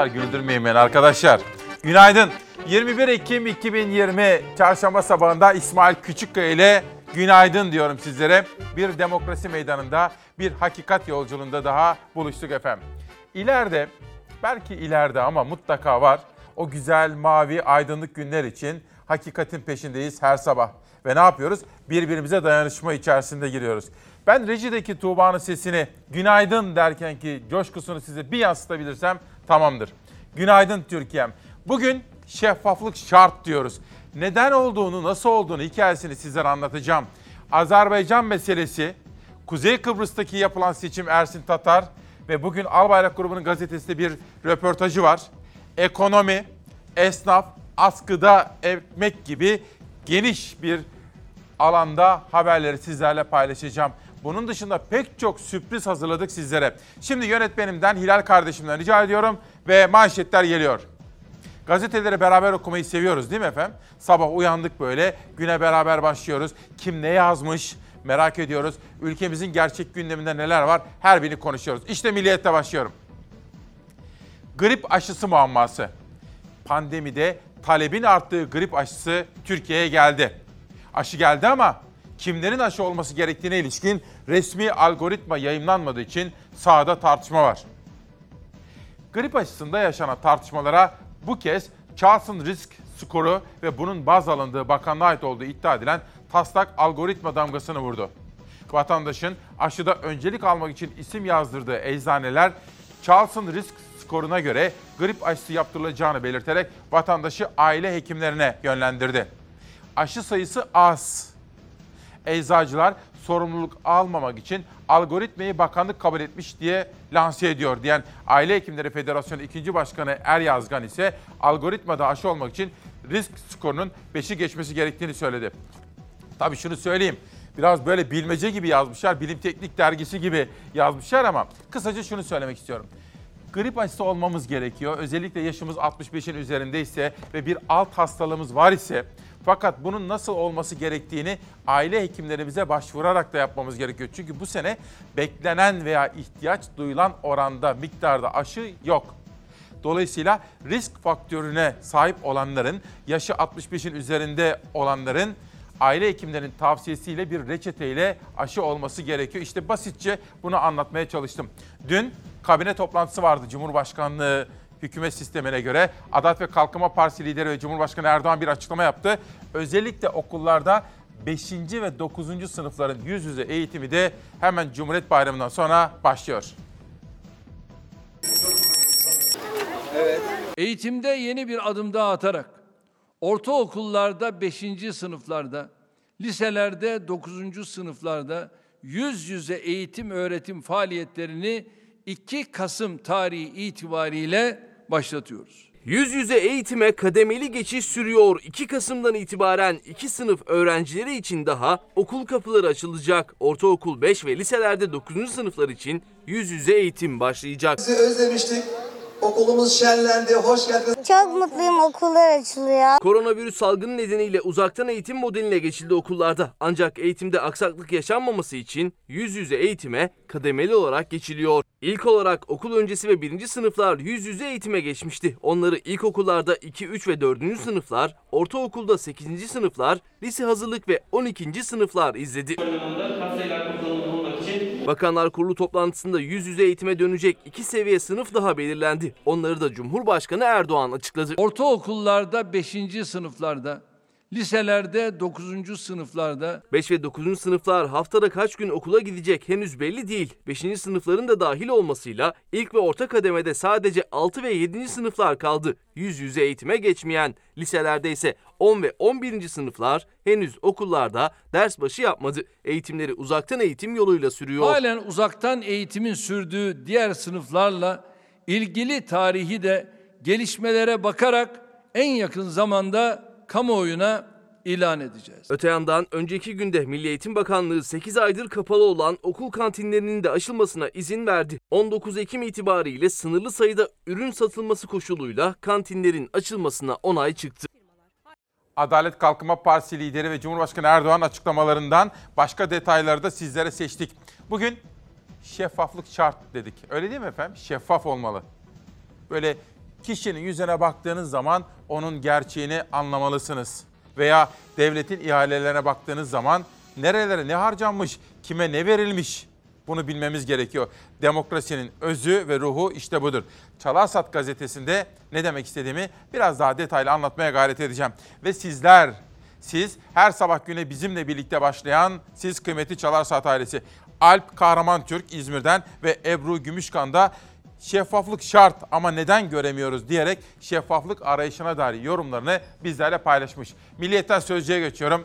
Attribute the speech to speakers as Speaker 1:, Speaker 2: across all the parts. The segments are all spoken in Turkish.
Speaker 1: Çocuklar güldürmeyin beni arkadaşlar. Günaydın. 21 Ekim 2020 Çarşamba sabahında İsmail Küçükkaya ile günaydın diyorum sizlere. Bir demokrasi meydanında, bir hakikat yolculuğunda daha buluştuk efendim. İleride, belki ileride ama mutlaka var. O güzel, mavi, aydınlık günler için hakikatin peşindeyiz her sabah. Ve ne yapıyoruz? Birbirimize dayanışma içerisinde giriyoruz. Ben rejideki Tuğba'nın sesini günaydın derken ki coşkusunu size bir yansıtabilirsem tamamdır. Günaydın Türkiye'm. Bugün şeffaflık şart diyoruz. Neden olduğunu, nasıl olduğunu hikayesini sizlere anlatacağım. Azerbaycan meselesi, Kuzey Kıbrıs'taki yapılan seçim Ersin Tatar ve bugün Albayrak grubunun gazetesinde bir röportajı var. Ekonomi, esnaf, askıda ekmek gibi geniş bir alanda haberleri sizlerle paylaşacağım. Bunun dışında pek çok sürpriz hazırladık sizlere. Şimdi yönetmenimden Hilal kardeşimden rica ediyorum ve manşetler geliyor. Gazeteleri beraber okumayı seviyoruz değil mi efendim? Sabah uyandık böyle, güne beraber başlıyoruz. Kim ne yazmış merak ediyoruz. Ülkemizin gerçek gündeminde neler var her birini konuşuyoruz. İşte Milliyet'te başlıyorum. Grip aşısı muamması. Pandemide talebin arttığı grip aşısı Türkiye'ye geldi. Aşı geldi ama kimlerin aşı olması gerektiğine ilişkin resmi algoritma yayınlanmadığı için sahada tartışma var. Grip aşısında yaşanan tartışmalara bu kez Charleston Risk skoru ve bunun baz alındığı bakanlığa ait olduğu iddia edilen taslak algoritma damgasını vurdu. Vatandaşın aşıda öncelik almak için isim yazdırdığı eczaneler Charleston Risk skoruna göre grip aşısı yaptırılacağını belirterek vatandaşı aile hekimlerine yönlendirdi. Aşı sayısı az. Eczacılar sorumluluk almamak için algoritmayı bakanlık kabul etmiş diye lanse ediyor diyen Aile Hekimleri Federasyonu 2. Başkanı Er Yazgan ise algoritmada aşı olmak için risk skorunun 5'i geçmesi gerektiğini söyledi. Tabii şunu söyleyeyim. Biraz böyle bilmece gibi yazmışlar, bilim teknik dergisi gibi yazmışlar ama kısaca şunu söylemek istiyorum. Grip aşısı olmamız gerekiyor. Özellikle yaşımız 65'in üzerindeyse ve bir alt hastalığımız var ise fakat bunun nasıl olması gerektiğini aile hekimlerimize başvurarak da yapmamız gerekiyor. Çünkü bu sene beklenen veya ihtiyaç duyulan oranda, miktarda aşı yok. Dolayısıyla risk faktörüne sahip olanların, yaşı 65'in üzerinde olanların aile hekimlerinin tavsiyesiyle bir reçeteyle aşı olması gerekiyor. İşte basitçe bunu anlatmaya çalıştım. Dün kabine toplantısı vardı Cumhurbaşkanlığı hükümet sistemine göre. Adalet ve Kalkınma Partisi lideri ve Cumhurbaşkanı Erdoğan bir açıklama yaptı. Özellikle okullarda 5. ve 9. sınıfların yüz yüze eğitimi de hemen Cumhuriyet Bayramı'ndan sonra başlıyor.
Speaker 2: Eğitimde yeni bir adım daha atarak ortaokullarda 5. sınıflarda, liselerde 9. sınıflarda yüz yüze eğitim öğretim faaliyetlerini 2 Kasım tarihi itibariyle başlatıyoruz.
Speaker 3: Yüz yüze eğitime kademeli geçiş sürüyor. 2 Kasım'dan itibaren 2 sınıf öğrencileri için daha okul kapıları açılacak. Ortaokul 5 ve liselerde 9. sınıflar için yüz yüze eğitim başlayacak.
Speaker 4: Sizi özlemiştik. Okulumuz şenlendi. Hoş geldiniz.
Speaker 5: Çok mutluyum okullar açılıyor.
Speaker 3: Koronavirüs salgını nedeniyle uzaktan eğitim modeline geçildi okullarda. Ancak eğitimde aksaklık yaşanmaması için yüz yüze eğitime kademeli olarak geçiliyor. İlk olarak okul öncesi ve birinci sınıflar yüz yüze eğitime geçmişti. Onları ilkokullarda 2, 3 ve 4. sınıflar, ortaokulda 8. sınıflar, lise hazırlık ve 12. sınıflar izledi. Bakanlar Kurulu toplantısında yüz yüze eğitime dönecek iki seviye sınıf daha belirlendi. Onları da Cumhurbaşkanı Erdoğan açıkladı.
Speaker 2: Ortaokullarda 5. sınıflarda, liselerde 9. sınıflarda
Speaker 3: 5 ve 9. sınıflar haftada kaç gün okula gidecek henüz belli değil. 5. sınıfların da dahil olmasıyla ilk ve orta kademede sadece 6 ve 7. sınıflar kaldı. Yüz yüze eğitime geçmeyen. Liselerde ise 10 ve 11. sınıflar henüz okullarda ders başı yapmadı. Eğitimleri uzaktan eğitim yoluyla sürüyor.
Speaker 2: halen uzaktan eğitimin sürdüğü diğer sınıflarla ilgili tarihi de gelişmelere bakarak en yakın zamanda kamuoyuna ilan edeceğiz.
Speaker 3: Öte yandan önceki günde Milli Eğitim Bakanlığı 8 aydır kapalı olan okul kantinlerinin de açılmasına izin verdi. 19 Ekim itibariyle sınırlı sayıda ürün satılması koşuluyla kantinlerin açılmasına onay çıktı.
Speaker 1: Adalet Kalkınma Partisi lideri ve Cumhurbaşkanı Erdoğan açıklamalarından başka detayları da sizlere seçtik. Bugün şeffaflık şart dedik. Öyle değil mi efendim? Şeffaf olmalı. böyle kişinin yüzüne baktığınız zaman onun gerçeğini anlamalısınız. Veya devletin ihalelerine baktığınız zaman nerelere ne harcanmış, kime ne verilmiş bunu bilmemiz gerekiyor. Demokrasinin özü ve ruhu işte budur. Çalarsat gazetesinde ne demek istediğimi biraz daha detaylı anlatmaya gayret edeceğim. Ve sizler, siz her sabah güne bizimle birlikte başlayan siz kıymetli Çalarsat ailesi. Alp Kahraman Türk İzmir'den ve Ebru Gümüşkan da şeffaflık şart ama neden göremiyoruz diyerek şeffaflık arayışına dair yorumlarını bizlerle paylaşmış. Milliyetten Sözcü'ye geçiyorum.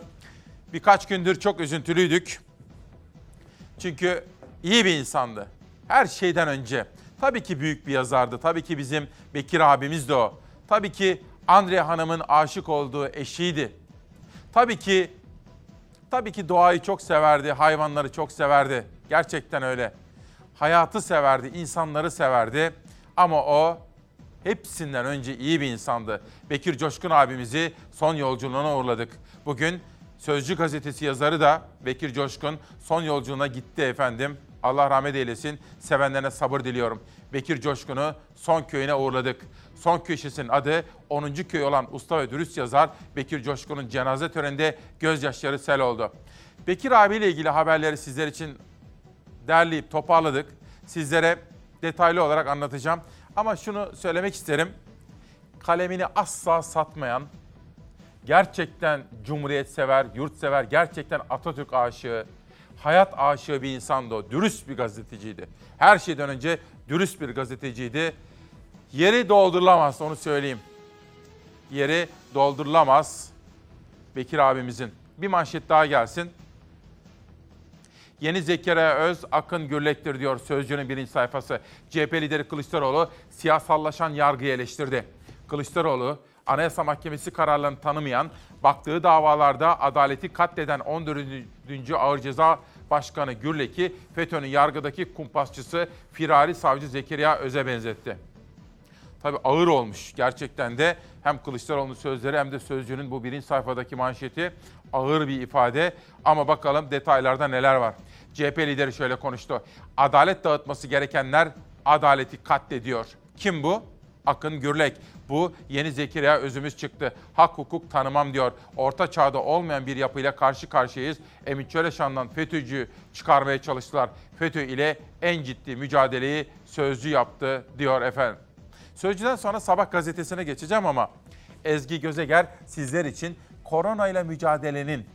Speaker 1: Birkaç gündür çok üzüntülüydük. Çünkü iyi bir insandı. Her şeyden önce. Tabii ki büyük bir yazardı. Tabii ki bizim Bekir abimiz de o. Tabii ki Andre Hanım'ın aşık olduğu eşiydi. Tabii ki tabii ki doğayı çok severdi, hayvanları çok severdi. Gerçekten öyle. Hayatı severdi, insanları severdi. Ama o hepsinden önce iyi bir insandı. Bekir Coşkun abimizi son yolculuğuna uğurladık. Bugün Sözcü gazetesi yazarı da Bekir Coşkun son yolculuğuna gitti efendim. Allah rahmet eylesin. Sevenlerine sabır diliyorum. Bekir Coşkun'u son köyüne uğurladık. Son köşesinin adı 10. köy olan usta ve dürüst yazar Bekir Coşkun'un cenaze töreninde gözyaşları sel oldu. Bekir abiyle ilgili haberleri sizler için derleyip toparladık. Sizlere detaylı olarak anlatacağım. Ama şunu söylemek isterim. Kalemini asla satmayan, gerçekten cumhuriyet sever, yurtsever, gerçekten Atatürk aşığı, hayat aşığı bir insandı o. Dürüst bir gazeteciydi. Her şeyden önce dürüst bir gazeteciydi. Yeri doldurulamaz onu söyleyeyim. Yeri doldurulamaz Bekir abimizin. Bir manşet daha gelsin. Yeni Zekeriya Öz, Akın Gürlek'tir diyor Sözcü'nün birinci sayfası. CHP lideri Kılıçdaroğlu siyasallaşan yargıyı eleştirdi. Kılıçdaroğlu, Anayasa Mahkemesi kararlarını tanımayan, baktığı davalarda adaleti katleden 14. Ağır Ceza Başkanı Gürlek'i FETÖ'nün yargıdaki kumpasçısı firari savcı Zekeriya Öz'e benzetti. Tabii ağır olmuş gerçekten de hem Kılıçdaroğlu'nun sözleri hem de Sözcü'nün bu birinci sayfadaki manşeti ağır bir ifade. Ama bakalım detaylarda neler var. CHP lideri şöyle konuştu. Adalet dağıtması gerekenler adaleti katlediyor. Kim bu? Akın Gürlek. Bu yeni Zekeriya özümüz çıktı. Hak hukuk tanımam diyor. Orta çağda olmayan bir yapıyla karşı karşıyayız. Emin Çöleşan'dan FETÖ'cü çıkarmaya çalıştılar. FETÖ ile en ciddi mücadeleyi sözcü yaptı diyor efendim. Sözcüden sonra Sabah gazetesine geçeceğim ama Ezgi Gözeger sizler için korona ile mücadelenin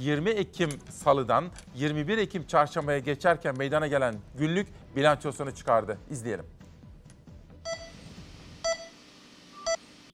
Speaker 1: 20 Ekim Salı'dan 21 Ekim Çarşamba'ya geçerken meydana gelen günlük bilançosunu çıkardı. İzleyelim.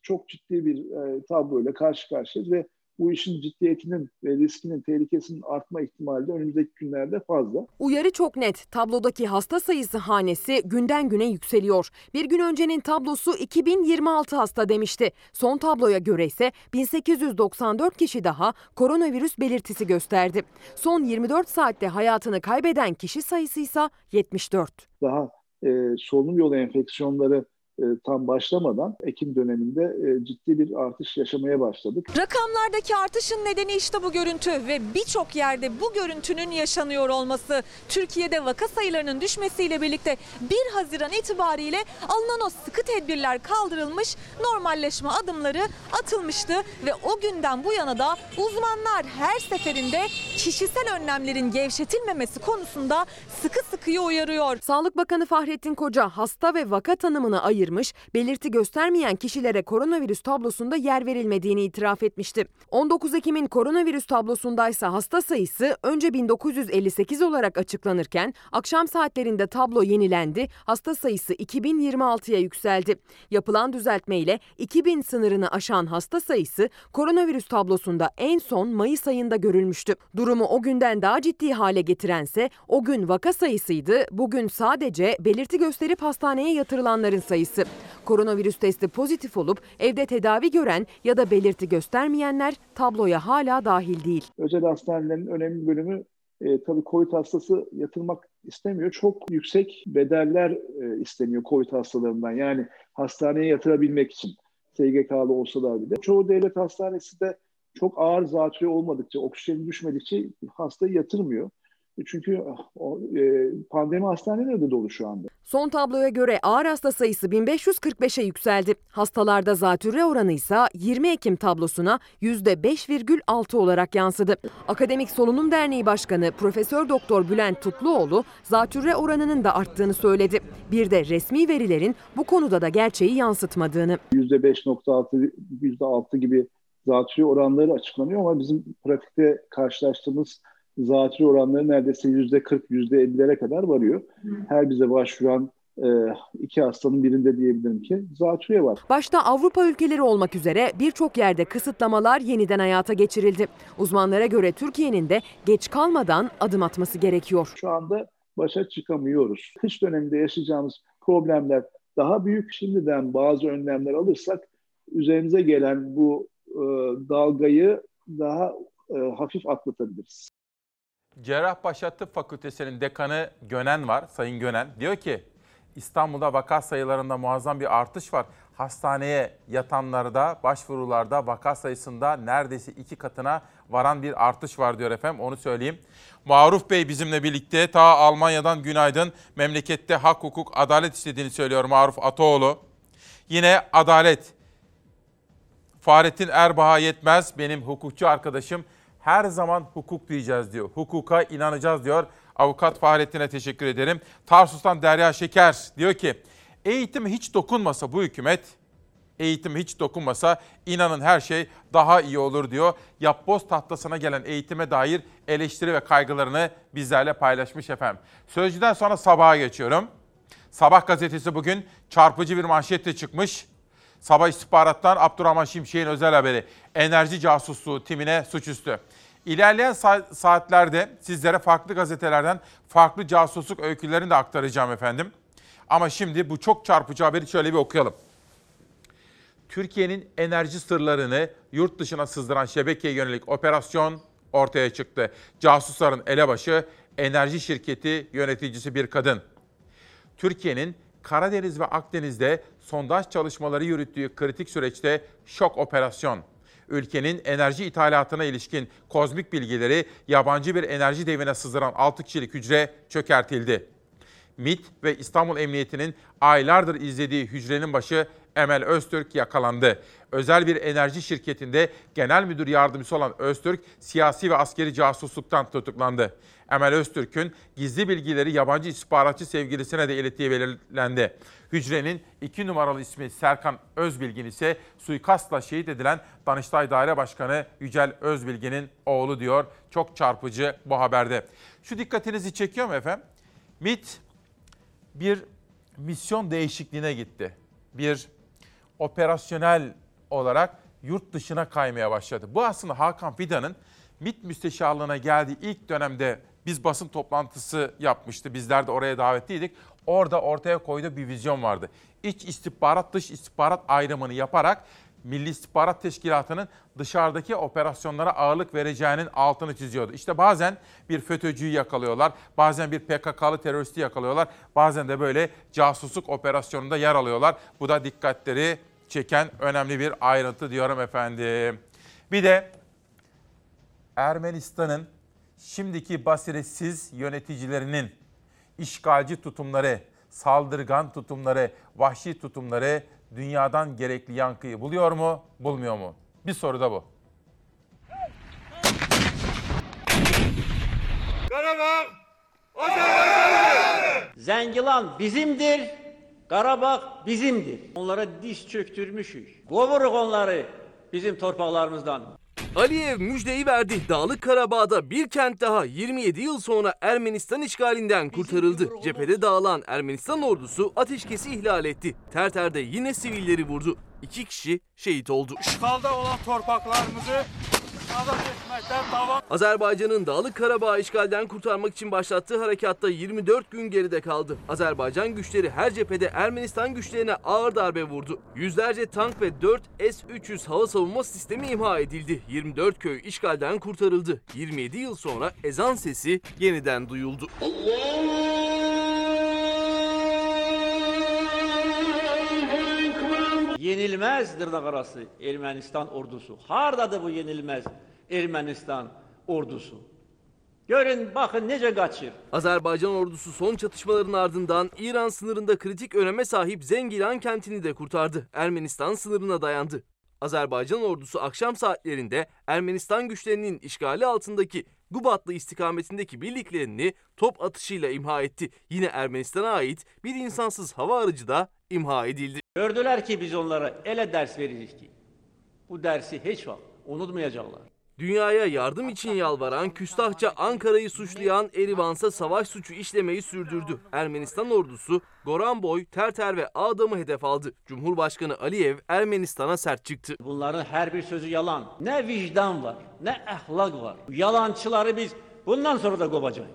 Speaker 6: çok ciddi bir e, tabloyla karşı karşıyayız ve bu işin ciddiyetinin ve riskinin, tehlikesinin artma ihtimali de önümüzdeki günlerde fazla.
Speaker 7: Uyarı çok net. Tablodaki hasta sayısı hanesi günden güne yükseliyor. Bir gün öncenin tablosu 2026 hasta demişti. Son tabloya göre ise 1894 kişi daha koronavirüs belirtisi gösterdi. Son 24 saatte hayatını kaybeden kişi sayısı ise 74.
Speaker 6: Daha e, solunum yolu enfeksiyonları e, tam başlamadan Ekim döneminde e, ciddi bir artış yaşamaya başladık.
Speaker 8: Rakamlardaki artışın nedeni işte bu görüntü ve birçok yerde bu görüntünün yaşanıyor olması. Türkiye'de vaka sayılarının düşmesiyle birlikte 1 Haziran itibariyle alınan o sıkı tedbirler kaldırılmış, normalleşme adımları atılmıştı ve o günden bu yana da uzmanlar her seferinde kişisel önlemlerin gevşetilmemesi konusunda sıkı sıkıya uyarıyor.
Speaker 7: Sağlık Bakanı Fahrettin Koca hasta ve vaka tanımını ayırmış, belirti göstermeyen kişilere koronavirüs tablosunda yer verilmediğini itiraf etmişti. 19 Ekim'in koronavirüs tablosundaysa hasta sayısı önce 1958 olarak açıklanırken akşam saatlerinde tablo yenilendi, hasta sayısı 2026'ya yükseldi. Yapılan düzeltmeyle 2000 sınırını aşan hasta sayısı koronavirüs tablosunda en son Mayıs ayında görülmüştü. Durumu o günden daha ciddi hale getirense o gün vaka sayısıydı, bugün sadece belirti gösterip hastaneye yatırılanların sayısı. Koronavirüs testi pozitif olup evde tedavi gören ya da belirti göstermeyenler tabloya hala dahil değil.
Speaker 6: Özel hastanelerin önemli bölümü e, tabii COVID hastası yatırmak istemiyor. Çok yüksek bedeller e, isteniyor COVID hastalarından. Yani hastaneye yatırabilmek için SGK'lı olsalar bile. Çoğu devlet hastanesi de çok ağır zatürre olmadıkça, oksijen düşmedikçe hastayı yatırmıyor. Çünkü o, e, pandemi hastaneleri de dolu şu anda.
Speaker 7: Son tabloya göre ağır hasta sayısı 1545'e yükseldi. Hastalarda zatürre oranı ise 20 Ekim tablosuna %5,6 olarak yansıdı. Akademik Solunum Derneği Başkanı Profesör Doktor Bülent Tutluoğlu zatürre oranının da arttığını söyledi. Bir de resmi verilerin bu konuda da gerçeği yansıtmadığını.
Speaker 6: %5.6, %6 gibi zatürre oranları açıklanıyor ama bizim pratikte karşılaştığımız zatürre oranları neredeyse %40, %50'lere kadar varıyor. Her bize başvuran e, iki hastanın birinde diyebilirim ki zatürre var.
Speaker 7: Başta Avrupa ülkeleri olmak üzere birçok yerde kısıtlamalar yeniden hayata geçirildi. Uzmanlara göre Türkiye'nin de geç kalmadan adım atması gerekiyor.
Speaker 6: Şu anda başa çıkamıyoruz. Kış döneminde yaşayacağımız problemler daha büyük. Şimdiden bazı önlemler alırsak üzerimize gelen bu e, dalgayı daha e, hafif atlatabiliriz.
Speaker 1: Cerrahpaşa Tıp Fakültesi'nin dekanı Gönen var, Sayın Gönen. Diyor ki İstanbul'da vaka sayılarında muazzam bir artış var. Hastaneye yatanlarda, başvurularda vaka sayısında neredeyse iki katına varan bir artış var diyor efendim. Onu söyleyeyim. Maruf Bey bizimle birlikte ta Almanya'dan günaydın. Memlekette hak, hukuk, adalet istediğini söylüyor Maruf Ataoğlu. Yine adalet. Fahrettin Erbağ'a yetmez benim hukukçu arkadaşım. Her zaman hukuk diyeceğiz diyor. Hukuka inanacağız diyor. Avukat Fahrettin'e teşekkür ederim. Tarsus'tan Derya Şeker diyor ki eğitim hiç dokunmasa bu hükümet eğitim hiç dokunmasa inanın her şey daha iyi olur diyor. Yapboz tahtasına gelen eğitime dair eleştiri ve kaygılarını bizlerle paylaşmış efendim. Sözcüden sonra sabaha geçiyorum. Sabah gazetesi bugün çarpıcı bir manşetle çıkmış. Sabah istihbarattan Abdurrahman Şimşek'in özel haberi. Enerji casusluğu timine suçüstü. İlerleyen sa- saatlerde sizlere farklı gazetelerden farklı casusluk öykülerini de aktaracağım efendim. Ama şimdi bu çok çarpıcı haberi şöyle bir okuyalım. Türkiye'nin enerji sırlarını yurt dışına sızdıran şebekeye yönelik operasyon ortaya çıktı. Casusların elebaşı enerji şirketi yöneticisi bir kadın. Türkiye'nin Karadeniz ve Akdeniz'de sondaj çalışmaları yürüttüğü kritik süreçte şok operasyon. Ülkenin enerji ithalatına ilişkin kozmik bilgileri yabancı bir enerji devine sızdıran 6 kişilik hücre çökertildi. MİT ve İstanbul Emniyeti'nin aylardır izlediği hücrenin başı Emel Öztürk yakalandı. Özel bir enerji şirketinde genel müdür yardımcısı olan Öztürk siyasi ve askeri casusluktan tutuklandı. Emel Öztürk'ün gizli bilgileri yabancı istihbaratçı sevgilisine de ilettiği belirlendi. Hücrenin iki numaralı ismi Serkan Özbilgin ise suikastla şehit edilen Danıştay Daire Başkanı Yücel Özbilgin'in oğlu diyor. Çok çarpıcı bu haberde. Şu dikkatinizi çekiyor mu efendim? MİT bir misyon değişikliğine gitti. Bir operasyonel olarak yurt dışına kaymaya başladı. Bu aslında Hakan Fidan'ın MİT müsteşarlığına geldiği ilk dönemde biz basın toplantısı yapmıştı. Bizler de oraya davetliydik. Orada ortaya koyduğu bir vizyon vardı. İç istihbarat, dış istihbarat ayrımını yaparak Milli İstihbarat Teşkilatı'nın dışarıdaki operasyonlara ağırlık vereceğinin altını çiziyordu. İşte bazen bir FETÖ'cüyü yakalıyorlar, bazen bir PKK'lı teröristi yakalıyorlar, bazen de böyle casusluk operasyonunda yer alıyorlar. Bu da dikkatleri çeken önemli bir ayrıntı diyorum efendim. Bir de Ermenistan'ın şimdiki basiretsiz yöneticilerinin işgalci tutumları, saldırgan tutumları, vahşi tutumları dünyadan gerekli yankıyı buluyor mu, bulmuyor mu? Bir soru da bu.
Speaker 9: Zengilan bizimdir, Karabağ bizimdir. Onlara diş çöktürmüşüz. Kovuruk onları bizim torpaklarımızdan.
Speaker 3: Aliyev müjdeyi verdi. Dağlık Karabağ'da bir kent daha 27 yıl sonra Ermenistan işgalinden kurtarıldı. Cephede dağılan Ermenistan ordusu ateşkesi ihlal etti. Terter'de yine sivilleri vurdu. İki kişi şehit oldu.
Speaker 10: İşgalda olan torpaklarımızı
Speaker 3: Azerbaycan'ın Dağlık Karabağ'ı işgalden kurtarmak için başlattığı harekatta 24 gün geride kaldı. Azerbaycan güçleri her cephede Ermenistan güçlerine ağır darbe vurdu. Yüzlerce tank ve 4 S-300 hava savunma sistemi imha edildi. 24 köy işgalden kurtarıldı. 27 yıl sonra ezan sesi yeniden duyuldu.
Speaker 9: Yenilmez dırnak arası Ermenistan ordusu. Hardadır bu yenilmez Ermenistan ordusu? Görün bakın nece kaçır.
Speaker 3: Azerbaycan ordusu son çatışmaların ardından İran sınırında kritik öneme sahip Zengilan kentini de kurtardı. Ermenistan sınırına dayandı. Azerbaycan ordusu akşam saatlerinde Ermenistan güçlerinin işgali altındaki Gubatlı istikametindeki birliklerini top atışıyla imha etti. Yine Ermenistan'a ait bir insansız hava aracı da imha edildi.
Speaker 9: Gördüler ki biz onlara ele ders veririz ki. Bu dersi hiç vakit unutmayacaklar.
Speaker 3: Dünyaya yardım için yalvaran, küstahça Ankara'yı suçlayan Erivansa savaş suçu işlemeyi sürdürdü. Ermenistan ordusu Goranboy, Terter ve Ağdam'ı hedef aldı. Cumhurbaşkanı Aliyev Ermenistan'a sert çıktı.
Speaker 9: Bunların her bir sözü yalan. Ne vicdan var, ne ahlak var. Yalancıları biz bundan sonra da kovacağız.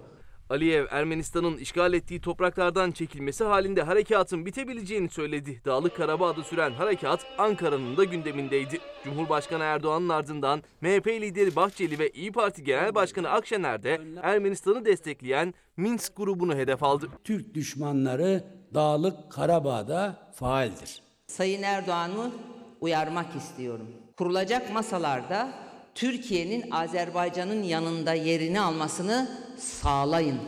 Speaker 3: Aliyev, Ermenistan'ın işgal ettiği topraklardan çekilmesi halinde harekatın bitebileceğini söyledi. Dağlık Karabağ'da süren harekat Ankara'nın da gündemindeydi. Cumhurbaşkanı Erdoğan'ın ardından MHP lideri Bahçeli ve İyi Parti Genel Başkanı Akşener de Ermenistan'ı destekleyen Minsk grubunu hedef aldı.
Speaker 11: Türk düşmanları Dağlık Karabağ'da faaldir.
Speaker 12: Sayın Erdoğan'ı uyarmak istiyorum. Kurulacak masalarda Türkiye'nin Azerbaycan'ın yanında yerini almasını sağlayın.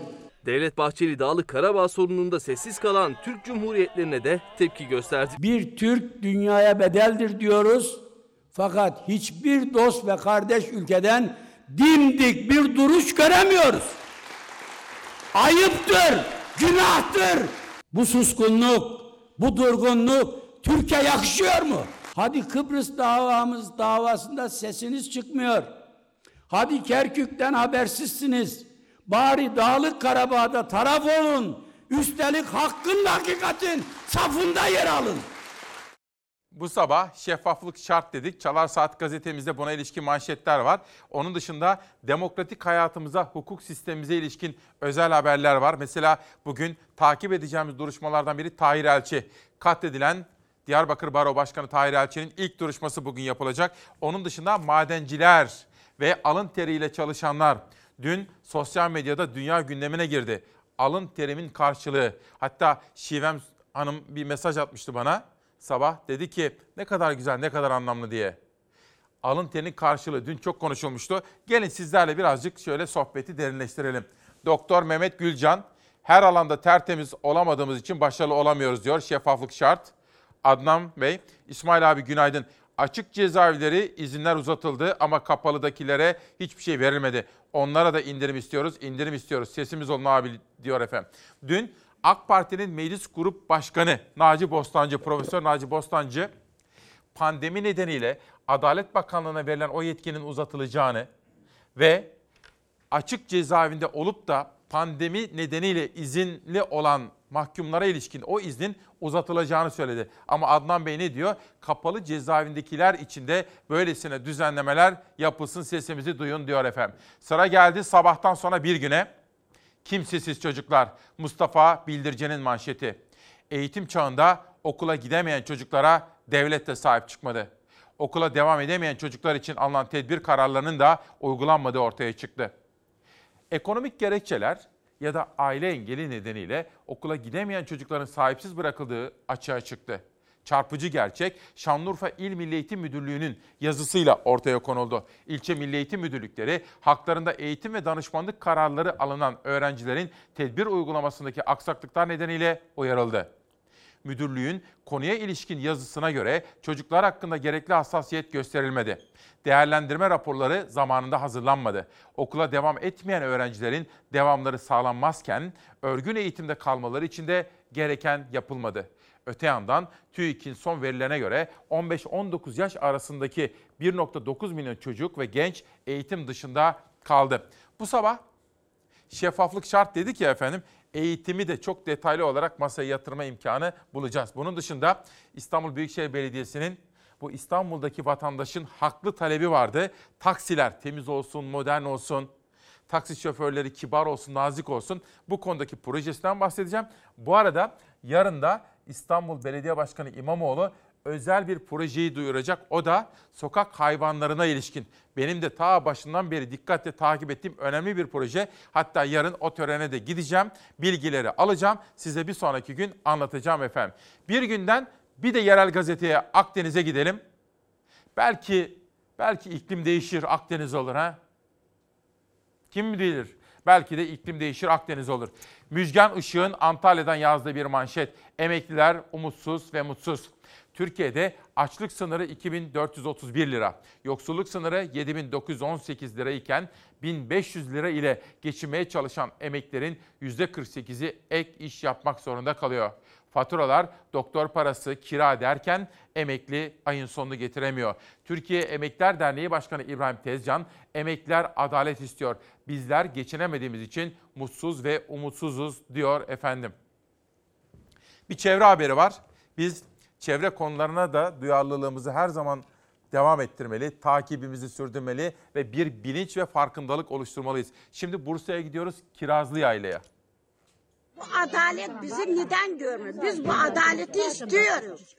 Speaker 3: Devlet Bahçeli Dağlık Karabağ sorununda sessiz kalan Türk Cumhuriyetlerine de tepki gösterdi.
Speaker 11: Bir Türk dünyaya bedeldir diyoruz. Fakat hiçbir dost ve kardeş ülkeden dimdik bir duruş göremiyoruz. Ayıptır, günahtır. Bu suskunluk, bu durgunluk Türkiye yakışıyor mu? Hadi Kıbrıs davamız davasında sesiniz çıkmıyor. Hadi Kerkük'ten habersizsiniz. Bari Dağlık Karabağ'da taraf olun. Üstelik hakkın hakikatin safında yer alın.
Speaker 1: Bu sabah şeffaflık şart dedik. Çalar Saat gazetemizde buna ilişkin manşetler var. Onun dışında demokratik hayatımıza, hukuk sistemimize ilişkin özel haberler var. Mesela bugün takip edeceğimiz duruşmalardan biri Tahir Elçi. Katledilen Diyarbakır Baro Başkanı Tahir Elçi'nin ilk duruşması bugün yapılacak. Onun dışında madenciler ve alın teriyle çalışanlar dün sosyal medyada dünya gündemine girdi. Alın terimin karşılığı. Hatta Şivem Hanım bir mesaj atmıştı bana sabah. Dedi ki ne kadar güzel, ne kadar anlamlı diye. Alın terinin karşılığı dün çok konuşulmuştu. Gelin sizlerle birazcık şöyle sohbeti derinleştirelim. Doktor Mehmet Gülcan, her alanda tertemiz olamadığımız için başarılı olamıyoruz diyor. Şeffaflık şart. Adnan Bey, İsmail abi günaydın. Açık cezaevleri izinler uzatıldı ama kapalıdakilere hiçbir şey verilmedi. Onlara da indirim istiyoruz, indirim istiyoruz. Sesimiz olun abi diyor efendim. Dün AK Parti'nin Meclis Grup Başkanı Naci Bostancı, Profesör Naci Bostancı pandemi nedeniyle Adalet Bakanlığı'na verilen o yetkinin uzatılacağını ve açık cezaevinde olup da pandemi nedeniyle izinli olan mahkumlara ilişkin o iznin uzatılacağını söyledi. Ama Adnan Bey ne diyor? Kapalı cezaevindekiler için de böylesine düzenlemeler yapılsın sesimizi duyun diyor efendim. Sıra geldi sabahtan sonra bir güne. Kimsesiz çocuklar. Mustafa Bildirce'nin manşeti. Eğitim çağında okula gidemeyen çocuklara devlet de sahip çıkmadı. Okula devam edemeyen çocuklar için alınan tedbir kararlarının da uygulanmadığı ortaya çıktı. Ekonomik gerekçeler ya da aile engeli nedeniyle okula gidemeyen çocukların sahipsiz bırakıldığı açığa çıktı. Çarpıcı gerçek Şanlıurfa İl Milli Eğitim Müdürlüğü'nün yazısıyla ortaya konuldu. İlçe Milli Eğitim Müdürlükleri haklarında eğitim ve danışmanlık kararları alınan öğrencilerin tedbir uygulamasındaki aksaklıklar nedeniyle uyarıldı. Müdürlüğün konuya ilişkin yazısına göre çocuklar hakkında gerekli hassasiyet gösterilmedi. Değerlendirme raporları zamanında hazırlanmadı. Okula devam etmeyen öğrencilerin devamları sağlanmazken örgün eğitimde kalmaları için de gereken yapılmadı. Öte yandan TÜİK'in son verilerine göre 15-19 yaş arasındaki 1.9 milyon çocuk ve genç eğitim dışında kaldı. Bu sabah şeffaflık şart dedik ya efendim eğitimi de çok detaylı olarak masaya yatırma imkanı bulacağız. Bunun dışında İstanbul Büyükşehir Belediyesi'nin bu İstanbul'daki vatandaşın haklı talebi vardı. Taksiler temiz olsun, modern olsun, taksi şoförleri kibar olsun, nazik olsun. Bu konudaki projesinden bahsedeceğim. Bu arada yarın da İstanbul Belediye Başkanı İmamoğlu özel bir projeyi duyuracak. O da sokak hayvanlarına ilişkin. Benim de ta başından beri dikkatle takip ettiğim önemli bir proje. Hatta yarın o törene de gideceğim. Bilgileri alacağım. Size bir sonraki gün anlatacağım efendim. Bir günden bir de yerel gazeteye Akdeniz'e gidelim. Belki belki iklim değişir Akdeniz olur ha. Kim bilir? Belki de iklim değişir Akdeniz olur. Müjgan Işık'ın Antalya'dan yazdığı bir manşet. Emekliler umutsuz ve mutsuz. Türkiye'de açlık sınırı 2431 lira, yoksulluk sınırı 7918 lira iken 1500 lira ile geçinmeye çalışan emeklerin %48'i ek iş yapmak zorunda kalıyor. Faturalar, doktor parası, kira derken emekli ayın sonunu getiremiyor. Türkiye Emekliler Derneği Başkanı İbrahim Tezcan, emekliler adalet istiyor. Bizler geçinemediğimiz için mutsuz ve umutsuzuz diyor efendim. Bir çevre haberi var. Biz çevre konularına da duyarlılığımızı her zaman devam ettirmeli, takibimizi sürdürmeli ve bir bilinç ve farkındalık oluşturmalıyız. Şimdi Bursa'ya gidiyoruz, Kirazlı Yayla'ya.
Speaker 13: Bu adalet bizi neden görmüyor? Biz bu adaleti istiyoruz.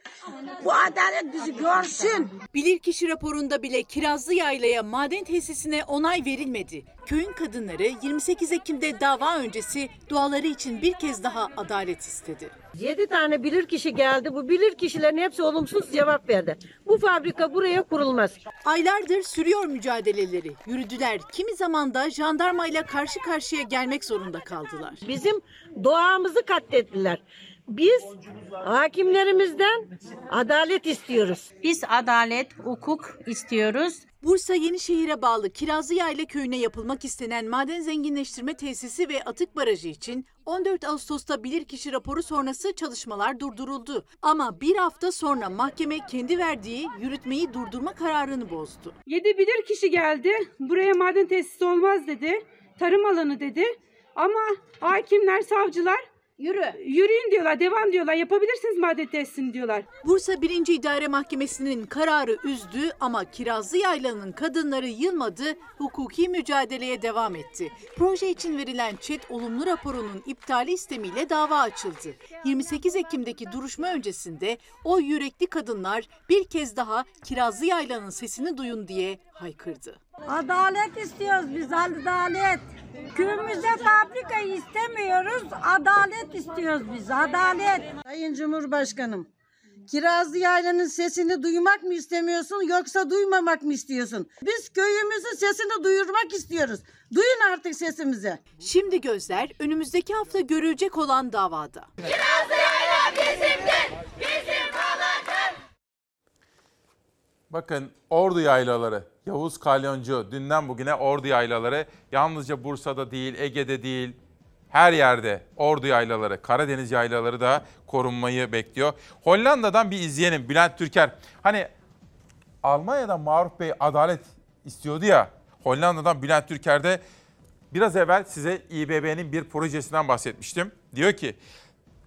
Speaker 13: Bu adalet bizi görsün.
Speaker 14: Bilirkişi raporunda bile Kirazlı Yayla'ya maden tesisine onay verilmedi. Köyün kadınları 28 Ekim'de dava öncesi duaları için bir kez daha adalet istedi.
Speaker 15: 7 tane bilirkişi geldi. Bu bilirkişilerin hepsi olumsuz cevap verdi. Bu fabrika buraya kurulmaz.
Speaker 14: Aylardır sürüyor mücadeleleri. Yürüdüler. Kimi zaman da jandarmayla karşı karşıya gelmek zorunda kaldılar.
Speaker 15: Bizim doğamızı katlettiler. Biz hakimlerimizden adalet istiyoruz.
Speaker 16: Biz adalet, hukuk istiyoruz.
Speaker 14: Bursa Yenişehir'e bağlı Kirazlı Yayla köyüne yapılmak istenen maden zenginleştirme tesisi ve atık barajı için 14 Ağustos'ta bilirkişi raporu sonrası çalışmalar durduruldu. Ama bir hafta sonra mahkeme kendi verdiği yürütmeyi durdurma kararını bozdu.
Speaker 17: 7 bilir kişi geldi. Buraya maden tesisi olmaz dedi. Tarım alanı dedi. Ama hakimler, savcılar Yürü. Yürüyün diyorlar, devam diyorlar. Yapabilirsiniz maden tesisini diyorlar.
Speaker 14: Bursa 1. İdare Mahkemesi'nin kararı üzdü ama Kirazlı Yayla'nın kadınları yılmadı, hukuki mücadeleye devam etti. Proje için verilen ÇED olumlu raporunun iptali istemiyle dava açıldı. 28 Ekim'deki duruşma öncesinde o yürekli kadınlar bir kez daha Kirazlı Yayla'nın sesini duyun diye haykırdı.
Speaker 13: Adalet istiyoruz biz adalet. Köyümüzde fabrika istemiyoruz. Adalet istiyoruz biz adalet.
Speaker 15: Sayın Cumhurbaşkanım, Kirazlı Yayla'nın sesini duymak mı istemiyorsun yoksa duymamak mı istiyorsun? Biz köyümüzün sesini duyurmak istiyoruz. Duyun artık sesimizi.
Speaker 14: Şimdi gözler önümüzdeki hafta görülecek olan davada.
Speaker 13: Kirazlı Yayla bizimdir,
Speaker 1: Bakın Ordu yaylaları, Yavuz Kalyoncu dünden bugüne Ordu yaylaları yalnızca Bursa'da değil, Ege'de değil, her yerde Ordu yaylaları, Karadeniz yaylaları da korunmayı bekliyor. Hollanda'dan bir izleyelim Bülent Türker. Hani Almanya'dan Maruf Bey adalet istiyordu ya. Hollanda'dan Bülent Türker de biraz evvel size İBB'nin bir projesinden bahsetmiştim. Diyor ki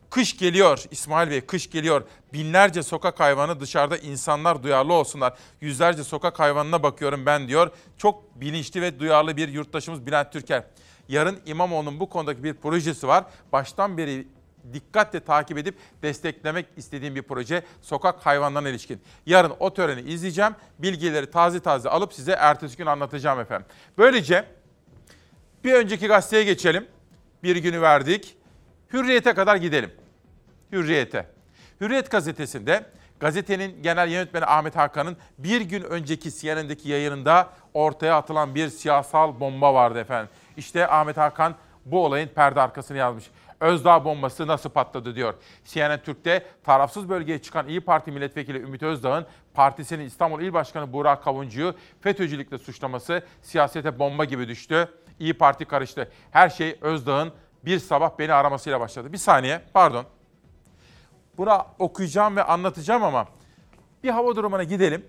Speaker 1: Kış geliyor İsmail Bey, kış geliyor. Binlerce sokak hayvanı dışarıda insanlar duyarlı olsunlar. Yüzlerce sokak hayvanına bakıyorum ben diyor. Çok bilinçli ve duyarlı bir yurttaşımız Bülent Türker. Yarın İmamoğlu'nun bu konudaki bir projesi var. Baştan beri dikkatle takip edip desteklemek istediğim bir proje sokak hayvanlarına ilişkin. Yarın o töreni izleyeceğim. Bilgileri taze taze alıp size ertesi gün anlatacağım efendim. Böylece bir önceki gazeteye geçelim. Bir günü verdik. Hürriyete kadar gidelim. Hürriyete. Hürriyet gazetesinde gazetenin genel yönetmeni Ahmet Hakan'ın bir gün önceki CNN'deki yayınında ortaya atılan bir siyasal bomba vardı efendim. İşte Ahmet Hakan bu olayın perde arkasını yazmış. Özdağ bombası nasıl patladı diyor. CNN Türk'te tarafsız bölgeye çıkan İyi Parti milletvekili Ümit Özdağ'ın partisinin İstanbul İl Başkanı Burak Kavuncu'yu FETÖ'cülükle suçlaması siyasete bomba gibi düştü. İyi Parti karıştı. Her şey Özdağ'ın bir sabah beni aramasıyla başladı. Bir saniye, pardon. Buna okuyacağım ve anlatacağım ama bir hava durumuna gidelim.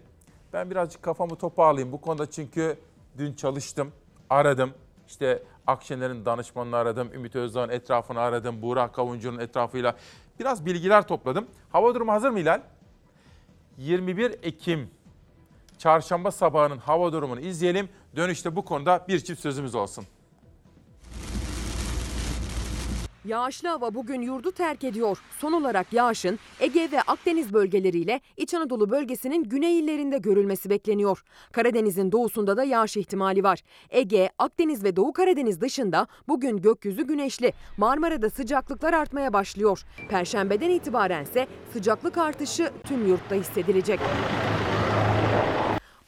Speaker 1: Ben birazcık kafamı toparlayayım bu konuda çünkü dün çalıştım, aradım. İşte Akşener'in danışmanını aradım, Ümit Özdağ'ın etrafını aradım, Burak Kavuncu'nun etrafıyla biraz bilgiler topladım. Hava durumu hazır mı Hilal? 21 Ekim çarşamba sabahının hava durumunu izleyelim. Dönüşte bu konuda bir çift sözümüz olsun.
Speaker 7: Yağışlı hava bugün yurdu terk ediyor. Son olarak yağışın Ege ve Akdeniz bölgeleriyle İç Anadolu bölgesinin güney illerinde görülmesi bekleniyor. Karadeniz'in doğusunda da yağış ihtimali var. Ege, Akdeniz ve Doğu Karadeniz dışında bugün gökyüzü güneşli. Marmara'da sıcaklıklar artmaya başlıyor. Perşembeden itibaren ise sıcaklık artışı tüm yurtta hissedilecek.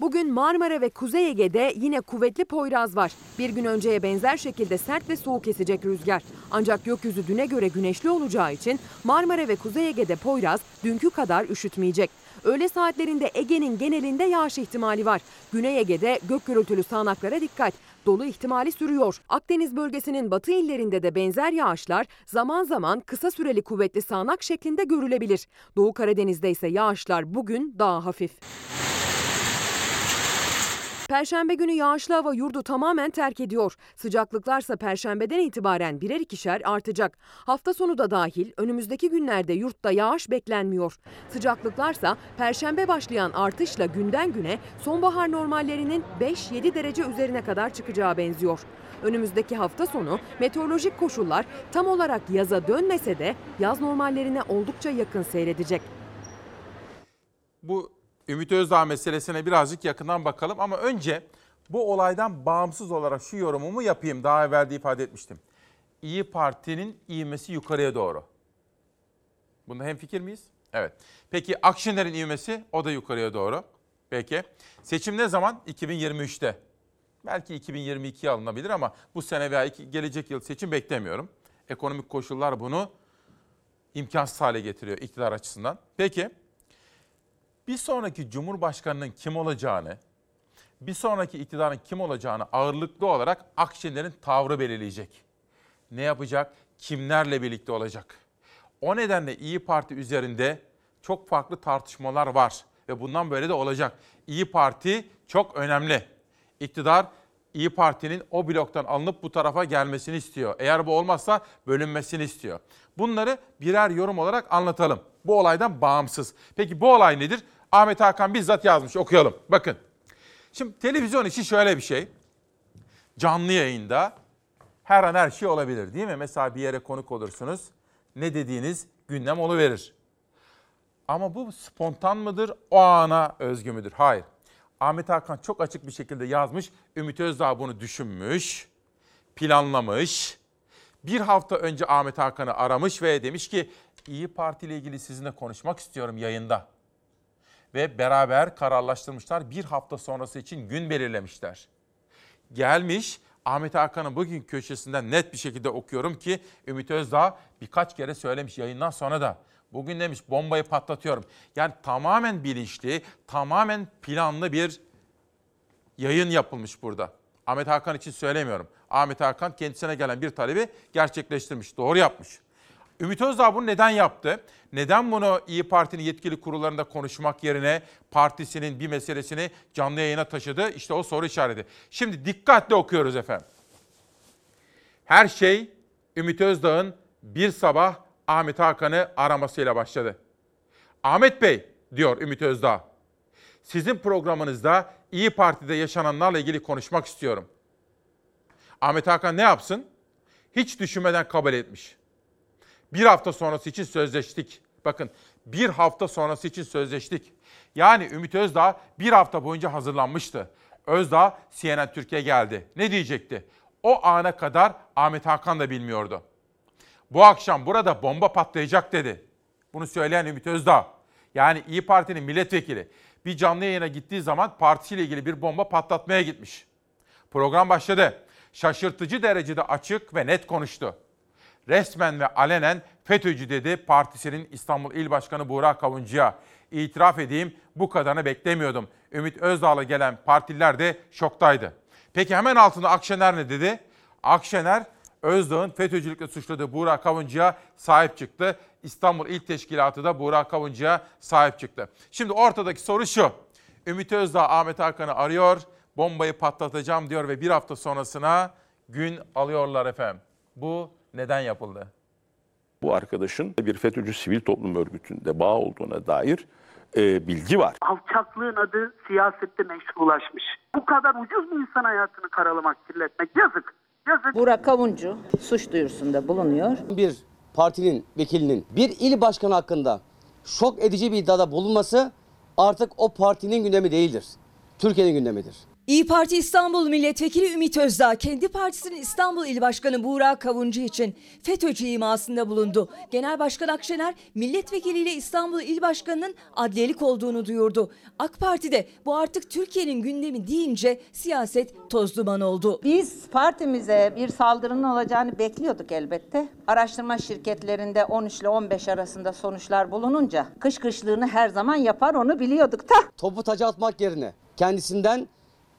Speaker 7: Bugün Marmara ve Kuzey Ege'de yine kuvvetli Poyraz var. Bir gün önceye benzer şekilde sert ve soğuk esecek rüzgar. Ancak gökyüzü düne göre güneşli olacağı için Marmara ve Kuzey Ege'de Poyraz dünkü kadar üşütmeyecek. Öğle saatlerinde Ege'nin genelinde yağış ihtimali var. Güney Ege'de gök gürültülü sağanaklara dikkat. Dolu ihtimali sürüyor. Akdeniz bölgesinin batı illerinde de benzer yağışlar zaman zaman kısa süreli kuvvetli sağanak şeklinde görülebilir. Doğu Karadeniz'de ise yağışlar bugün daha hafif. Perşembe günü yağışlı hava yurdu tamamen terk ediyor. Sıcaklıklarsa perşembeden itibaren birer ikişer artacak. Hafta sonu da dahil önümüzdeki günlerde yurtta yağış beklenmiyor. Sıcaklıklarsa perşembe başlayan artışla günden güne sonbahar normallerinin 5-7 derece üzerine kadar çıkacağı benziyor. Önümüzdeki hafta sonu meteorolojik koşullar tam olarak yaza dönmese de yaz normallerine oldukça yakın seyredecek.
Speaker 1: Bu Ümit Özdağ meselesine birazcık yakından bakalım ama önce bu olaydan bağımsız olarak şu yorumumu yapayım. Daha evvel de ifade etmiştim. İyi Parti'nin ivmesi yukarıya doğru. Bunda hem fikir miyiz? Evet. Peki Akşener'in ivmesi o da yukarıya doğru. Peki. Seçim ne zaman? 2023'te. Belki 2022'ye alınabilir ama bu sene veya iki- gelecek yıl seçim beklemiyorum. Ekonomik koşullar bunu imkansız hale getiriyor iktidar açısından. Peki bir sonraki cumhurbaşkanının kim olacağını, bir sonraki iktidarın kim olacağını ağırlıklı olarak Akşener'in tavrı belirleyecek. Ne yapacak, kimlerle birlikte olacak. O nedenle İyi Parti üzerinde çok farklı tartışmalar var ve bundan böyle de olacak. İyi Parti çok önemli. İktidar İyi Parti'nin o bloktan alınıp bu tarafa gelmesini istiyor. Eğer bu olmazsa bölünmesini istiyor. Bunları birer yorum olarak anlatalım. Bu olaydan bağımsız. Peki bu olay nedir? Ahmet Hakan bizzat yazmış okuyalım. Bakın. Şimdi televizyon için şöyle bir şey. Canlı yayında her an her şey olabilir değil mi? Mesela bir yere konuk olursunuz. Ne dediğiniz gündem oluverir. Ama bu spontan mıdır, o ana özgü müdür? Hayır. Ahmet Hakan çok açık bir şekilde yazmış. Ümit Özdağ bunu düşünmüş, planlamış. Bir hafta önce Ahmet Hakan'ı aramış ve demiş ki İyi Parti ile ilgili sizinle konuşmak istiyorum yayında. Ve beraber kararlaştırmışlar. Bir hafta sonrası için gün belirlemişler. Gelmiş Ahmet Hakan'ın bugün köşesinden net bir şekilde okuyorum ki Ümit Özdağ birkaç kere söylemiş yayından sonra da. Bugün demiş bombayı patlatıyorum. Yani tamamen bilinçli, tamamen planlı bir yayın yapılmış burada. Ahmet Hakan için söylemiyorum. Ahmet Hakan kendisine gelen bir talebi gerçekleştirmiş, doğru yapmış. Ümit Özdağ bunu neden yaptı? Neden bunu İyi Parti'nin yetkili kurullarında konuşmak yerine partisinin bir meselesini canlı yayına taşıdı? İşte o soru işareti. Şimdi dikkatle okuyoruz efendim. Her şey Ümit Özdağ'ın bir sabah Ahmet Hakan'ı aramasıyla başladı. Ahmet Bey diyor Ümit Özdağ. Sizin programınızda İyi Parti'de yaşananlarla ilgili konuşmak istiyorum. Ahmet Hakan ne yapsın? Hiç düşünmeden kabul etmiş. Bir hafta sonrası için sözleştik. Bakın bir hafta sonrası için sözleştik. Yani Ümit Özdağ bir hafta boyunca hazırlanmıştı. Özdağ CNN Türkiye geldi. Ne diyecekti? O ana kadar Ahmet Hakan da bilmiyordu. Bu akşam burada bomba patlayacak dedi. Bunu söyleyen Ümit Özdağ. Yani İyi Parti'nin milletvekili bir canlı yayına gittiği zaman partisiyle ilgili bir bomba patlatmaya gitmiş. Program başladı. Şaşırtıcı derecede açık ve net konuştu. Resmen ve alenen FETÖ'cü dedi partisinin İstanbul İl Başkanı Buğra Kavuncu'ya. İtiraf edeyim bu kadarını beklemiyordum. Ümit Özdağ'la gelen partililer de şoktaydı. Peki hemen altında Akşener ne dedi? Akşener Özdağ'ın FETÖ'cülükle suçladığı Buğra Kavuncu'ya sahip çıktı. İstanbul İl Teşkilatı da Buğra Kavuncu'ya sahip çıktı. Şimdi ortadaki soru şu. Ümit Özdağ Ahmet Hakan'ı arıyor, bombayı patlatacağım diyor ve bir hafta sonrasına gün alıyorlar efendim. Bu neden yapıldı?
Speaker 18: Bu arkadaşın bir FETÖ'cü sivil toplum örgütünde bağ olduğuna dair e, bilgi var.
Speaker 19: Alçaklığın adı siyasette meşrulaşmış. Bu kadar ucuz bir insan hayatını karalamak, kirletmek yazık. Yazık.
Speaker 20: Burak Kavuncu suç duyurusunda bulunuyor.
Speaker 21: Bir partinin vekilinin bir il başkanı hakkında şok edici bir iddiada bulunması artık o partinin gündemi değildir. Türkiye'nin gündemidir.
Speaker 22: İyi Parti İstanbul Milletvekili Ümit Özdağ kendi partisinin İstanbul İl Başkanı Buğra Kavuncu için FETÖ'cü imasında bulundu. Genel Başkan Akşener milletvekiliyle İstanbul İl Başkanı'nın adliyelik olduğunu duyurdu. AK Parti de bu artık Türkiye'nin gündemi deyince siyaset toz duman oldu.
Speaker 20: Biz partimize bir saldırının olacağını bekliyorduk elbette. Araştırma şirketlerinde 13 ile 15 arasında sonuçlar bulununca kış kışlığını her zaman yapar onu biliyorduk da.
Speaker 21: Topu taca atmak yerine kendisinden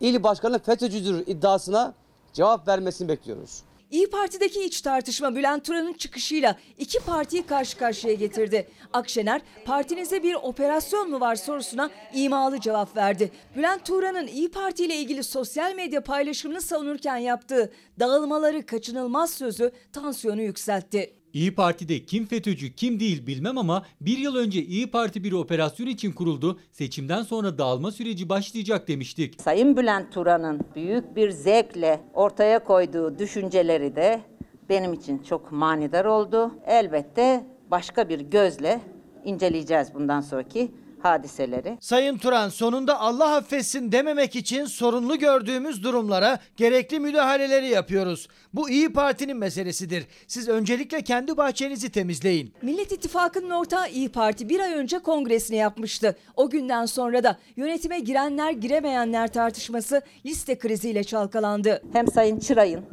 Speaker 21: il başkanı FETÖ'cüdür iddiasına cevap vermesini bekliyoruz.
Speaker 22: İyi Parti'deki iç tartışma Bülent Turan'ın çıkışıyla iki partiyi karşı karşıya getirdi. Akşener, partinize bir operasyon mu var sorusuna imalı cevap verdi. Bülent Turan'ın İyi Parti ile ilgili sosyal medya paylaşımını savunurken yaptığı dağılmaları kaçınılmaz sözü tansiyonu yükseltti.
Speaker 23: İyi Parti'de kim FETÖ'cü kim değil bilmem ama bir yıl önce İyi Parti bir operasyon için kuruldu. Seçimden sonra dağılma süreci başlayacak demiştik.
Speaker 20: Sayın Bülent Turan'ın büyük bir zevkle ortaya koyduğu düşünceleri de benim için çok manidar oldu. Elbette başka bir gözle inceleyeceğiz bundan sonraki hadiseleri.
Speaker 24: Sayın Turan sonunda Allah affetsin dememek için sorunlu gördüğümüz durumlara gerekli müdahaleleri yapıyoruz. Bu İyi Parti'nin meselesidir. Siz öncelikle kendi bahçenizi temizleyin.
Speaker 22: Millet İttifakı'nın ortağı İyi Parti bir ay önce kongresini yapmıştı. O günden sonra da yönetime girenler giremeyenler tartışması liste kriziyle çalkalandı.
Speaker 20: Hem Sayın Çıray'ın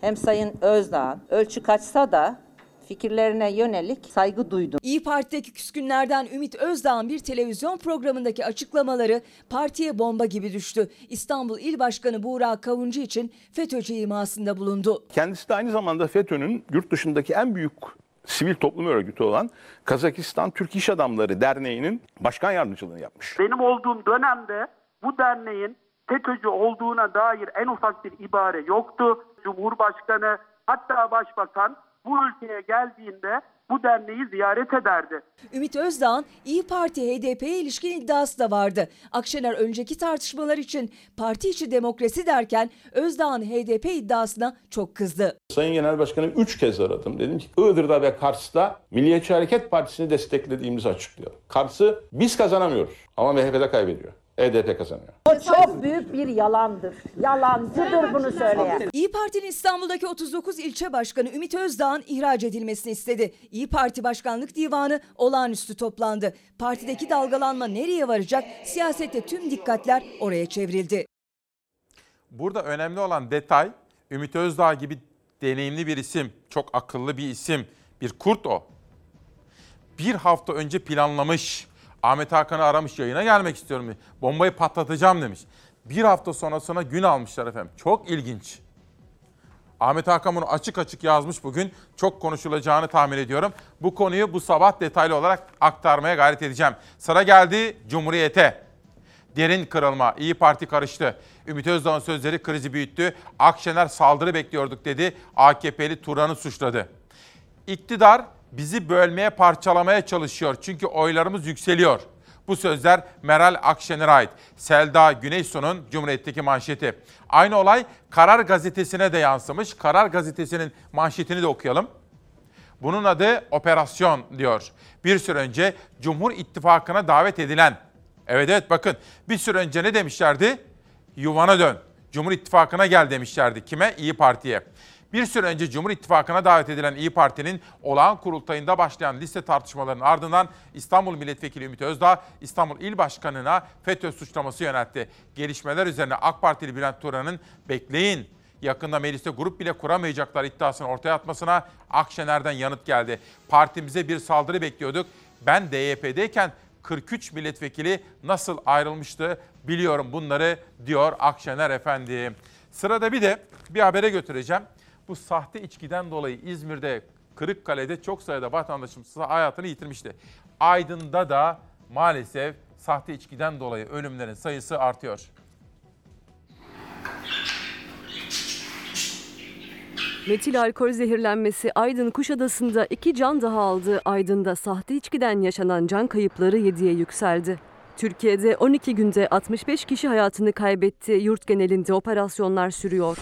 Speaker 20: hem Sayın Özdağ'ın ölçü kaçsa da fikirlerine yönelik saygı duydum.
Speaker 22: İyi Parti'deki küskünlerden Ümit Özdağ'ın bir televizyon programındaki açıklamaları partiye bomba gibi düştü. İstanbul İl Başkanı Buğra Kavuncu için FETÖ'cü imasında bulundu.
Speaker 18: Kendisi de aynı zamanda FETÖ'nün yurt dışındaki en büyük sivil toplum örgütü olan Kazakistan Türk İş Adamları Derneği'nin başkan yardımcılığını yapmış.
Speaker 19: Benim olduğum dönemde bu derneğin FETÖ'cü olduğuna dair en ufak bir ibare yoktu. Cumhurbaşkanı hatta başbakan bu ülkeye geldiğinde bu derneği ziyaret ederdi.
Speaker 22: Ümit Özdağ'ın İyi Parti HDP'ye ilişkin iddiası da vardı. Akşener önceki tartışmalar için parti içi demokrasi derken Özdağ'ın HDP iddiasına çok kızdı.
Speaker 18: Sayın Genel Başkanı 3 kez aradım. Dedim ki Iğdır'da ve Kars'ta Milliyetçi Hareket Partisi'ni desteklediğimizi açıklıyor. Kars'ı biz kazanamıyoruz ama MHP'de kaybediyor. HDP kazanıyor.
Speaker 13: O çok büyük bir yalandır. Yalancıdır bunu söyleyen.
Speaker 22: İyi Parti'nin İstanbul'daki 39 ilçe başkanı Ümit Özdağ'ın ihraç edilmesini istedi. İyi Parti Başkanlık Divanı olağanüstü toplandı. Partideki dalgalanma nereye varacak? Siyasette tüm dikkatler oraya çevrildi.
Speaker 1: Burada önemli olan detay Ümit Özdağ gibi deneyimli bir isim, çok akıllı bir isim, bir kurt o. Bir hafta önce planlamış, Ahmet Hakan'ı aramış yayına gelmek istiyorum. Bombayı patlatacağım demiş. Bir hafta sonrasına gün almışlar efendim. Çok ilginç. Ahmet Hakan bunu açık açık yazmış bugün. Çok konuşulacağını tahmin ediyorum. Bu konuyu bu sabah detaylı olarak aktarmaya gayret edeceğim. Sıra geldi Cumhuriyet'e. Derin kırılma, İyi Parti karıştı. Ümit Özdağ'ın sözleri krizi büyüttü. Akşener saldırı bekliyorduk dedi. AKP'li Turan'ı suçladı. İktidar bizi bölmeye, parçalamaya çalışıyor. Çünkü oylarımız yükseliyor. Bu sözler Meral Akşener'e ait. Selda Güneysu'nun Cumhuriyet'teki manşeti. Aynı olay Karar Gazetesi'ne de yansımış. Karar Gazetesi'nin manşetini de okuyalım. Bunun adı operasyon diyor. Bir süre önce Cumhur İttifakı'na davet edilen, evet evet bakın bir süre önce ne demişlerdi? Yuvana dön, Cumhur İttifakı'na gel demişlerdi. Kime? İyi Parti'ye. Bir süre önce Cumhur İttifakı'na davet edilen İyi Parti'nin olağan kurultayında başlayan liste tartışmalarının ardından İstanbul Milletvekili Ümit Özdağ İstanbul İl Başkanı'na FETÖ suçlaması yöneltti. Gelişmeler üzerine AK Partili Bülent Turan'ın bekleyin yakında mecliste grup bile kuramayacaklar iddiasını ortaya atmasına Akşener'den yanıt geldi. Partimize bir saldırı bekliyorduk. Ben DYP'deyken 43 milletvekili nasıl ayrılmıştı biliyorum bunları diyor Akşener efendi. Sırada bir de bir habere götüreceğim. Bu sahte içkiden dolayı İzmir'de Kırıkkale'de çok sayıda vatandaşımız hayatını yitirmişti. Aydın'da da maalesef sahte içkiden dolayı ölümlerin sayısı artıyor.
Speaker 25: Metil alkol zehirlenmesi Aydın Kuşadası'nda iki can daha aldı. Aydın'da sahte içkiden yaşanan can kayıpları 7'ye yükseldi. Türkiye'de 12 günde 65 kişi hayatını kaybetti. Yurt genelinde operasyonlar sürüyor.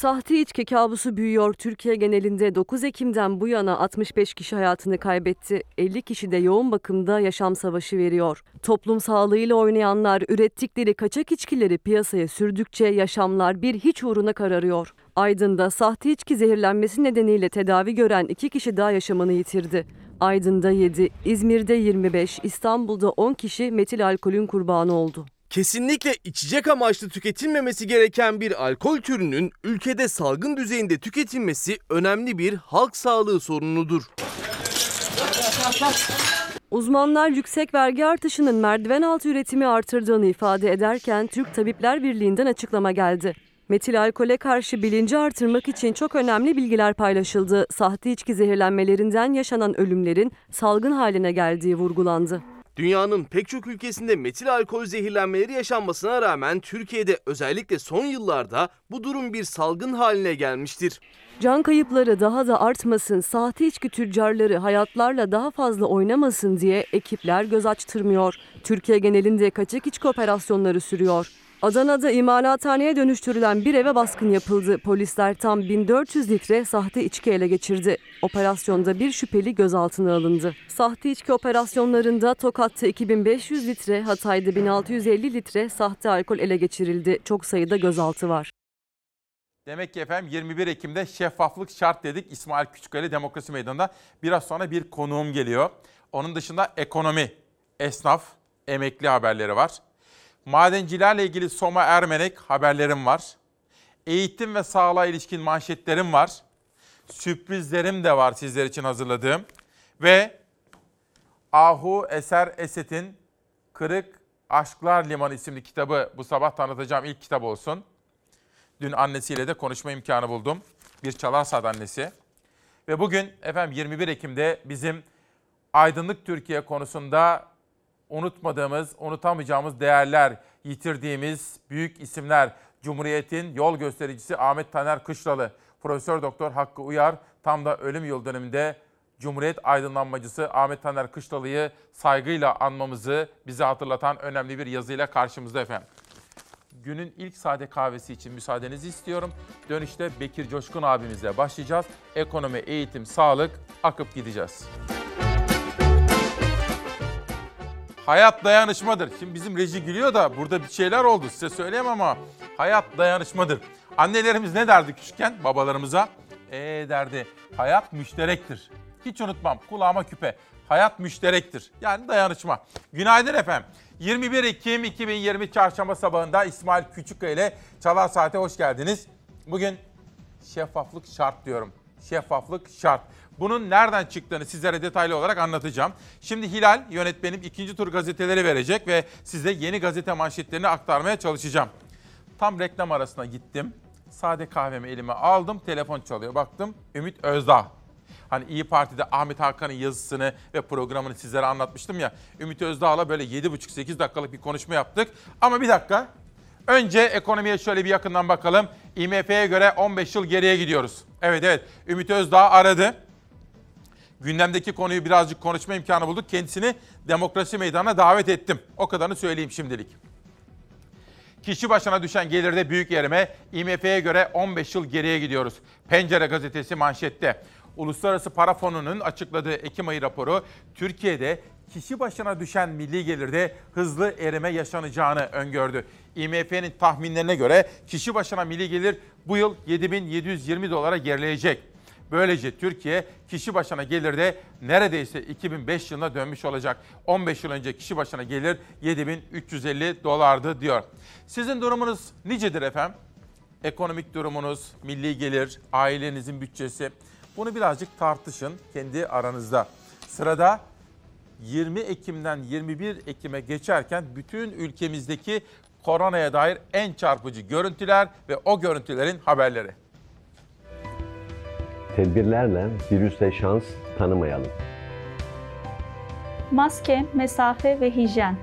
Speaker 25: Sahte içki kabusu büyüyor. Türkiye genelinde 9 Ekim'den bu yana 65 kişi hayatını kaybetti. 50 kişi de yoğun bakımda yaşam savaşı veriyor. Toplum sağlığıyla oynayanlar ürettikleri kaçak içkileri piyasaya sürdükçe yaşamlar bir hiç uğruna kararıyor. Aydın'da sahte içki zehirlenmesi nedeniyle tedavi gören iki kişi daha yaşamını yitirdi. Aydın'da 7, İzmir'de 25, İstanbul'da 10 kişi metil alkolün kurbanı oldu.
Speaker 3: Kesinlikle içecek amaçlı tüketilmemesi gereken bir alkol türünün ülkede salgın düzeyinde tüketilmesi önemli bir halk sağlığı sorunudur.
Speaker 25: Uzmanlar yüksek vergi artışının merdiven altı üretimi artırdığını ifade ederken Türk Tabipler Birliği'nden açıklama geldi. Metil alkole karşı bilinci artırmak için çok önemli bilgiler paylaşıldı. Sahte içki zehirlenmelerinden yaşanan ölümlerin salgın haline geldiği vurgulandı.
Speaker 3: Dünyanın pek çok ülkesinde metil alkol zehirlenmeleri yaşanmasına rağmen Türkiye'de özellikle son yıllarda bu durum bir salgın haline gelmiştir.
Speaker 25: Can kayıpları daha da artmasın, sahte içki tüccarları hayatlarla daha fazla oynamasın diye ekipler göz açtırmıyor. Türkiye genelinde kaçak içki operasyonları sürüyor. Adana'da imalathaneye dönüştürülen bir eve baskın yapıldı. Polisler tam 1400 litre sahte içki ele geçirdi. Operasyonda bir şüpheli gözaltına alındı. Sahte içki operasyonlarında Tokat'ta 2500 litre, Hatay'da 1650 litre sahte alkol ele geçirildi. Çok sayıda gözaltı var.
Speaker 1: Demek ki efendim 21 Ekim'de şeffaflık şart dedik İsmail Küçüköy'le Demokrasi Meydanı'nda. Biraz sonra bir konuğum geliyor. Onun dışında ekonomi, esnaf, emekli haberleri var. Madencilerle ilgili Soma Ermenek haberlerim var. Eğitim ve sağlığa ilişkin manşetlerim var. Sürprizlerim de var sizler için hazırladığım. Ve Ahu Eser Eset'in Kırık Aşklar Limanı isimli kitabı bu sabah tanıtacağım ilk kitap olsun. Dün annesiyle de konuşma imkanı buldum. Bir Çalarsat annesi. Ve bugün efendim 21 Ekim'de bizim Aydınlık Türkiye konusunda unutmadığımız, unutamayacağımız değerler, yitirdiğimiz büyük isimler. Cumhuriyet'in yol göstericisi Ahmet Taner Kışlalı, Profesör Doktor Hakkı Uyar tam da ölüm yıl döneminde Cumhuriyet aydınlanmacısı Ahmet Taner Kışlalı'yı saygıyla anmamızı bize hatırlatan önemli bir yazıyla karşımızda efendim. Günün ilk sade kahvesi için müsaadenizi istiyorum. Dönüşte Bekir Coşkun abimizle başlayacağız. Ekonomi, eğitim, sağlık akıp gideceğiz. Hayat dayanışmadır. Şimdi bizim reji gülüyor da burada bir şeyler oldu size söyleyeyim ama hayat dayanışmadır. Annelerimiz ne derdi küçükken babalarımıza? Ee derdi hayat müşterektir. Hiç unutmam kulağıma küpe. Hayat müşterektir. Yani dayanışma. Günaydın efendim. 21 Ekim 2020 çarşamba sabahında İsmail Küçükkaya ile Çalar Saat'e hoş geldiniz. Bugün şeffaflık şart diyorum. Şeffaflık şart. Bunun nereden çıktığını sizlere detaylı olarak anlatacağım. Şimdi Hilal yönetmenim ikinci tur gazeteleri verecek ve size yeni gazete manşetlerini aktarmaya çalışacağım. Tam reklam arasına gittim. Sade kahvemi elime aldım. Telefon çalıyor. Baktım Ümit Özdağ. Hani İyi Parti'de Ahmet Hakan'ın yazısını ve programını sizlere anlatmıştım ya. Ümit Özdağ'la böyle 7,5-8 dakikalık bir konuşma yaptık. Ama bir dakika. Önce ekonomiye şöyle bir yakından bakalım. IMF'ye göre 15 yıl geriye gidiyoruz. Evet evet Ümit Özdağ aradı. Gündemdeki konuyu birazcık konuşma imkanı bulduk. Kendisini demokrasi meydanına davet ettim. O kadarını söyleyeyim şimdilik. Kişi başına düşen gelirde büyük yerime IMF'ye göre 15 yıl geriye gidiyoruz. Pencere gazetesi manşette. Uluslararası Para Fonu'nun açıkladığı Ekim ayı raporu Türkiye'de kişi başına düşen milli gelirde hızlı erime yaşanacağını öngördü. IMF'nin tahminlerine göre kişi başına milli gelir bu yıl 7720 dolara gerileyecek. Böylece Türkiye kişi başına gelirde neredeyse 2005 yılına dönmüş olacak. 15 yıl önce kişi başına gelir 7350 dolardı diyor. Sizin durumunuz nicedir efendim? Ekonomik durumunuz, milli gelir, ailenizin bütçesi. Bunu birazcık tartışın kendi aranızda. Sırada 20 Ekim'den 21 Ekim'e geçerken bütün ülkemizdeki koronaya dair en çarpıcı görüntüler ve o görüntülerin haberleri.
Speaker 26: Tedbirlerle virüse şans tanımayalım.
Speaker 27: Maske, mesafe ve hijyen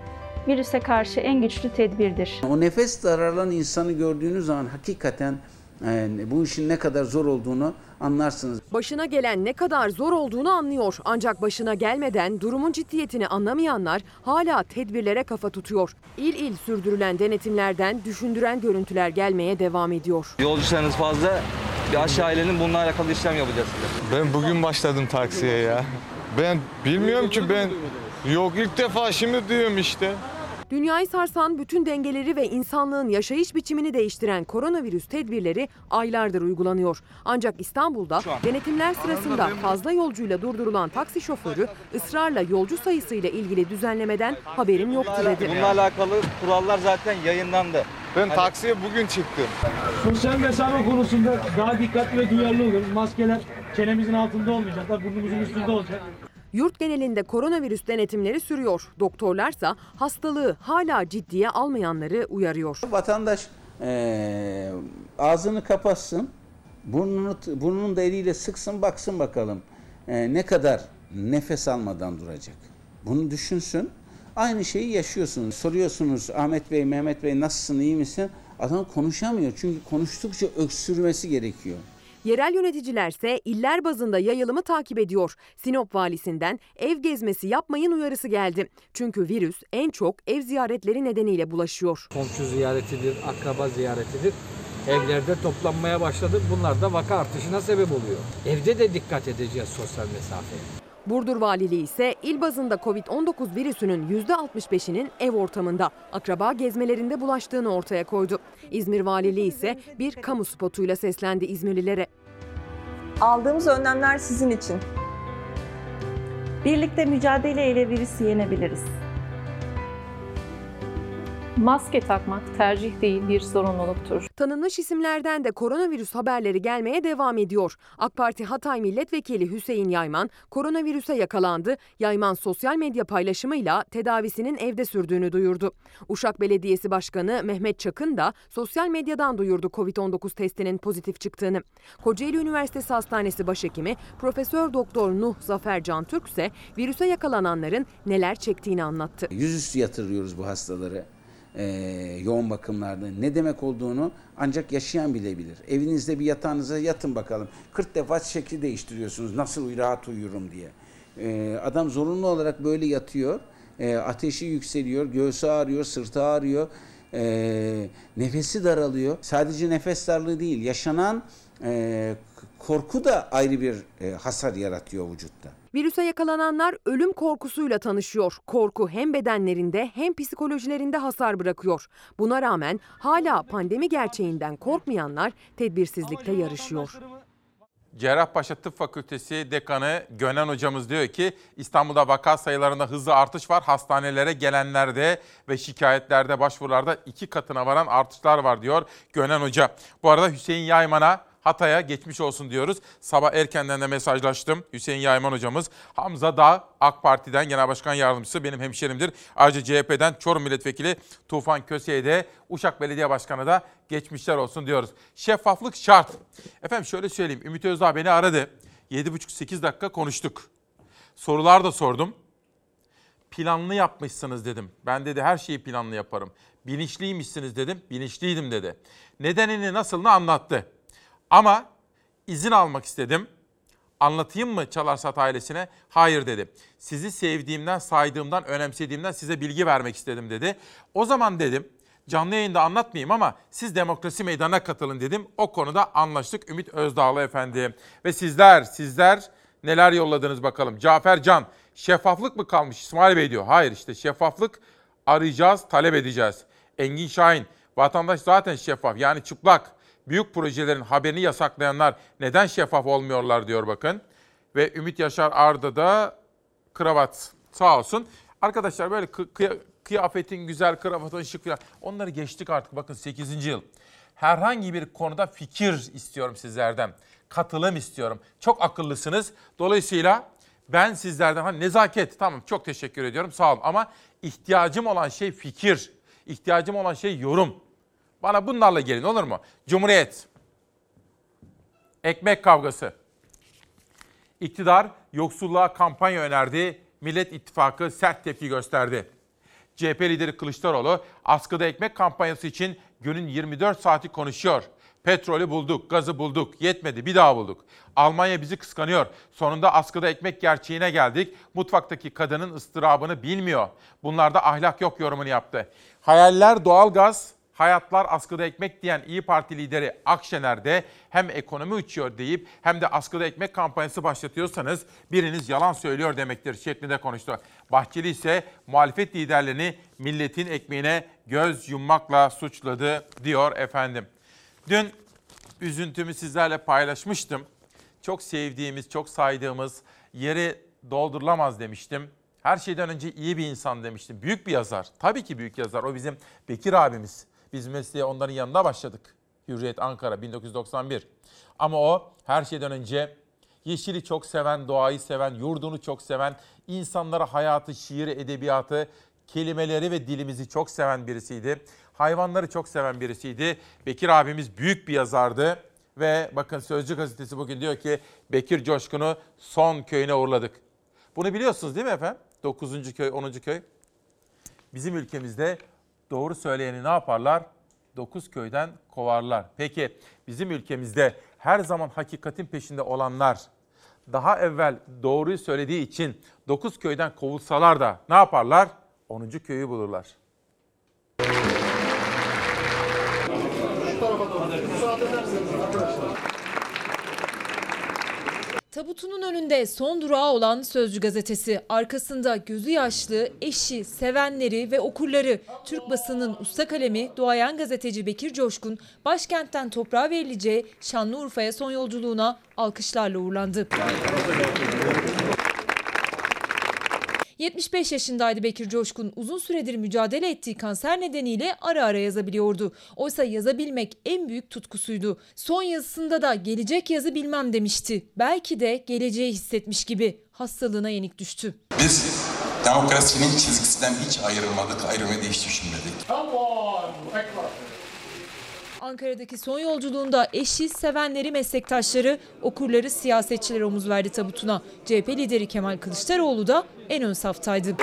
Speaker 27: virüse karşı en güçlü tedbirdir.
Speaker 28: O nefes daralan insanı gördüğünüz zaman hakikaten Yani bu işin ne kadar zor olduğunu anlarsınız.
Speaker 7: Başına gelen ne kadar zor olduğunu anlıyor. Ancak başına gelmeden durumun ciddiyetini anlamayanlar hala tedbirlere kafa tutuyor. İl il sürdürülen denetimlerden düşündüren görüntüler gelmeye devam ediyor.
Speaker 29: Yolcu sayınız fazla. Bir aşağı ailenin bununla alakalı işlem yapacağız.
Speaker 30: Ben bugün başladım taksiye ya. Ben bilmiyorum ki ben. Yok ilk defa şimdi duyuyorum işte.
Speaker 7: Dünyayı sarsan bütün dengeleri ve insanlığın yaşayış biçimini değiştiren koronavirüs tedbirleri aylardır uygulanıyor. Ancak İstanbul'da denetimler sırasında fazla yolcuyla durdurulan taksi şoförü ısrarla yolcu sayısıyla ilgili düzenlemeden haberim yoktu dedi.
Speaker 29: Bununla alakalı kurallar zaten yayınlandı.
Speaker 30: Ben taksiye bugün çıktım.
Speaker 31: Sosyal mesafe konusunda daha dikkatli ve duyarlı oluruz. Maskeler çenemizin altında olmayacaklar, burnumuzun üstünde olacak.
Speaker 7: Yurt genelinde koronavirüs denetimleri sürüyor. Doktorlarsa hastalığı hala ciddiye almayanları uyarıyor.
Speaker 28: Vatandaş eee, ağzını kapatsın, burnunu burnunun da eliyle sıksın, baksın bakalım eee, ne kadar nefes almadan duracak. Bunu düşünsün. Aynı şeyi yaşıyorsunuz. Soruyorsunuz Ahmet Bey, Mehmet Bey nasılsın, iyi misin? Adam konuşamıyor çünkü konuştukça öksürmesi gerekiyor.
Speaker 7: Yerel yöneticilerse iller bazında yayılımı takip ediyor. Sinop valisinden ev gezmesi yapmayın uyarısı geldi. Çünkü virüs en çok ev ziyaretleri nedeniyle bulaşıyor.
Speaker 32: Komşu ziyaretidir, akraba ziyaretidir. Evlerde toplanmaya başladı. Bunlar da vaka artışına sebep oluyor. Evde de dikkat edeceğiz sosyal mesafeye.
Speaker 7: Burdur Valiliği ise il bazında Covid-19 virüsünün %65'inin ev ortamında, akraba gezmelerinde bulaştığını ortaya koydu. İzmir Valiliği ise bir kamu spotuyla seslendi İzmirlilere.
Speaker 33: Aldığımız önlemler sizin için. Birlikte mücadeleyle virüsü yenebiliriz.
Speaker 27: Maske takmak tercih değil bir zorunluluktur.
Speaker 7: Tanınmış isimlerden de koronavirüs haberleri gelmeye devam ediyor. AK Parti Hatay Milletvekili Hüseyin Yayman koronavirüse yakalandı. Yayman sosyal medya paylaşımıyla tedavisinin evde sürdüğünü duyurdu. Uşak Belediyesi Başkanı Mehmet Çakın da sosyal medyadan duyurdu Covid-19 testinin pozitif çıktığını. Kocaeli Üniversitesi Hastanesi Başhekimi Profesör Doktor Nuh Zafer Cantürk ise virüse yakalananların neler çektiğini anlattı.
Speaker 28: Yüzüstü yatırıyoruz bu hastaları eee, yoğun bakımlarda. Ne demek olduğunu ancak yaşayan bilebilir. Evinizde bir yatağınıza yatın bakalım. 40 defa şekli değiştiriyorsunuz nasıl rahat uyurum diye. Eee, adam zorunlu olarak böyle yatıyor. Eee, ateşi yükseliyor, göğsü ağrıyor, sırtı ağrıyor. Eee, nefesi daralıyor. Sadece nefes darlığı değil, yaşanan eee, korku da ayrı bir eee, hasar yaratıyor vücutta.
Speaker 7: Virüse yakalananlar ölüm korkusuyla tanışıyor. Korku hem bedenlerinde hem psikolojilerinde hasar bırakıyor. Buna rağmen hala pandemi gerçeğinden korkmayanlar tedbirsizlikte yarışıyor.
Speaker 1: Cerrahpaşa Tıp Fakültesi Dekanı Gönen hocamız diyor ki İstanbul'da vaka sayılarında hızlı artış var. Hastanelere gelenlerde ve şikayetlerde başvurularda iki katına varan artışlar var diyor Gönen hoca. Bu arada Hüseyin Yayman'a Hatay'a geçmiş olsun diyoruz. Sabah erkenden de mesajlaştım. Hüseyin Yayman hocamız. Hamza Dağ AK Parti'den Genel Başkan Yardımcısı benim hemşerimdir. Ayrıca CHP'den Çorum Milletvekili Tufan Köse'ye de Uşak Belediye Başkanı da geçmişler olsun diyoruz. Şeffaflık şart. Efendim şöyle söyleyeyim. Ümit Özdağ beni aradı. 7,5-8 dakika konuştuk. Sorular da sordum. Planlı yapmışsınız dedim. Ben dedi her şeyi planlı yaparım. Bilinçliymişsiniz dedim. Bilinçliydim dedi. Nedenini nasılını anlattı. Ama izin almak istedim. Anlatayım mı Çalarsat ailesine? Hayır dedi. Sizi sevdiğimden, saydığımdan, önemsediğimden size bilgi vermek istedim dedi. O zaman dedim canlı yayında anlatmayayım ama siz demokrasi meydanına katılın dedim. O konuda anlaştık Ümit Özdağlı efendi. Ve sizler, sizler neler yolladınız bakalım. Cafer Can, şeffaflık mı kalmış İsmail Bey diyor. Hayır işte şeffaflık arayacağız, talep edeceğiz. Engin Şahin, vatandaş zaten şeffaf yani çıplak büyük projelerin haberini yasaklayanlar neden şeffaf olmuyorlar diyor bakın. Ve Ümit Yaşar Arda da kravat sağ olsun. Arkadaşlar böyle kı- kıya- kıyafetin güzel, kravatın şık falan onları geçtik artık bakın 8. yıl. Herhangi bir konuda fikir istiyorum sizlerden. Katılım istiyorum. Çok akıllısınız. Dolayısıyla ben sizlerden hani nezaket tamam çok teşekkür ediyorum sağ olun ama ihtiyacım olan şey fikir. İhtiyacım olan şey yorum. Bana bunlarla gelin olur mu? Cumhuriyet. Ekmek kavgası. İktidar yoksulluğa kampanya önerdi. Millet İttifakı sert tepki gösterdi. CHP lideri Kılıçdaroğlu askıda ekmek kampanyası için günün 24 saati konuşuyor. Petrolü bulduk, gazı bulduk. Yetmedi bir daha bulduk. Almanya bizi kıskanıyor. Sonunda askıda ekmek gerçeğine geldik. Mutfaktaki kadının ıstırabını bilmiyor. Bunlarda ahlak yok yorumunu yaptı. Hayaller doğalgaz, hayatlar askıda ekmek diyen İyi Parti lideri Akşener de hem ekonomi uçuyor deyip hem de askıda ekmek kampanyası başlatıyorsanız biriniz yalan söylüyor demektir şeklinde konuştu. Bahçeli ise muhalefet liderlerini milletin ekmeğine göz yummakla suçladı diyor efendim. Dün üzüntümü sizlerle paylaşmıştım. Çok sevdiğimiz, çok saydığımız yeri doldurulamaz demiştim. Her şeyden önce iyi bir insan demiştim. Büyük bir yazar. Tabii ki büyük yazar. O bizim Bekir abimiz. Biz mesleğe onların yanında başladık. Hürriyet Ankara 1991. Ama o her şeyden önce yeşili çok seven, doğayı seven, yurdunu çok seven, insanlara hayatı, şiiri, edebiyatı, kelimeleri ve dilimizi çok seven birisiydi. Hayvanları çok seven birisiydi. Bekir abimiz büyük bir yazardı. Ve bakın Sözcü gazetesi bugün diyor ki Bekir Coşkun'u son köyüne uğurladık. Bunu biliyorsunuz değil mi efendim? 9. köy, 10. köy. Bizim ülkemizde doğru söyleyeni ne yaparlar? 9 köyden kovarlar. Peki bizim ülkemizde her zaman hakikatin peşinde olanlar daha evvel doğruyu söylediği için 9 köyden kovulsalar da ne yaparlar? 10. köyü bulurlar.
Speaker 34: Tabutunun önünde son durağı olan Sözcü gazetesi, arkasında gözü yaşlı, eşi, sevenleri ve okurları, Türk basının usta kalemi duayen gazeteci Bekir Coşkun, başkentten toprağa verileceği Şanlıurfa'ya son yolculuğuna alkışlarla uğurlandı. 75 yaşındaydı Bekir Coşkun. Uzun süredir mücadele ettiği kanser nedeniyle ara ara yazabiliyordu. Oysa yazabilmek en büyük tutkusuydu. Son yazısında da gelecek yazı bilmem demişti. Belki de geleceği hissetmiş gibi hastalığına yenik düştü.
Speaker 35: Biz demokrasinin çizgisinden hiç ayrılmadık, ayrılmayı hiç düşünmedik.
Speaker 34: Ankara'daki son yolculuğunda eşi, sevenleri, meslektaşları, okurları, siyasetçiler omuz verdi tabutuna. CHP lideri Kemal Kılıçdaroğlu da en ön saftaydı.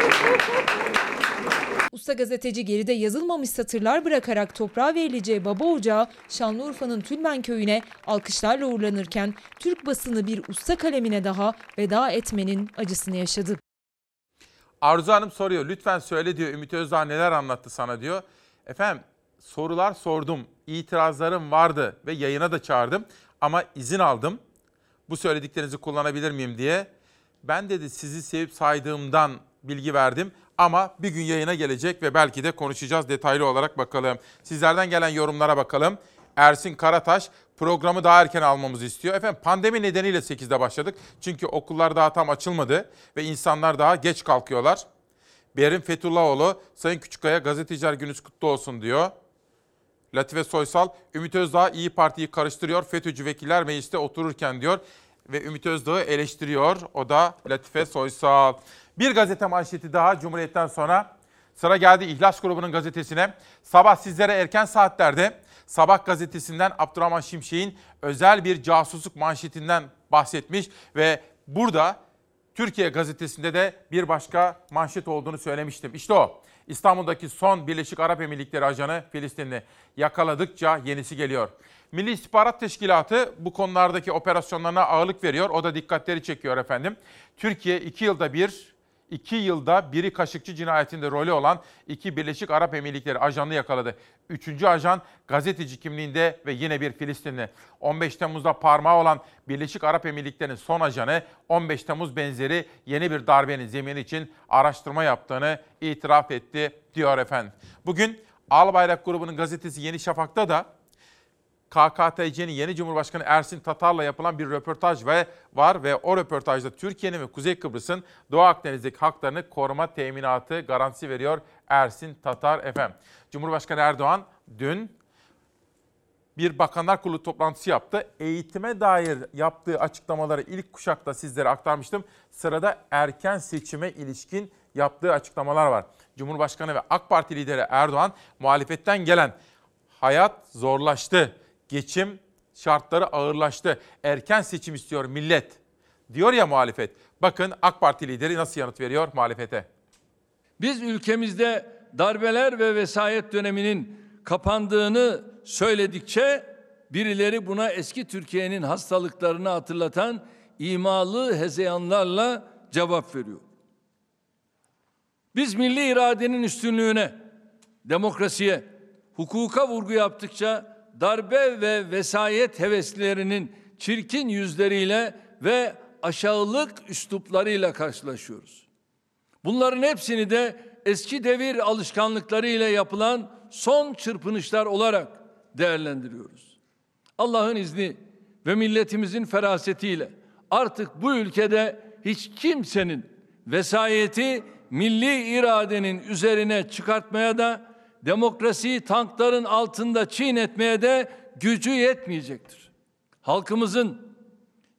Speaker 34: Usta gazeteci geride yazılmamış satırlar bırakarak toprağa verileceği baba ocağı Şanlıurfa'nın Tülmen köyüne alkışlarla uğurlanırken Türk basını bir usta kalemine daha veda etmenin acısını yaşadı.
Speaker 1: Arzu Hanım soruyor. Lütfen söyle diyor. Ümit Özdağ neler anlattı sana diyor. Efendim sorular sordum. İtirazlarım vardı ve yayına da çağırdım. Ama izin aldım. Bu söylediklerinizi kullanabilir miyim diye. Ben dedi sizi sevip saydığımdan bilgi verdim. Ama bir gün yayına gelecek ve belki de konuşacağız detaylı olarak bakalım. Sizlerden gelen yorumlara bakalım. Ersin Karataş programı daha erken almamızı istiyor. Efendim pandemi nedeniyle 8'de başladık. Çünkü okullar daha tam açılmadı ve insanlar daha geç kalkıyorlar. Berin Fethullahoğlu, Sayın Küçükkaya gazeteciler gününüz kutlu olsun diyor. Latife Soysal, Ümit Özdağ İyi Parti'yi karıştırıyor. FETÖ'cü vekiller mecliste otururken diyor ve Ümit Özdağ'ı eleştiriyor. O da Latife Soysal. Bir gazete manşeti daha Cumhuriyet'ten sonra sıra geldi İhlas Grubu'nun gazetesine. Sabah sizlere erken saatlerde Sabah gazetesinden Abdurrahman Şimşek'in özel bir casusluk manşetinden bahsetmiş ve burada Türkiye gazetesinde de bir başka manşet olduğunu söylemiştim. İşte o. İstanbul'daki son Birleşik Arap Emirlikleri ajanı Filistinli yakaladıkça yenisi geliyor. Milli İstihbarat Teşkilatı bu konulardaki operasyonlarına ağırlık veriyor. O da dikkatleri çekiyor efendim. Türkiye iki yılda bir, iki yılda biri Kaşıkçı cinayetinde rolü olan iki Birleşik Arap Emirlikleri ajanını yakaladı. Üçüncü ajan gazeteci kimliğinde ve yine bir Filistinli. 15 Temmuz'da parmağı olan Birleşik Arap Emirlikleri'nin son ajanı 15 Temmuz benzeri yeni bir darbenin zemini için araştırma yaptığını itiraf etti diyor efendim. Bugün Albayrak grubunun gazetesi Yeni Şafak'ta da KKTC'nin yeni Cumhurbaşkanı Ersin Tatar'la yapılan bir röportaj ve var ve o röportajda Türkiye'nin ve Kuzey Kıbrıs'ın Doğu Akdeniz'deki haklarını koruma teminatı garantisi veriyor Ersin Tatar efendim. Cumhurbaşkanı Erdoğan dün bir bakanlar kurulu toplantısı yaptı. Eğitime dair yaptığı açıklamaları ilk kuşakta sizlere aktarmıştım. Sırada erken seçime ilişkin yaptığı açıklamalar var. Cumhurbaşkanı ve AK Parti lideri Erdoğan muhalefetten gelen hayat zorlaştı, geçim şartları ağırlaştı, erken seçim istiyor millet diyor ya muhalefet. Bakın AK Parti lideri nasıl yanıt veriyor muhalefete.
Speaker 36: Biz ülkemizde darbeler ve vesayet döneminin kapandığını söyledikçe birileri buna eski Türkiye'nin hastalıklarını hatırlatan imalı hezeyanlarla cevap veriyor. Biz milli iradenin üstünlüğüne, demokrasiye, hukuka vurgu yaptıkça darbe ve vesayet heveslerinin çirkin yüzleriyle ve aşağılık üsluplarıyla karşılaşıyoruz. Bunların hepsini de eski devir alışkanlıklarıyla yapılan son çırpınışlar olarak değerlendiriyoruz. Allah'ın izni ve milletimizin ferasetiyle artık bu ülkede hiç kimsenin vesayeti milli iradenin üzerine çıkartmaya da demokrasiyi tankların altında çiğnetmeye de gücü yetmeyecektir. Halkımızın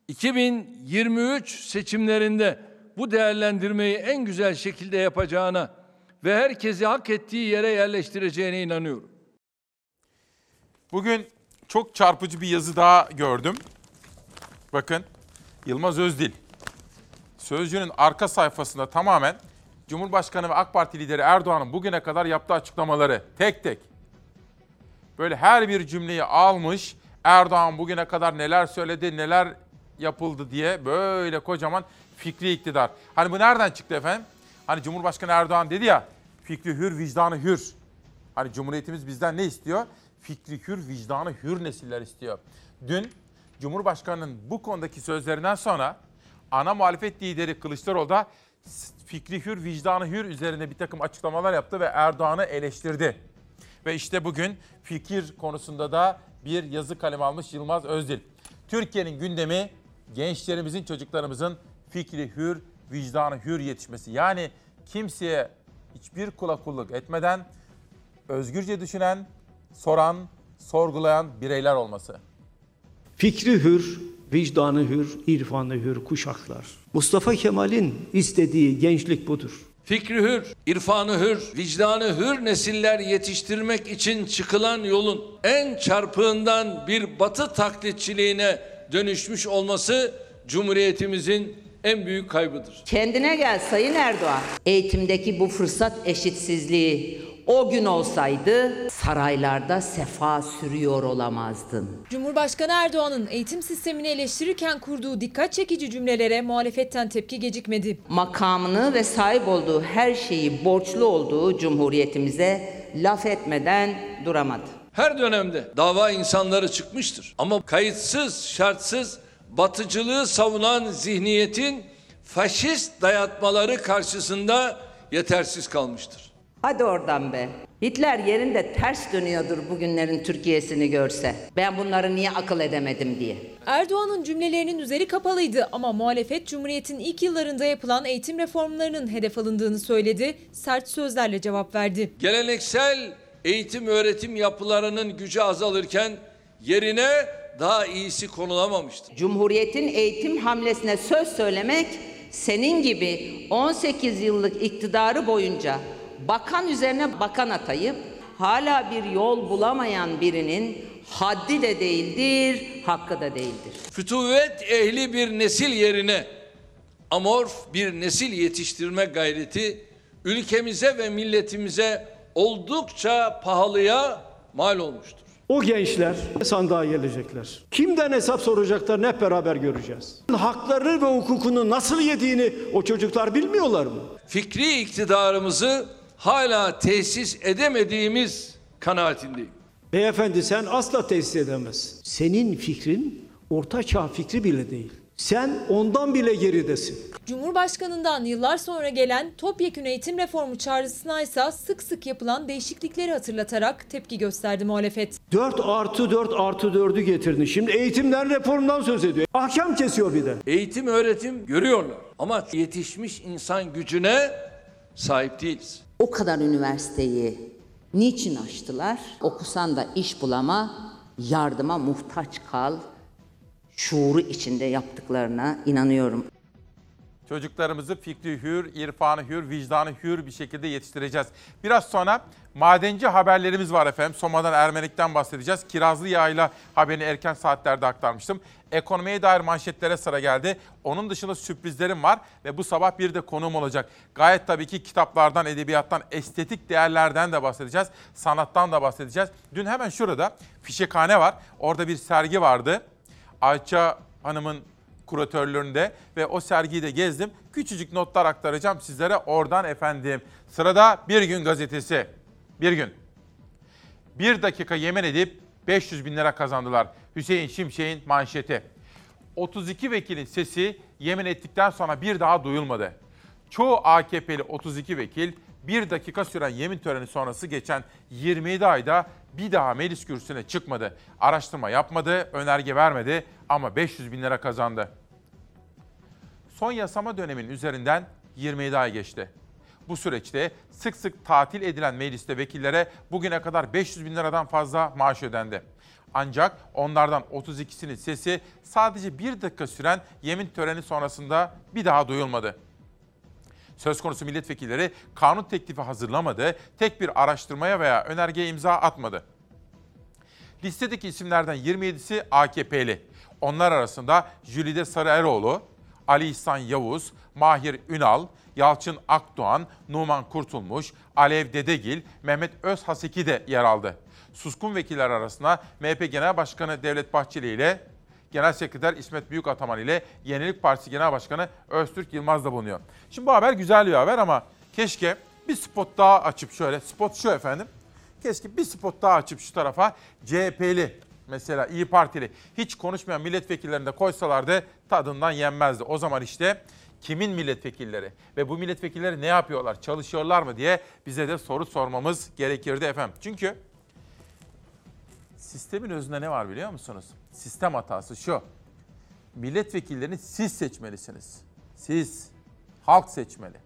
Speaker 36: 2023 seçimlerinde bu değerlendirmeyi en güzel şekilde yapacağına ve herkesi hak ettiği yere yerleştireceğine inanıyorum.
Speaker 1: Bugün çok çarpıcı bir yazı daha gördüm. Bakın Yılmaz Özdil. Sözcü'nün arka sayfasında tamamen Cumhurbaşkanı ve AK Parti lideri Erdoğan'ın bugüne kadar yaptığı açıklamaları tek tek. Böyle her bir cümleyi almış. Erdoğan bugüne kadar neler söyledi, neler yapıldı diye böyle kocaman fikri iktidar. Hani bu nereden çıktı efendim? Hani Cumhurbaşkanı Erdoğan dedi ya fikri hür, vicdanı hür. Hani Cumhuriyetimiz bizden ne istiyor? Fikri hür, vicdanı hür nesiller istiyor. Dün Cumhurbaşkanı'nın bu konudaki sözlerinden sonra ana muhalefet lideri Kılıçdaroğlu da fikri hür, vicdanı hür üzerine bir takım açıklamalar yaptı ve Erdoğan'ı eleştirdi. Ve işte bugün fikir konusunda da bir yazı kalemi almış Yılmaz Özdil. Türkiye'nin gündemi gençlerimizin, çocuklarımızın fikri hür, vicdanı hür yetişmesi. Yani kimseye hiçbir kula kulluk etmeden özgürce düşünen, soran, sorgulayan bireyler olması.
Speaker 37: Fikri hür, vicdanı hür, irfanı hür kuşaklar. Mustafa Kemal'in istediği gençlik budur.
Speaker 36: Fikri hür, irfanı hür, vicdanı hür nesiller yetiştirmek için çıkılan yolun en çarpığından bir batı taklitçiliğine dönüşmüş olması Cumhuriyetimizin en büyük kaybıdır.
Speaker 20: Kendine gel Sayın Erdoğan. Eğitimdeki bu fırsat eşitsizliği o gün olsaydı saraylarda sefa sürüyor olamazdın.
Speaker 34: Cumhurbaşkanı Erdoğan'ın eğitim sistemini eleştirirken kurduğu dikkat çekici cümlelere muhalefetten tepki gecikmedi.
Speaker 20: Makamını ve sahip olduğu her şeyi borçlu olduğu cumhuriyetimize laf etmeden duramadı.
Speaker 36: Her dönemde dava insanları çıkmıştır. Ama kayıtsız, şartsız batıcılığı savunan zihniyetin faşist dayatmaları karşısında yetersiz kalmıştır.
Speaker 20: Hadi oradan be. Hitler yerinde ters dönüyordur bugünlerin Türkiye'sini görse. Ben bunları niye akıl edemedim diye.
Speaker 34: Erdoğan'ın cümlelerinin üzeri kapalıydı ama muhalefet Cumhuriyet'in ilk yıllarında yapılan eğitim reformlarının hedef alındığını söyledi, sert sözlerle cevap verdi.
Speaker 36: Geleneksel eğitim öğretim yapılarının gücü azalırken yerine daha iyisi konulamamıştır.
Speaker 20: Cumhuriyetin eğitim hamlesine söz söylemek senin gibi 18 yıllık iktidarı boyunca bakan üzerine bakan atayıp hala bir yol bulamayan birinin haddi de değildir, hakkı da değildir.
Speaker 36: Fütuvet ehli bir nesil yerine amorf bir nesil yetiştirme gayreti ülkemize ve milletimize oldukça pahalıya mal olmuştur.
Speaker 37: O gençler sandığa gelecekler. Kimden hesap soracaklar hep beraber göreceğiz. Hakları ve hukukunu nasıl yediğini o çocuklar bilmiyorlar mı?
Speaker 36: Fikri iktidarımızı hala tesis edemediğimiz kanaatindeyim.
Speaker 37: Beyefendi sen asla tesis edemezsin. Senin fikrin orta çağ fikri bile değil. Sen ondan bile geridesin.
Speaker 34: Cumhurbaşkanından yıllar sonra gelen topyekün eğitim reformu çağrısına ise sık sık yapılan değişiklikleri hatırlatarak tepki gösterdi muhalefet.
Speaker 37: 4 artı 4 artı 4'ü getirdin. Şimdi eğitimden reformdan söz ediyor. Ahkam kesiyor bir de.
Speaker 36: Eğitim öğretim görüyorlar ama yetişmiş insan gücüne sahip değiliz.
Speaker 20: O kadar üniversiteyi niçin açtılar? Okusan da iş bulama, yardıma muhtaç kal. Şuuru içinde yaptıklarına inanıyorum.
Speaker 1: Çocuklarımızı fikri hür, irfanı hür, vicdanı hür bir şekilde yetiştireceğiz. Biraz sonra madenci haberlerimiz var efendim. Soma'dan Ermenik'ten bahsedeceğiz. Kirazlı yağıyla haberini erken saatlerde aktarmıştım. Ekonomiye dair manşetlere sıra geldi. Onun dışında sürprizlerim var ve bu sabah bir de konuğum olacak. Gayet tabii ki kitaplardan, edebiyattan, estetik değerlerden de bahsedeceğiz. Sanattan da bahsedeceğiz. Dün hemen şurada Fişekhane var. Orada bir sergi vardı. Ayça Hanım'ın kuratörlüğünde ve o sergiyi de gezdim. Küçücük notlar aktaracağım sizlere oradan efendim. Sırada Bir Gün gazetesi. Bir gün. Bir dakika yemin edip 500 bin lira kazandılar. Hüseyin Şimşek'in manşeti. 32 vekilin sesi yemin ettikten sonra bir daha duyulmadı. Çoğu AKP'li 32 vekil bir dakika süren yemin töreni sonrası geçen 27 ayda bir daha meclis kürsüsüne çıkmadı. Araştırma yapmadı, önerge vermedi ama 500 bin lira kazandı. Son yasama dönemin üzerinden 27 ay geçti. Bu süreçte sık sık tatil edilen mecliste vekillere bugüne kadar 500 bin liradan fazla maaş ödendi. Ancak onlardan 32'sinin sesi sadece bir dakika süren yemin töreni sonrasında bir daha duyulmadı. Söz konusu milletvekilleri kanun teklifi hazırlamadı, tek bir araştırmaya veya önergeye imza atmadı. Listedeki isimlerden 27'si AKP'li. Onlar arasında Jülide Sarıeroğlu, Ali İhsan Yavuz, Mahir Ünal, Yalçın Akdoğan, Numan Kurtulmuş, Alev Dedegil, Mehmet Özhaseki de yer aldı. Suskun vekiller arasında MHP Genel Başkanı Devlet Bahçeli ile Genel Sekreter İsmet Büyükataman ile Yenilik Partisi Genel Başkanı Öztürk Yılmaz da bulunuyor. Şimdi bu haber güzel bir haber ama keşke bir spot daha açıp şöyle, spot şu efendim. Keşke bir spot daha açıp şu tarafa CHP'li mesela İyi Partili hiç konuşmayan milletvekillerini de koysalardı tadından yenmezdi. O zaman işte kimin milletvekilleri ve bu milletvekilleri ne yapıyorlar, çalışıyorlar mı diye bize de soru sormamız gerekirdi efendim. Çünkü sistemin özünde ne var biliyor musunuz? Sistem hatası şu. Milletvekillerini siz seçmelisiniz. Siz. Halk seçmeli.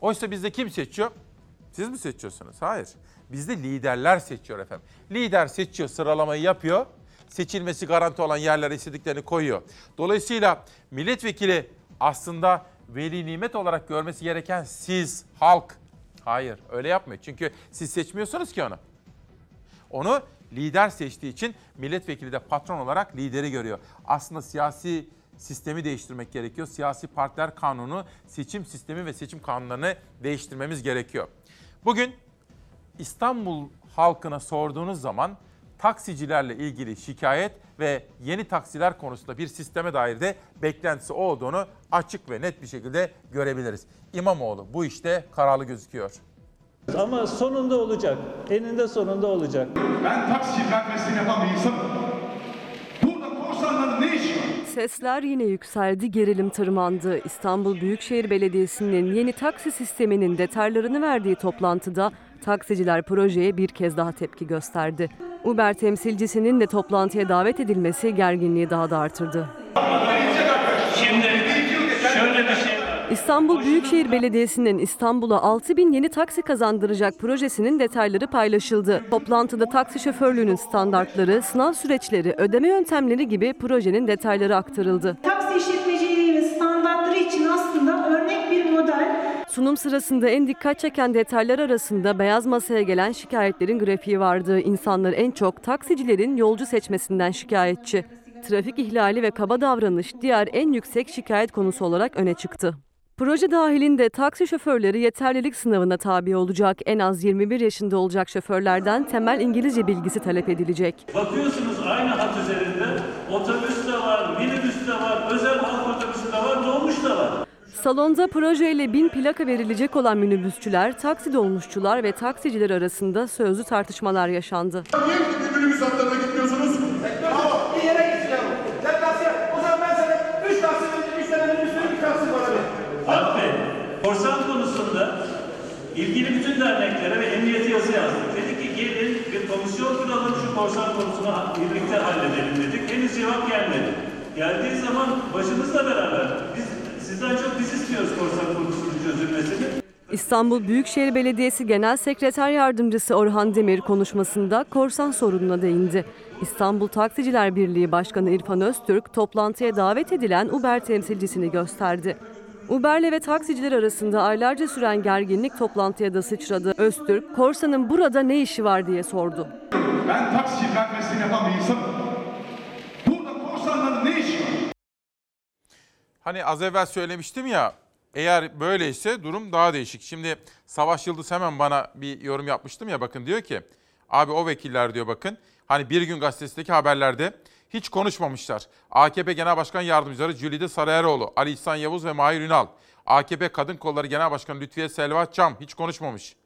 Speaker 1: Oysa bizde kim seçiyor? Siz mi seçiyorsunuz? Hayır. Bizde liderler seçiyor efendim. Lider seçiyor, sıralamayı yapıyor. Seçilmesi garanti olan yerlere istediklerini koyuyor. Dolayısıyla milletvekili aslında veli nimet olarak görmesi gereken siz, halk. Hayır, öyle yapmıyor. Çünkü siz seçmiyorsunuz ki onu. Onu lider seçtiği için milletvekili de patron olarak lideri görüyor. Aslında siyasi sistemi değiştirmek gerekiyor. Siyasi partiler kanunu, seçim sistemi ve seçim kanunlarını değiştirmemiz gerekiyor. Bugün İstanbul halkına sorduğunuz zaman taksicilerle ilgili şikayet ve yeni taksiler konusunda bir sisteme dair de beklentisi olduğunu açık ve net bir şekilde görebiliriz. İmamoğlu bu işte kararlı gözüküyor.
Speaker 38: Ama sonunda olacak. Eninde sonunda olacak.
Speaker 39: Ben taksi merkezini yapan bir insanım. Burada korsanların ne işi var?
Speaker 25: Sesler yine yükseldi, gerilim tırmandı. İstanbul Büyükşehir Belediyesi'nin yeni taksi sisteminin detaylarını verdiği toplantıda taksiciler projeye bir kez daha tepki gösterdi. Uber temsilcisinin de toplantıya davet edilmesi gerginliği daha da artırdı. İstanbul Büyükşehir Belediyesi'nin İstanbul'a 6 bin yeni taksi kazandıracak projesinin detayları paylaşıldı. Toplantıda taksi şoförlüğünün standartları, sınav süreçleri, ödeme yöntemleri gibi projenin detayları aktarıldı.
Speaker 40: Taksi işletmeciliğinin standartları için aslında örnek bir model.
Speaker 25: Sunum sırasında en dikkat çeken detaylar arasında beyaz masaya gelen şikayetlerin grafiği vardı. İnsanlar en çok taksicilerin yolcu seçmesinden şikayetçi. Trafik ihlali ve kaba davranış diğer en yüksek şikayet konusu olarak öne çıktı. Proje dahilinde taksi şoförleri yeterlilik sınavına tabi olacak. En az 21 yaşında olacak şoförlerden temel İngilizce bilgisi talep edilecek.
Speaker 38: Bakıyorsunuz aynı hat üzerinde otobüs de var, minibüs de var, özel halk otobüsü de var, dolmuş da var.
Speaker 25: Salonda projeyle bin plaka verilecek olan minibüsçüler, taksi dolmuşçular ve taksiciler arasında sözlü tartışmalar yaşandı.
Speaker 39: Niye gidip minibüs hatlarına gitmiyorsunuz? Bravo.
Speaker 40: Bir yere gideceğim. Sen taksi O zaman ben sana 3 taksi verecek, 3 tane minibüs vereyim, 3 taksi bana ver.
Speaker 38: Alp Bey, korsan konusunda ilgili bütün derneklere ve emniyete yazı yazdık. Dedik ki gelin bir komisyon kuralım şu korsan konusunu birlikte halledelim dedik. Henüz cevap gelmedi. Geldiği zaman başımızla beraber biz sizden çok biz istiyoruz korsan konusunun çözülmesini.
Speaker 25: İstanbul Büyükşehir Belediyesi Genel Sekreter Yardımcısı Orhan Demir konuşmasında korsan sorununa değindi. İstanbul Taksiciler Birliği Başkanı İrfan Öztürk toplantıya davet edilen Uber temsilcisini gösterdi. Uber'le ve taksiciler arasında aylarca süren gerginlik toplantıya da sıçradı. Öztürk, korsanın burada ne işi var diye sordu.
Speaker 39: Ben taksicilik mesleğini yapan bir insanım. Burada korsanların ne işi?
Speaker 1: Hani az evvel söylemiştim ya eğer böyleyse durum daha değişik. Şimdi Savaş Yıldız hemen bana bir yorum yapmıştım ya bakın diyor ki abi o vekiller diyor bakın hani Bir Gün Gazetesi'ndeki haberlerde hiç konuşmamışlar. AKP Genel Başkan Yardımcıları Cülide Sarayeroğlu, Ali İhsan Yavuz ve Mahir Ünal. AKP Kadın Kolları Genel Başkanı Lütfiye Selva Çam hiç konuşmamış.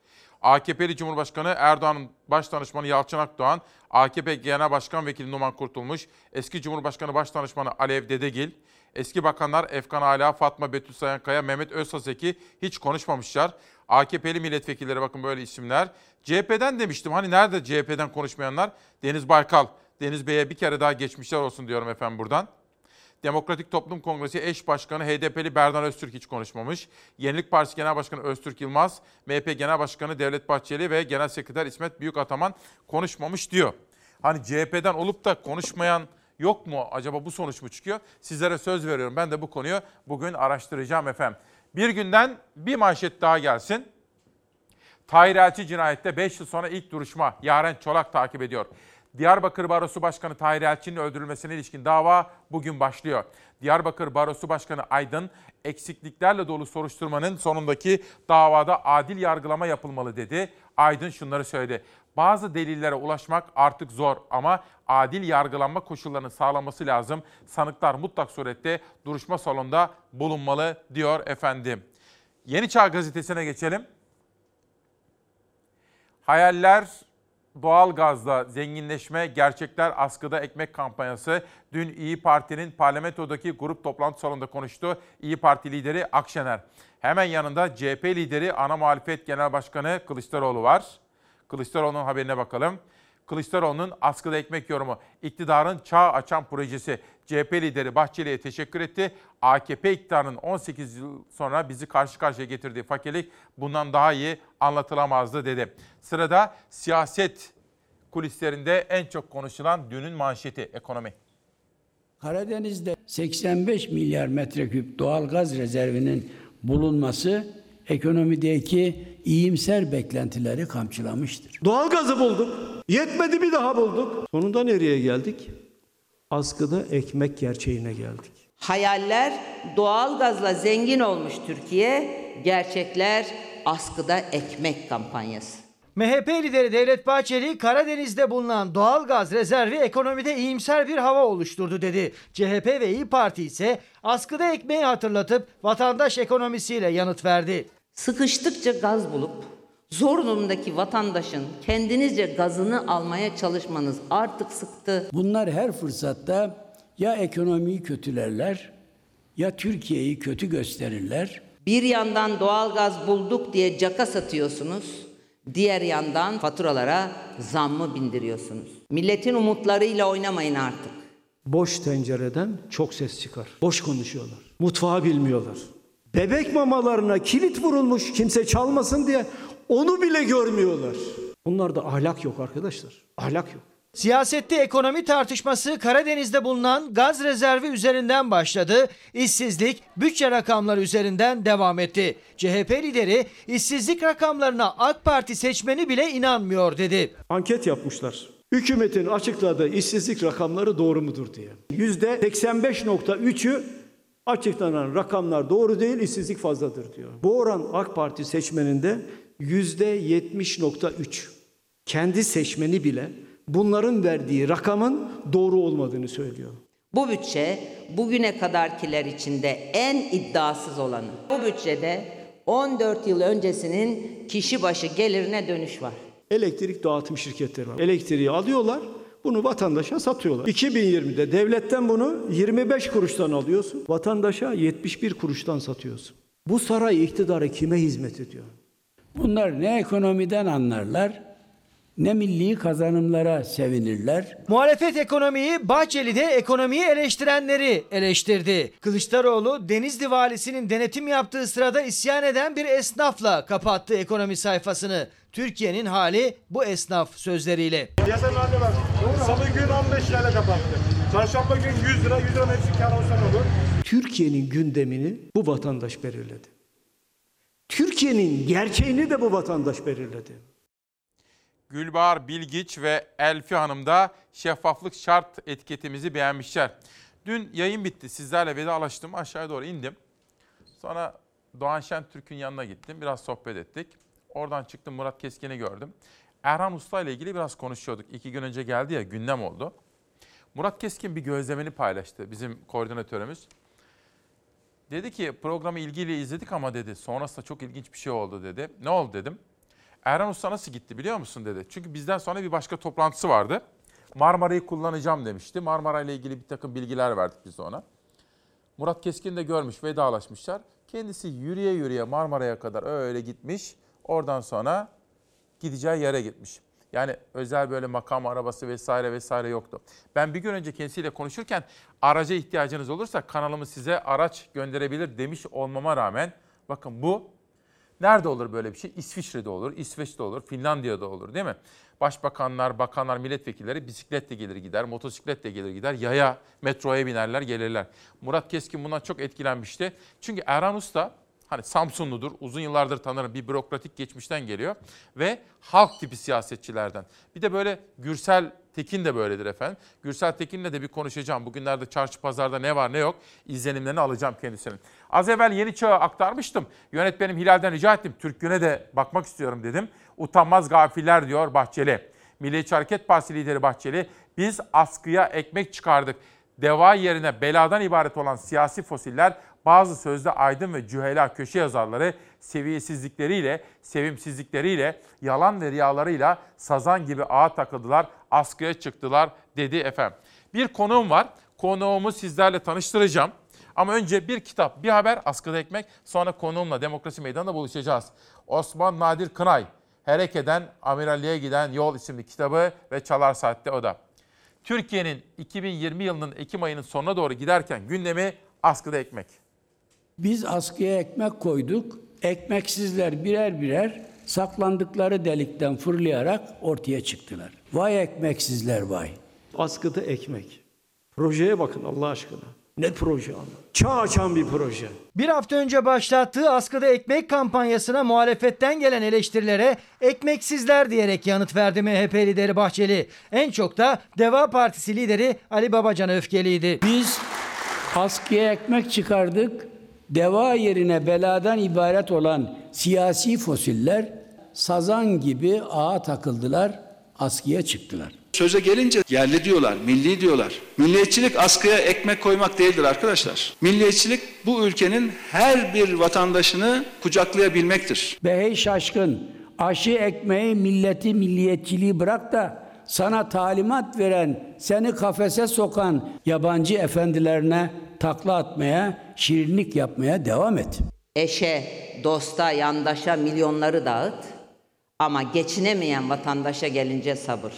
Speaker 1: AKP'li Cumhurbaşkanı Erdoğan'ın baş danışmanı Yalçın Akdoğan, AKP Genel Başkan Vekili Numan Kurtulmuş, eski Cumhurbaşkanı Baş Danışmanı Alev Dedegil, eski bakanlar Efkan Ala, Fatma Betül Sayankaya, Mehmet Özhaseki hiç konuşmamışlar. AKP'li milletvekilleri bakın böyle isimler. CHP'den demiştim hani nerede CHP'den konuşmayanlar? Deniz Baykal. Deniz Bey'e bir kere daha geçmişler olsun diyorum efendim buradan. Demokratik Toplum Kongresi eş başkanı HDP'li Berdan Öztürk hiç konuşmamış. Yenilik Partisi Genel Başkanı Öztürk Yılmaz, MHP Genel Başkanı Devlet Bahçeli ve Genel Sekreter İsmet Büyükataman konuşmamış diyor. Hani CHP'den olup da konuşmayan yok mu? Acaba bu sonuç mu çıkıyor? Sizlere söz veriyorum. Ben de bu konuyu bugün araştıracağım efendim. Bir günden bir manşet daha gelsin. Tahir cinayette 5 yıl sonra ilk duruşma. Yaren Çolak takip ediyor. Diyarbakır Barosu Başkanı Tahir Elçi'nin öldürülmesine ilişkin dava bugün başlıyor. Diyarbakır Barosu Başkanı Aydın, eksikliklerle dolu soruşturmanın sonundaki davada adil yargılama yapılmalı dedi. Aydın şunları söyledi. Bazı delillere ulaşmak artık zor ama adil yargılanma koşullarının sağlanması lazım. Sanıklar mutlak surette duruşma salonunda bulunmalı diyor efendim. Yeni Çağ Gazetesi'ne geçelim. Hayaller doğal gazla zenginleşme, gerçekler askıda ekmek kampanyası. Dün İyi Parti'nin parlamentodaki grup toplantı salonunda konuştu. İyi Parti lideri Akşener. Hemen yanında CHP lideri ana muhalefet genel başkanı Kılıçdaroğlu var. Kılıçdaroğlu'nun haberine bakalım. Kılıçdaroğlu'nun askıda ekmek yorumu, iktidarın çağ açan projesi. CHP lideri Bahçeli'ye teşekkür etti. AKP iktidarının 18 yıl sonra bizi karşı karşıya getirdiği fakirlik bundan daha iyi anlatılamazdı dedi. Sırada siyaset kulislerinde en çok konuşulan dünün manşeti ekonomi.
Speaker 41: Karadeniz'de 85 milyar metreküp doğal gaz rezervinin bulunması ekonomideki iyimser beklentileri kamçılamıştır.
Speaker 37: Doğalgazı bulduk. Yetmedi bir daha bulduk. Sonunda nereye geldik? Askıda ekmek gerçeğine geldik.
Speaker 20: Hayaller doğalgazla zengin olmuş Türkiye, gerçekler askıda ekmek kampanyası.
Speaker 42: MHP lideri Devlet Bahçeli Karadeniz'de bulunan doğal gaz rezervi ekonomide iyimser bir hava oluşturdu dedi. CHP ve İyi Parti ise askıda ekmeği hatırlatıp vatandaş ekonomisiyle yanıt verdi.
Speaker 20: Sıkıştıkça gaz bulup zor durumdaki vatandaşın kendinizce gazını almaya çalışmanız artık sıktı.
Speaker 41: Bunlar her fırsatta ya ekonomiyi kötülerler ya Türkiye'yi kötü gösterirler.
Speaker 20: Bir yandan doğalgaz bulduk diye caka satıyorsunuz. Diğer yandan faturalara zammı bindiriyorsunuz. Milletin umutlarıyla oynamayın artık.
Speaker 37: Boş tencereden çok ses çıkar. Boş konuşuyorlar. Mutfağı bilmiyorlar. Bebek mamalarına kilit vurulmuş kimse çalmasın diye onu bile görmüyorlar. Bunlarda ahlak yok arkadaşlar. Ahlak yok.
Speaker 42: Siyasette ekonomi tartışması Karadeniz'de bulunan gaz rezervi üzerinden başladı. İşsizlik bütçe rakamları üzerinden devam etti. CHP lideri işsizlik rakamlarına AK Parti seçmeni bile inanmıyor dedi.
Speaker 37: Anket yapmışlar. Hükümetin açıkladığı işsizlik rakamları doğru mudur diye. Yüzde 85.3'ü açıklanan rakamlar doğru değil, işsizlik fazladır diyor. Bu oran AK Parti seçmeninde yüzde 70.3. Kendi seçmeni bile bunların verdiği rakamın doğru olmadığını söylüyor.
Speaker 20: Bu bütçe bugüne kadarkiler içinde en iddiasız olanı. Bu bütçede 14 yıl öncesinin kişi başı gelirine dönüş var.
Speaker 37: Elektrik dağıtım şirketleri var. Elektriği alıyorlar, bunu vatandaşa satıyorlar. 2020'de devletten bunu 25 kuruştan alıyorsun, vatandaşa 71 kuruştan satıyorsun. Bu saray iktidarı kime hizmet ediyor?
Speaker 41: Bunlar ne ekonomiden anlarlar ne milli kazanımlara sevinirler.
Speaker 42: Muhalefet ekonomiyi, Bahçeli de ekonomiyi eleştirenleri eleştirdi. Kılıçdaroğlu Denizli valisinin denetim yaptığı sırada isyan eden bir esnafla kapattı ekonomi sayfasını. Türkiye'nin hali bu esnaf sözleriyle.
Speaker 43: Piyasanın haline bak. Salı gün 15 lirayla kapattı. Çarşamba gün 100 lira, 100 lira hepsi kar olsa ne olur?
Speaker 37: Türkiye'nin gündemini bu vatandaş belirledi. Türkiye'nin gerçeğini de bu vatandaş belirledi.
Speaker 1: Gülbahar Bilgiç ve Elfi Hanım da şeffaflık şart etiketimizi beğenmişler. Dün yayın bitti. Sizlerle vedalaştım. Aşağıya doğru indim. Sonra Doğan Şen Türk'ün yanına gittim. Biraz sohbet ettik. Oradan çıktım Murat Keskin'i gördüm. Erhan Usta ile ilgili biraz konuşuyorduk. İki gün önce geldi ya gündem oldu. Murat Keskin bir gözlemini paylaştı bizim koordinatörümüz. Dedi ki programı ilgiyle izledik ama dedi sonrasında çok ilginç bir şey oldu dedi. Ne oldu dedim. Erhan Usta nasıl gitti biliyor musun dedi. Çünkü bizden sonra bir başka toplantısı vardı. Marmara'yı kullanacağım demişti. Marmara ile ilgili bir takım bilgiler verdik biz ona. Murat Keskin de görmüş, vedalaşmışlar. Kendisi yürüye yürüye Marmara'ya kadar öyle gitmiş. Oradan sonra gideceği yere gitmiş. Yani özel böyle makam arabası vesaire vesaire yoktu. Ben bir gün önce kendisiyle konuşurken araca ihtiyacınız olursa kanalımız size araç gönderebilir demiş olmama rağmen bakın bu nerede olur böyle bir şey? İsviçre'de olur, İsveç'te olur, Finlandiya'da olur değil mi? Başbakanlar, bakanlar, milletvekilleri bisikletle gelir gider, motosikletle gelir gider, yaya, metroya binerler, gelirler. Murat Keskin bundan çok etkilenmişti. Çünkü Erhan Usta hani Samsunludur, uzun yıllardır tanırım, bir bürokratik geçmişten geliyor ve halk tipi siyasetçilerden. Bir de böyle Gürsel Tekin de böyledir efendim. Gürsel Tekin'le de bir konuşacağım. Bugünlerde çarşı pazarda ne var ne yok izlenimlerini alacağım kendisinin. Az evvel Yeni Çağ'ı aktarmıştım. Yönetmenim Hilal'den rica ettim. Türk Günü'ne de bakmak istiyorum dedim. Utanmaz gafiller diyor Bahçeli. Milliyetçi Hareket Partisi lideri Bahçeli, biz askıya ekmek çıkardık. Deva yerine beladan ibaret olan siyasi fosiller bazı sözde aydın ve cühela köşe yazarları seviyesizlikleriyle, sevimsizlikleriyle, yalan ve riyalarıyla sazan gibi ağa takıldılar, askıya çıktılar dedi efendim. Bir konuğum var. Konuğumu sizlerle tanıştıracağım. Ama önce bir kitap, bir haber, askıda ekmek. Sonra konuğumla Demokrasi Meydanı'nda buluşacağız. Osman Nadir Kınay, Hereke'den Amiralliğe Giden Yol isimli kitabı ve Çalar Saat'te o da. Türkiye'nin 2020 yılının Ekim ayının sonuna doğru giderken gündemi askıda ekmek.
Speaker 41: Biz askıya ekmek koyduk. Ekmeksizler birer birer saklandıkları delikten fırlayarak ortaya çıktılar. Vay ekmeksizler vay.
Speaker 37: Askıda ekmek. Projeye bakın Allah aşkına. Ne proje ama. Çağ açan bir proje.
Speaker 42: Bir hafta önce başlattığı askıda ekmek kampanyasına muhalefetten gelen eleştirilere ekmeksizler diyerek yanıt verdi MHP lideri Bahçeli. En çok da Deva Partisi lideri Ali Babacan öfkeliydi.
Speaker 41: Biz askıya ekmek çıkardık. Deva yerine beladan ibaret olan siyasi fosiller sazan gibi ağa takıldılar, askıya çıktılar.
Speaker 44: Söze gelince yerli diyorlar, milli diyorlar. Milliyetçilik askıya ekmek koymak değildir arkadaşlar. Milliyetçilik bu ülkenin her bir vatandaşını kucaklayabilmektir.
Speaker 41: Be hey şaşkın, aşı ekmeği milleti milliyetçiliği bırak da sana talimat veren, seni kafese sokan yabancı efendilerine takla atmaya, şirinlik yapmaya devam et.
Speaker 20: Eşe, dosta, yandaşa milyonları dağıt ama geçinemeyen vatandaşa gelince sabır.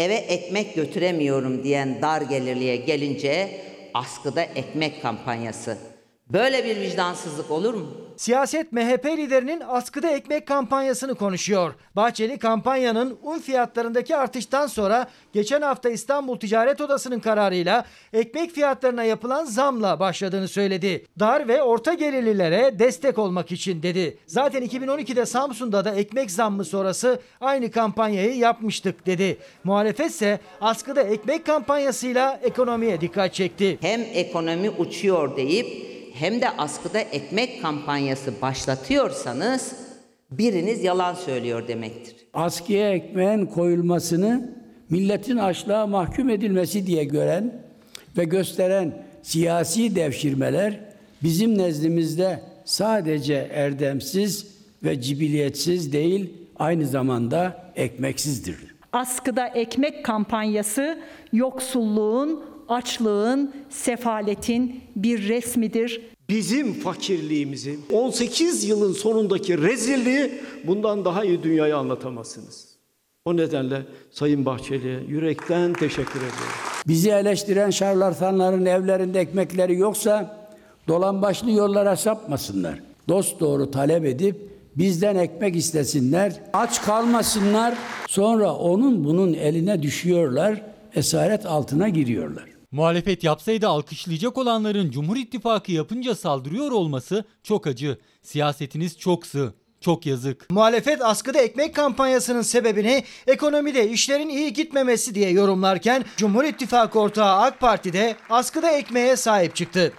Speaker 20: Eve ekmek götüremiyorum diyen dar gelirliye gelince askıda ekmek kampanyası. Böyle bir vicdansızlık olur mu?
Speaker 42: Siyaset MHP liderinin askıda ekmek kampanyasını konuşuyor. Bahçeli kampanyanın un fiyatlarındaki artıştan sonra geçen hafta İstanbul Ticaret Odası'nın kararıyla ekmek fiyatlarına yapılan zamla başladığını söyledi. Dar ve orta gelirlilere destek olmak için dedi. Zaten 2012'de Samsun'da da ekmek zammı sonrası aynı kampanyayı yapmıştık dedi. Muhalefet ise askıda ekmek kampanyasıyla ekonomiye dikkat çekti.
Speaker 20: Hem ekonomi uçuyor deyip hem de askıda ekmek kampanyası başlatıyorsanız biriniz yalan söylüyor demektir.
Speaker 41: Askıya ekmeğin koyulmasını milletin açlığa mahkum edilmesi diye gören ve gösteren siyasi devşirmeler bizim nezdimizde sadece erdemsiz ve cibiliyetsiz değil aynı zamanda ekmeksizdir.
Speaker 45: Askıda ekmek kampanyası yoksulluğun, açlığın, sefaletin bir resmidir.
Speaker 37: Bizim fakirliğimizi 18 yılın sonundaki rezilliği bundan daha iyi dünyaya anlatamazsınız. O nedenle Sayın Bahçeli'ye yürekten teşekkür ediyorum.
Speaker 41: Bizi eleştiren şarlatanların evlerinde ekmekleri yoksa dolambaçlı yollara sapmasınlar. Dost doğru talep edip bizden ekmek istesinler, aç kalmasınlar. Sonra onun bunun eline düşüyorlar, esaret altına giriyorlar.
Speaker 46: Muhalefet yapsaydı alkışlayacak olanların Cumhur İttifakı yapınca saldırıyor olması çok acı. Siyasetiniz çok sığ. Çok yazık.
Speaker 42: Muhalefet askıda ekmek kampanyasının sebebini ekonomide işlerin iyi gitmemesi diye yorumlarken Cumhur İttifakı ortağı AK Parti de askıda ekmeğe sahip çıktı.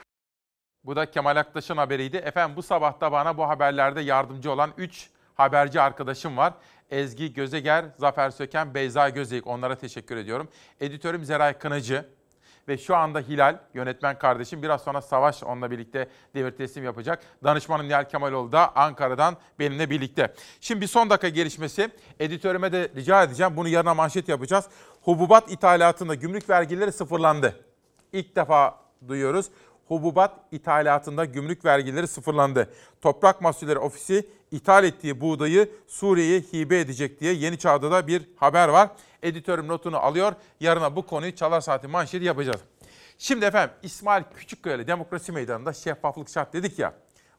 Speaker 1: Bu da Kemal Aktaş'ın haberiydi. Efendim bu sabah da bana bu haberlerde yardımcı olan 3 haberci arkadaşım var. Ezgi Gözeger, Zafer Söken, Beyza Gözeyik. Onlara teşekkür ediyorum. Editörüm Zeray Kınacı ve şu anda Hilal, yönetmen kardeşim. Biraz sonra Savaş onunla birlikte devir teslim yapacak. Danışmanım Nihal Kemaloğlu da Ankara'dan benimle birlikte. Şimdi bir son dakika gelişmesi. Editörüme de rica edeceğim. Bunu yarına manşet yapacağız. Hububat ithalatında gümrük vergileri sıfırlandı. İlk defa duyuyoruz. Hububat ithalatında gümrük vergileri sıfırlandı. Toprak Mahsulleri Ofisi ithal ettiği buğdayı Suriye'ye hibe edecek diye Yeni Çağ'da da bir haber var. Editörüm notunu alıyor. Yarına bu konuyu Çalar Saati manşeti yapacağız. Şimdi efendim İsmail Küçükkaya Demokrasi Meydanı'nda şeffaflık şart dedik ya.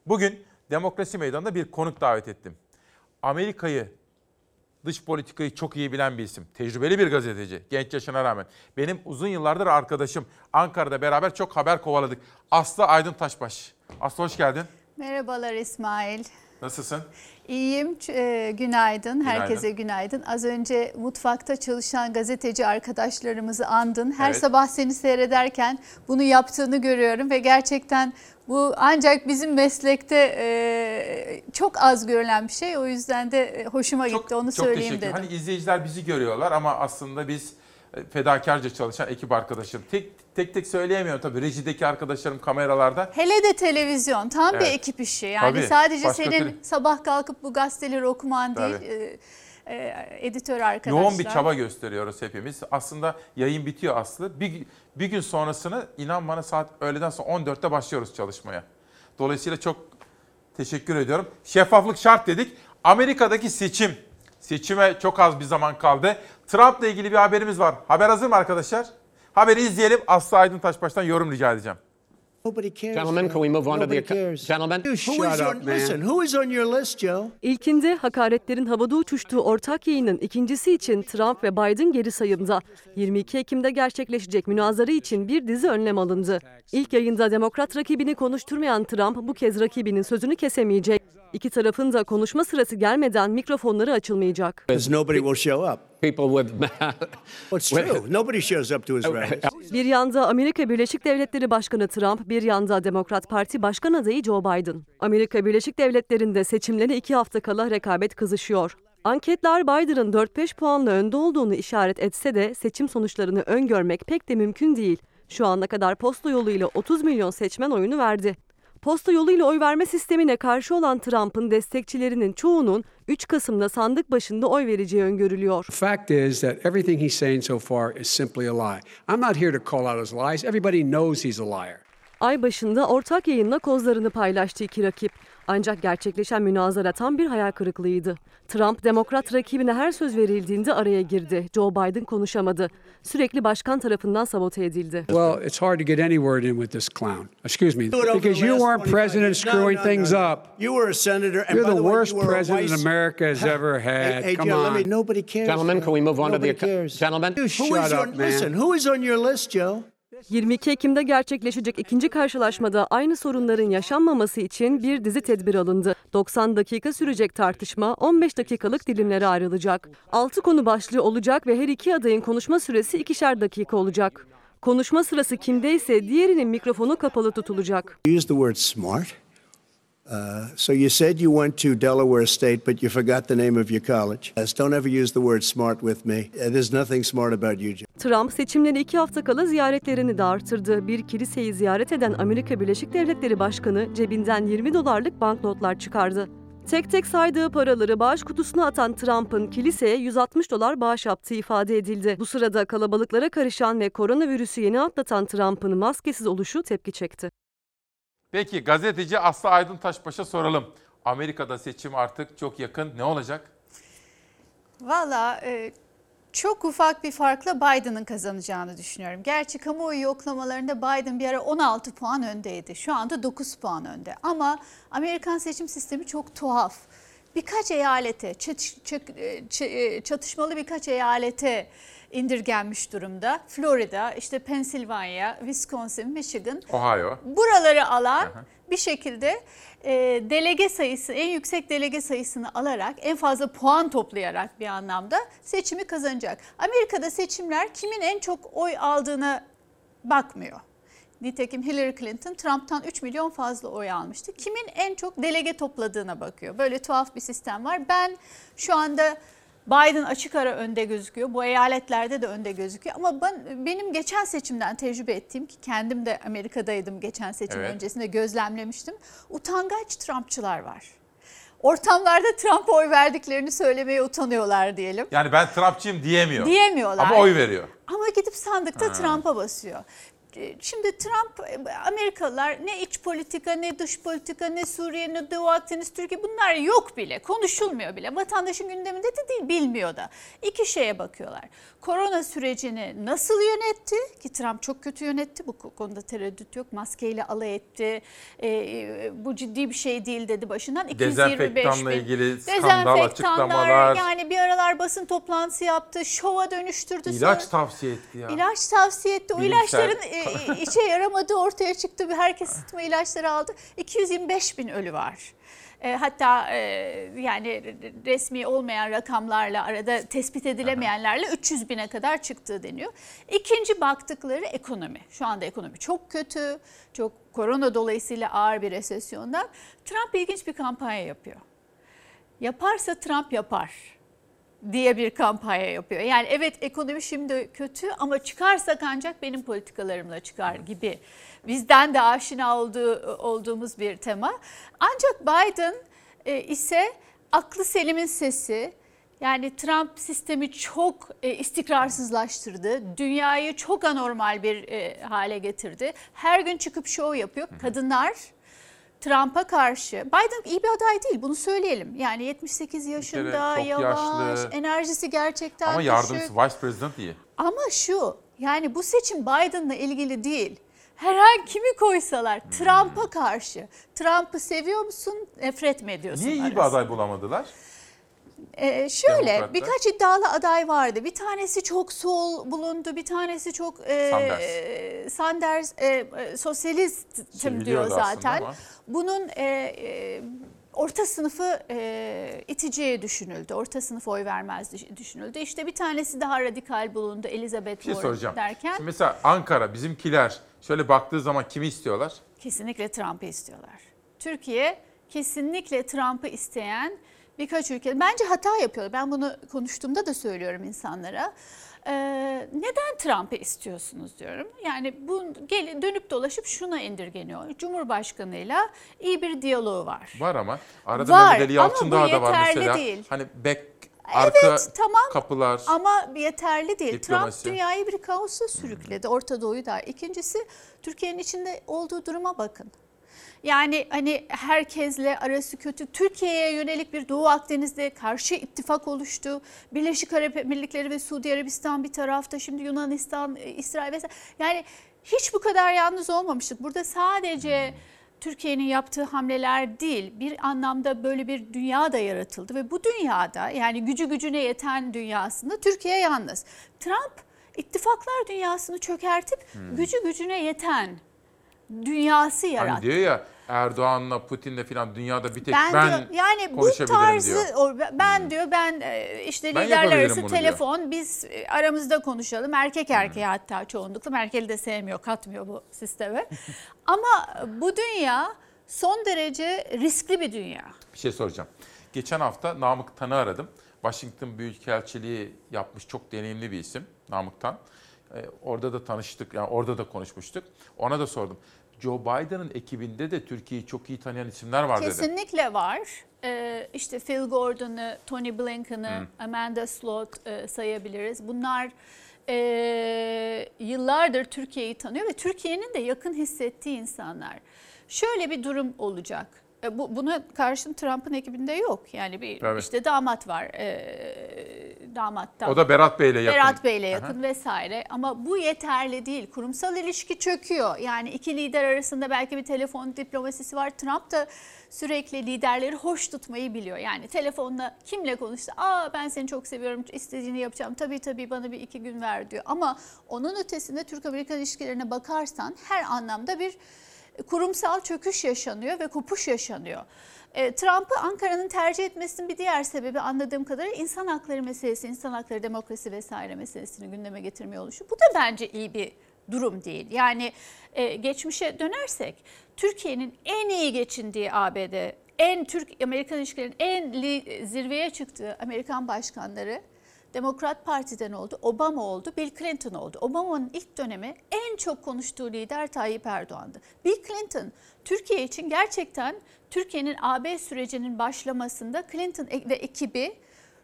Speaker 1: Bugün Demokrasi Meydanı'nda bir konuk davet ettim. Amerika'yı dış politikayı çok iyi bilen bir isim. Tecrübeli bir gazeteci genç yaşına rağmen. Benim uzun yıllardır arkadaşım. Ankara'da beraber çok haber kovaladık. Aslı Aydın Taşbaş. Aslı hoş geldin.
Speaker 47: Merhabalar İsmail.
Speaker 1: Nasılsın?
Speaker 47: İyiyim. E, günaydın. Herkese günaydın. Az önce mutfakta çalışan gazeteci arkadaşlarımızı andın. Her
Speaker 1: Evet.
Speaker 47: sabah seni seyrederken bunu yaptığını görüyorum ve gerçekten bu ancak bizim meslekte e, çok az görülen bir şey. O yüzden de e, hoşuma gitti. Onu
Speaker 1: Çok
Speaker 47: söyleyeyim
Speaker 1: teşekkür
Speaker 47: dedim.
Speaker 1: Hani izleyiciler bizi görüyorlar ama aslında biz e, fedakarca çalışan ekip arkadaşım. Tek tek tek söyleyemiyorum tabii. Rejideki arkadaşlarım kameralarda.
Speaker 47: Hele de televizyon tam bir
Speaker 1: Evet.
Speaker 47: ekip işi. Yani
Speaker 1: Tabii,
Speaker 47: sadece
Speaker 1: başka
Speaker 47: senin
Speaker 1: türlü-
Speaker 47: sabah kalkıp bu gazeteleri okuman değil. e, e, editör arkadaşlar.
Speaker 1: Yoğun bir çaba gösteriyoruz hepimiz. Aslında yayın bitiyor Aslı. Bir, bir gün sonrasını inan bana saat öğleden sonra 14'te başlıyoruz çalışmaya. Dolayısıyla çok teşekkür ediyorum. Şeffaflık şart dedik. Amerika'daki seçim. Seçime çok az bir zaman kaldı. Trump'la ilgili bir haberimiz var. Haber hazır mı arkadaşlar? Haberi izleyelim. Aslı Aydın Taşbaş'tan yorum rica edeceğim.
Speaker 43: Nobody cares.
Speaker 48: Gentlemen, can we move on to the
Speaker 43: cares.
Speaker 48: gentlemen?
Speaker 43: Who is on, listen, who is on your list, Joe?
Speaker 25: İlkinde hakaretlerin havada uçuştuğu ortak yayının ikincisi için Trump ve Biden geri sayımda. 22 Ekim'de gerçekleşecek münazara için bir dizi önlem alındı. İlk yayında demokrat rakibini konuşturmayan Trump bu kez rakibinin sözünü kesemeyecek. İki tarafın da konuşma sırası gelmeden mikrofonları açılmayacak.
Speaker 43: Because nobody will show up.
Speaker 48: People with
Speaker 43: It's true. Nobody shows up to his rallies.
Speaker 25: Bir yanda Amerika Birleşik Devletleri Başkanı Trump, bir yanda Demokrat Parti Başkan adayı Joe Biden. Amerika Birleşik Devletleri'nde seçimlere iki hafta kala rekabet kızışıyor. Anketler Biden'ın 4-5 puanla önde olduğunu işaret etse de seçim sonuçlarını öngörmek pek de mümkün değil. Şu ana kadar posta yoluyla 30 milyon seçmen oyunu verdi. Posta yoluyla oy verme sistemine karşı olan Trump'ın destekçilerinin çoğunun 3 Kasım'da sandık başında oy vereceği öngörülüyor.
Speaker 49: Fact is that everything he's saying so far is simply a lie. I'm not here to call out his lies. Everybody knows he's a liar.
Speaker 25: Ay başında ortak yayınla kozlarını paylaştı iki rakip. Ancak gerçekleşen münazara tam bir hayal kırıklığıydı. Trump, demokrat rakibine her söz verildiğinde araya girdi. Joe Biden konuşamadı. Sürekli başkan tarafından sabote edildi.
Speaker 49: Well, it's hard to get any word in with this clown. Excuse me. Because you weren't
Speaker 43: 25
Speaker 49: president screwing things up.
Speaker 43: You were a senator. And
Speaker 49: You're
Speaker 43: by
Speaker 49: the worst president America has ever had. Come on.
Speaker 43: nobody cares.
Speaker 48: Gentlemen, can we move on to the gentlemen?
Speaker 43: Who
Speaker 49: Shut
Speaker 43: is on,
Speaker 49: up, man.
Speaker 43: listen, who is on your list, Joe?
Speaker 25: 22 Ekim'de gerçekleşecek ikinci karşılaşmada aynı sorunların yaşanmaması için bir dizi tedbir alındı. 90 dakika sürecek tartışma 15 dakikalık dilimlere ayrılacak. 6 konu başlığı olacak ve her iki adayın konuşma süresi ikişer dakika olacak. Konuşma sırası kimdeyse diğerinin mikrofonu kapalı tutulacak.
Speaker 43: Used the word smart. Uh, so you said you went to Delaware State, but you forgot the name of your college. Don't ever use the word smart with me. Uh, there's nothing smart about you.
Speaker 25: Trump seçimleri iki hafta kala ziyaretlerini de artırdı. Bir kiliseyi ziyaret eden Amerika Birleşik Devletleri Başkanı cebinden 20 dolarlık banknotlar çıkardı. Tek tek saydığı paraları bağış kutusuna atan Trump'ın kiliseye 160 dolar bağış yaptığı ifade edildi. Bu sırada kalabalıklara karışan ve koronavirüsü yeni atlatan Trump'ın maskesiz oluşu tepki çekti.
Speaker 1: Peki gazeteci Aslı Aydın Taşbaş'a soralım. Amerika'da seçim artık çok yakın. Ne olacak?
Speaker 47: Valla e, çok ufak bir farkla Biden'ın kazanacağını düşünüyorum. Gerçi kamuoyu yoklamalarında Biden bir ara 16 puan öndeydi. Şu anda 9 puan önde. Ama Amerikan seçim sistemi çok tuhaf. Birkaç eyalete, e, e, çatışmalı birkaç eyalete indirgenmiş durumda. Florida, işte Pennsylvania, Wisconsin, Michigan
Speaker 1: Ohio.
Speaker 47: buraları alan bir şekilde e, delege sayısı en yüksek delege sayısını alarak en fazla puan toplayarak bir anlamda seçimi kazanacak. Amerika'da seçimler kimin en çok oy aldığına bakmıyor. Nitekim Hillary Clinton Trump'tan 3 milyon fazla oy almıştı. Kimin en çok delege topladığına bakıyor. Böyle tuhaf bir sistem var. Ben şu anda Biden açık ara önde gözüküyor. Bu eyaletlerde de önde gözüküyor. Ama ben, benim geçen seçimden tecrübe ettiğim ki kendim de Amerika'daydım geçen seçim
Speaker 1: Evet.
Speaker 47: öncesinde gözlemlemiştim. Utangaç Trumpçılar var. Ortamlarda Trump'a oy verdiklerini söylemeye utanıyorlar diyelim.
Speaker 1: Yani ben Trumpçıyım diyemiyor.
Speaker 47: Diyemiyorlar.
Speaker 1: Ama oy veriyor.
Speaker 47: Ama gidip sandıkta. Trump'a basıyor. Şimdi Trump, e, Amerikalılar ne iç politika, ne dış politika, ne Suriye, ne Doğu Akdeniz, Türkiye bunlar yok bile. Konuşulmuyor bile. Vatandaşın gündeminde de değil, bilmiyor da. İki şeye bakıyorlar. Korona sürecini nasıl yönetti? Ki Trump çok kötü yönetti. Bu konuda tereddüt yok. Maskeyle alay etti. E, e, bu ciddi bir şey değil dedi başından. 225
Speaker 1: Dezenfektanla
Speaker 47: bin.
Speaker 1: ilgili skandal açıklamalar.
Speaker 47: Yani bir aralar basın toplantısı yaptı. Şova dönüştürdü.
Speaker 1: İlaç
Speaker 47: sonra-
Speaker 1: tavsiye etti ya.
Speaker 47: İlaç tavsiye etti. O
Speaker 1: Bilimsel.
Speaker 47: ilaçların e, işe yaramadığı ortaya çıktı. Herkes sıtma ilaçları aldı. 225 bin ölü var. E, hatta e, yani resmi olmayan rakamlarla arada tespit edilemeyenlerle 300 bine kadar çıktığı deniyor. İkinci baktıkları ekonomi. Şu anda ekonomi çok kötü. Çok korona dolayısıyla ağır bir resesyondan. Trump ilginç bir kampanya yapıyor. Yaparsa Trump yapar diye bir kampanya yapıyor. Yani evet ekonomi şimdi kötü ama çıkarsak ancak benim politikalarımla çıkar gibi. Bizden de aşina olduğu, olduğumuz bir tema. Ancak Biden e, ise aklı selimin sesi. Yani Trump sistemi çok e, istikrarsızlaştırdı. Dünyayı çok anormal bir e, hale getirdi. Her gün çıkıp şov yapıyor. Kadınlar Trump'a karşı Biden iyi bir aday değil bunu söyleyelim. Yani 78 yaşında
Speaker 1: çok
Speaker 47: yavaş,
Speaker 1: yaşlı.
Speaker 47: enerjisi gerçekten
Speaker 1: Ama
Speaker 47: düşük.
Speaker 1: yardımcısı Vice President iyi.
Speaker 47: Ama şu yani bu seçim Biden'la ilgili değil. Herhangi kimi koysalar
Speaker 1: Hmm.
Speaker 47: Trump'a karşı. Trump'ı seviyor musun, nefret mi ediyorsun?
Speaker 1: Niye iyi bir aday bulamadılar?
Speaker 47: Ee, şöyle
Speaker 1: Demokratlar.
Speaker 47: birkaç iddialı aday vardı. Bir tanesi çok sol bulundu, bir tanesi çok e,
Speaker 1: Sanders.
Speaker 47: Sanders e, e, sosyalistim diyor zaten. Bunun e, e, orta sınıfı e, iteceği düşünüldü. Orta sınıf oy vermez düş- düşünüldü. İşte bir tanesi daha radikal bulundu Elizabeth
Speaker 1: şey
Speaker 47: Warren derken
Speaker 1: Şimdi mesela Ankara bizimkiler şöyle baktığı zaman kimi istiyorlar?
Speaker 47: kesinlikle Trump'ı istiyorlar. Türkiye kesinlikle Trump'ı isteyen birkaç ülke. Bence hata yapıyor. Ben bunu konuştuğumda da söylüyorum insanlara. Ee, neden Trump'ı istiyorsunuz diyorum. Yani bu gel, dönüp dolaşıp şuna indirgeniyor. Cumhurbaşkanıyla iyi bir diyaloğu var.
Speaker 1: Var ama arada
Speaker 47: Var,
Speaker 1: Mehmet Ali
Speaker 47: ama
Speaker 1: Yalçın
Speaker 47: bu
Speaker 1: Dağ da var mesela.
Speaker 47: değil.
Speaker 1: Hani bek arka
Speaker 47: Evet tamam
Speaker 1: kapılar.
Speaker 47: ama yeterli değil.
Speaker 1: Diplomasi.
Speaker 47: Trump dünyayı bir kaosa sürükledi. Orta Doğu'yu da. İkincisi Türkiye'nin içinde olduğu duruma bakın. Yani hani herkesle arası kötü. Türkiye'ye yönelik bir Doğu Akdeniz'de karşı ittifak oluştu. Birleşik Arap Emirlikleri ve Suudi Arabistan bir tarafta. Şimdi Yunanistan, e, İsrail vesaire. Yani hiç bu kadar yalnız olmamıştık. Burada sadece Türkiye'nin yaptığı hamleler değil bir anlamda böyle bir dünya da yaratıldı ve bu dünyada yani gücü gücüne yeten dünyasında Türkiye yalnız. Trump ittifaklar dünyasını çökertip
Speaker 1: Hmm.
Speaker 47: gücü gücüne yeten dünyası yarattı.
Speaker 1: Hani diyor ya Erdoğan'la Putin'le falan dünyada bir tek
Speaker 47: ben,
Speaker 1: ben,
Speaker 47: diyor, yani bu tarzı
Speaker 1: diyor.
Speaker 47: ben diyor ben e, işte
Speaker 1: Ben
Speaker 47: liderler arası telefon biz e, aramızda konuşalım erkek erkeğe hatta çoğunlukla Merkel'i de sevmiyor katmıyor bu sisteme ama bu dünya son derece riskli bir dünya.
Speaker 1: Bir şey soracağım. Geçen hafta Namık Tan'ı aradım. Washington Büyükelçiliği yapmış çok deneyimli bir isim Namık Tan. Ee, orada da tanıştık, yani orada da konuşmuştuk. Ona da sordum. Joe Biden'ın ekibinde de Türkiye'yi çok iyi tanıyan isimler var dedi.
Speaker 47: Kesinlikle var. Ee, işte Phil Gordon'ı, Tony Blinken'ı, Amanda Slot e, sayabiliriz. Bunlar e, yıllardır Türkiye'yi tanıyor ve Türkiye'nin de yakın hissettiği insanlar. Şöyle bir durum olacak. E, bu, buna karşın Trump'ın ekibinde yok. Yani bir
Speaker 1: Evet.
Speaker 47: işte damat var. E, damattan.
Speaker 1: O da Berat Bey'le yakın.
Speaker 47: Berat Bey'le
Speaker 1: Aha.
Speaker 47: yakın vesaire ama bu yeterli değil. Kurumsal ilişki çöküyor. Yani iki lider arasında belki bir telefon diplomasisi var. Trump da sürekli liderleri hoş tutmayı biliyor. Yani telefonla kimle konuşsa aa ben seni çok seviyorum istediğini yapacağım tabii tabii bana bir iki gün ver diyor. Ama onun ötesinde Türk-Amerikan ilişkilerine bakarsan her anlamda bir kurumsal çöküş yaşanıyor ve kopuş yaşanıyor. E, Trump'ı Ankara'nın tercih etmesinin bir diğer sebebi anladığım kadarıyla insan hakları meselesi, insan hakları, demokrasi vesaire meselesini gündeme getirmeye oluşu. Bu da bence iyi bir durum değil. Yani e, geçmişe dönersek Türkiye'nin en iyi geçindiği ABD, en Türk-Amerikan ilişkilerinin en zirveye çıktığı Amerikan başkanları Demokrat Parti'den oldu, Obama oldu, Bill Clinton oldu. Obama'nın ilk dönemi en çok konuştuğu lider Tayyip Erdoğan'dı. Bill Clinton Türkiye için gerçekten Türkiye'nin AB sürecinin başlamasında Clinton e- ve ekibi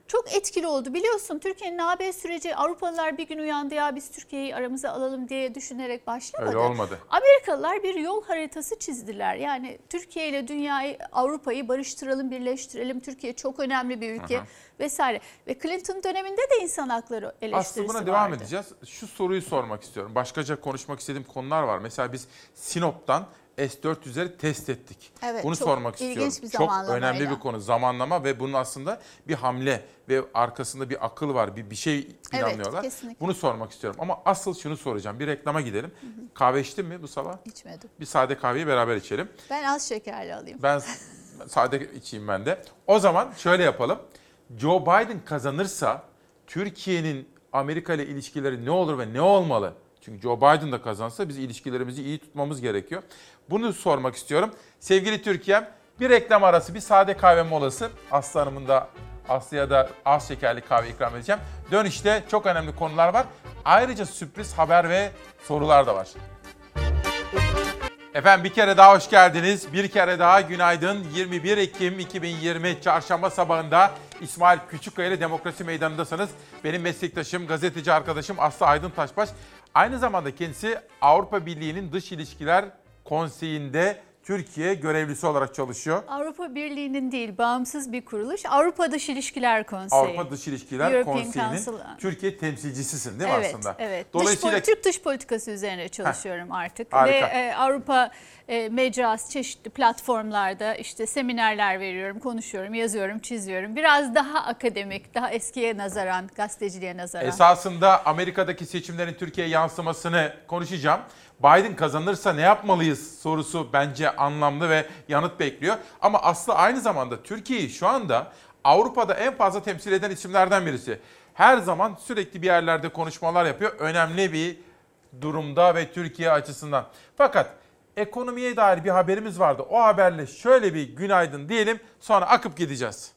Speaker 47: çok etkili oldu. Biliyorsun Türkiye'nin AB süreci Avrupalılar bir gün uyandı ya biz Türkiye'yi aramıza alalım diye düşünerek başlamadı.
Speaker 1: Öyle olmadı.
Speaker 47: Amerikalılar bir yol haritası çizdiler. Yani Türkiye ile dünyayı, Avrupa'yı barıştıralım, birleştirelim. Türkiye çok önemli bir ülke
Speaker 1: Aha.
Speaker 47: vesaire. Ve Clinton döneminde de insan hakları eleştirisi
Speaker 1: Aslında buna devam
Speaker 47: vardı.
Speaker 1: edeceğiz. Şu soruyu sormak istiyorum. Başkaca konuşmak istediğim konular var. Mesela biz Sinop'tan S-400'leri test ettik.
Speaker 47: Evet,
Speaker 1: Bunu
Speaker 47: çok
Speaker 1: sormak istiyorum.
Speaker 47: bir
Speaker 1: çok önemli bir konu. Zamanlama ve bunun aslında bir hamle ve arkasında bir akıl var. Bir, bir şey planlıyorlar.
Speaker 47: kesinlikle.
Speaker 1: Bunu sormak istiyorum. Ama asıl şunu soracağım. Bir reklama gidelim. Kahve içtin mi bu sabah?
Speaker 47: İçmedim.
Speaker 1: Bir sade kahveyi beraber içelim.
Speaker 47: Ben az şekerli alayım.
Speaker 1: Ben sade içeyim ben de. O zaman şöyle yapalım. Joe Biden kazanırsa Türkiye'nin Amerika ile ilişkileri ne olur ve ne olmalı? Çünkü Joe Biden da kazansa biz ilişkilerimizi iyi tutmamız gerekiyor. Bunu sormak istiyorum. Sevgili Türkiye'm bir reklam arası, bir sade kahve molası. Aslı Hanım'ın da Aslı'ya da az şekerli kahve ikram edeceğim. Dönüşte çok önemli konular var. Ayrıca sürpriz haber ve sorular da var. Efendim bir kere daha hoş geldiniz. Bir kere daha günaydın. 21 Ekim 2020 Çarşamba sabahında İsmail Küçükkaya ile Demokrasi Meydanı'ndasınız. Benim meslektaşım, gazeteci arkadaşım Aslı Aydın Taşbaş. Aynı zamanda kendisi Avrupa Birliği'nin Dış İlişkiler Konseyi'nde Türkiye görevlisi olarak çalışıyor.
Speaker 47: Avrupa Birliği'nin değil, bağımsız bir kuruluş. Avrupa Dış İlişkiler Konseyi.
Speaker 1: Avrupa Dış İlişkiler
Speaker 47: European
Speaker 1: Konseyi'nin
Speaker 47: Council.
Speaker 1: Türkiye temsilcisisin değil mi
Speaker 47: evet,
Speaker 1: aslında?
Speaker 47: Evet,
Speaker 1: Dolayısıyla
Speaker 47: dış, Türk dış politikası üzerine çalışıyorum artık.
Speaker 1: harika.
Speaker 47: Ve e, Avrupa e, mecrası çeşitli platformlarda işte seminerler veriyorum, konuşuyorum, yazıyorum, çiziyorum. Biraz daha akademik, daha eskiye nazaran, gazeteciliğe nazaran.
Speaker 1: Esasında Amerika'daki seçimlerin Türkiye'ye yansımasını konuşacağım. Biden kazanırsa ne yapmalıyız sorusu bence anlamlı ve yanıt bekliyor. Ama aslı aynı zamanda Türkiye'yi şu anda Avrupa'da en fazla temsil eden isimlerden birisi. Her zaman sürekli bir yerlerde konuşmalar yapıyor. Önemli bir durumda ve Türkiye açısından. Fakat ekonomiye dair bir haberimiz vardı. O haberle şöyle bir günaydın diyelim sonra akıp gideceğiz.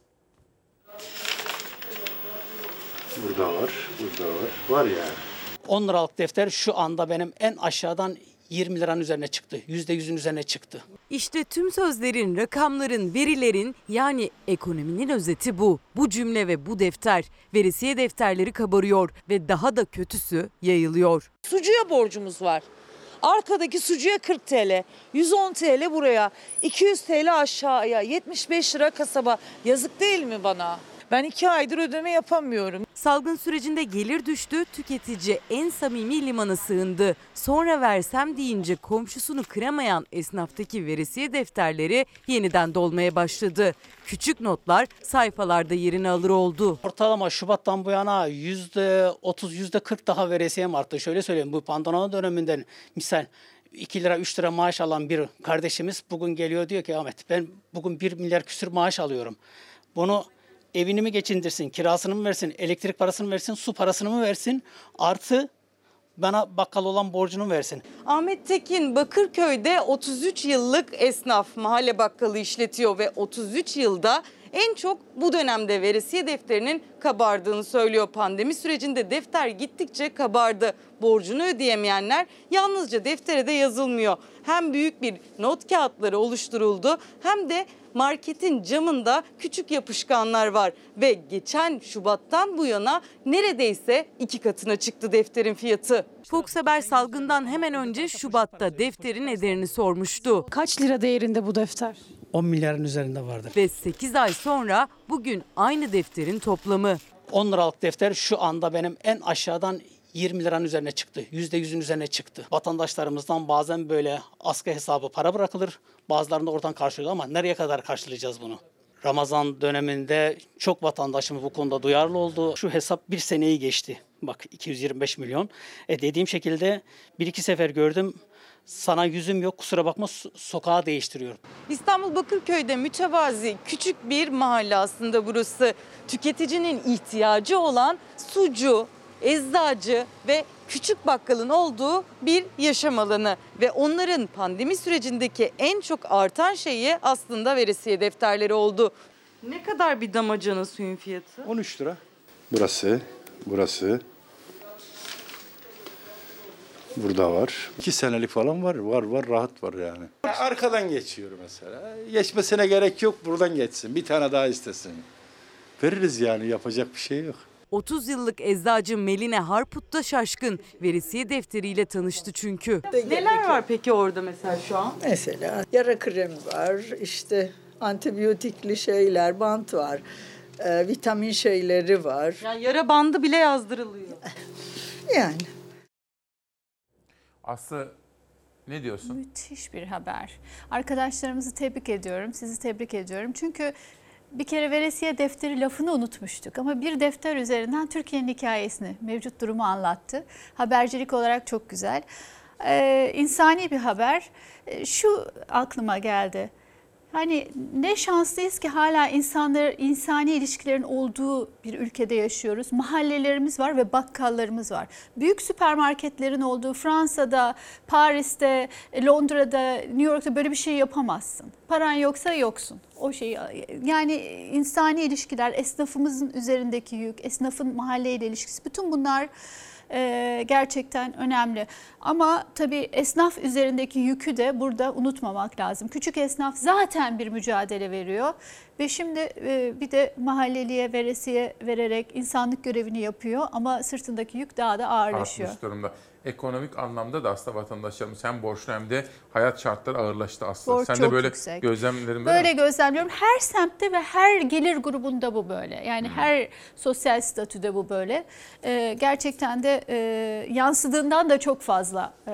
Speaker 50: Burada var, burada var. Var yani.
Speaker 51: 10 liralık defter şu anda benim en aşağıdan 20 liranın üzerine çıktı. %100'ün üzerine çıktı.
Speaker 7: İşte tüm sözlerin, rakamların, verilerin yani ekonominin özeti bu. Bu cümle ve bu defter. Verisiye defterleri kabarıyor ve daha da kötüsü yayılıyor.
Speaker 48: Sucuya borcumuz var. Arkadaki sucuya 40 TL, 110 TL buraya, 200 TL aşağıya, 75 lira kasaba. Yazık değil mi bana? Ben iki aydır ödeme yapamıyorum.
Speaker 7: Salgın sürecinde gelir düştü, tüketici en samimi limana sığındı. Sonra versem deyince komşusunu kıramayan esnaftaki veresiye defterleri yeniden dolmaya başladı. Küçük notlar sayfalarda yerini alır oldu.
Speaker 51: Ortalama Şubat'tan bu yana %30, %40 daha veresiyem arttı. Şöyle söyleyeyim bu pandemia döneminden misal 2 lira 3 lira maaş alan bir kardeşimiz bugün geliyor diyor ki Ahmet ben bugün 1 milyar küsür maaş alıyorum. Bunu evini mi geçindirsin, kirasını mı versin, elektrik parasını mı versin, su parasını mı versin artı bana bakkal olan borcunu versin.
Speaker 48: Ahmet Tekin Bakırköy'de 33 yıllık esnaf mahalle bakkalı işletiyor ve 33 yılda en çok bu dönemde veresiye defterinin kabardığını söylüyor. Pandemi sürecinde defter gittikçe kabardı. Borcunu ödeyemeyenler yalnızca deftere de yazılmıyor. Hem büyük bir not kağıtları oluşturuldu hem de marketin camında küçük yapışkanlar var ve geçen Şubat'tan bu yana neredeyse iki katına çıktı defterin fiyatı.
Speaker 7: Fox Haber salgından hemen önce Şubat'ta defterin ederini sormuştu.
Speaker 25: Kaç lira değerinde bu defter?
Speaker 51: 10 milyarın üzerinde vardır.
Speaker 7: Ve 8 ay sonra bugün aynı defterin toplamı
Speaker 51: 10 liralık defter şu anda benim en aşağıdan 20 liranın üzerine çıktı. %100'ün üzerine çıktı. Vatandaşlarımızdan bazen böyle askı hesabı para bırakılır. Bazılarında oradan karşılıyor ama nereye kadar karşılayacağız bunu? Ramazan döneminde çok vatandaşımız bu konuda duyarlı oldu. Şu hesap bir seneyi geçti. Bak 225 milyon. E dediğim şekilde bir iki sefer gördüm. Sana yüzüm yok kusura bakma so- sokağı değiştiriyorum.
Speaker 48: İstanbul Bakırköy'de mütevazi küçük bir mahalle aslında burası. Tüketicinin ihtiyacı olan sucu, eczacı ve küçük bakkalın olduğu bir yaşam alanı. Ve onların pandemi sürecindeki en çok artan şeyi aslında veresiye defterleri oldu. Ne kadar bir damacana suyun fiyatı?
Speaker 50: 13 lira. Burası, burası. Burada var. 2 senelik falan var. Var var rahat var yani. Arkadan geçiyor mesela. Geçmesine gerek yok. Buradan geçsin. Bir tane daha istesin. Veririz yani yapacak bir şey yok.
Speaker 48: 30 yıllık eczacı Meline Harput da şaşkın. Veresiye defteriyle tanıştı çünkü. Neler var peki orada mesela şu an?
Speaker 52: Mesela yara kremi var, işte antibiyotikli şeyler, bant var, e, vitamin şeyleri var.
Speaker 48: Yani yara bandı bile yazdırılıyor.
Speaker 52: Yani.
Speaker 1: Aslı ne diyorsun?
Speaker 47: Müthiş bir haber. Arkadaşlarımızı tebrik ediyorum, sizi tebrik ediyorum. Çünkü bir kere veresiye defteri lafını unutmuştuk ama bir defter üzerinden Türkiye'nin hikayesini, mevcut durumu anlattı. Habercilik olarak çok güzel. Ee, insani bir haber. Ee, şu aklıma geldi. Hani ne şanslıyız ki hala insanlar insani ilişkilerin olduğu bir ülkede yaşıyoruz. Mahallelerimiz var ve bakkallarımız var. Büyük süpermarketlerin olduğu Fransa'da, Paris'te, Londra'da, New York'ta böyle bir şey yapamazsın. Paran yoksa yoksun. O şeyi yani insani ilişkiler, esnafımızın üzerindeki yük, esnafın mahalleyle ilişkisi bütün bunlar e, gerçekten önemli. Ama tabii esnaf üzerindeki yükü de burada unutmamak lazım. Küçük esnaf zaten bir mücadele veriyor ve şimdi e, bir de mahalleliye veresiye vererek insanlık görevini yapıyor ama sırtındaki yük daha da ağırlaşıyor.
Speaker 1: Artmış durumda. Ekonomik anlamda da aslında vatandaşlarımız hem borçlu hem de hayat şartları ağırlaştı aslında.
Speaker 47: Borç
Speaker 1: Sen de böyle
Speaker 47: yüksek.
Speaker 1: gözlemlerin
Speaker 47: Böyle gözlemliyorum. Her semtte ve her gelir grubunda bu böyle. Yani her sosyal statüde bu böyle. Ee, gerçekten de e, yansıdığından da çok fazla. e,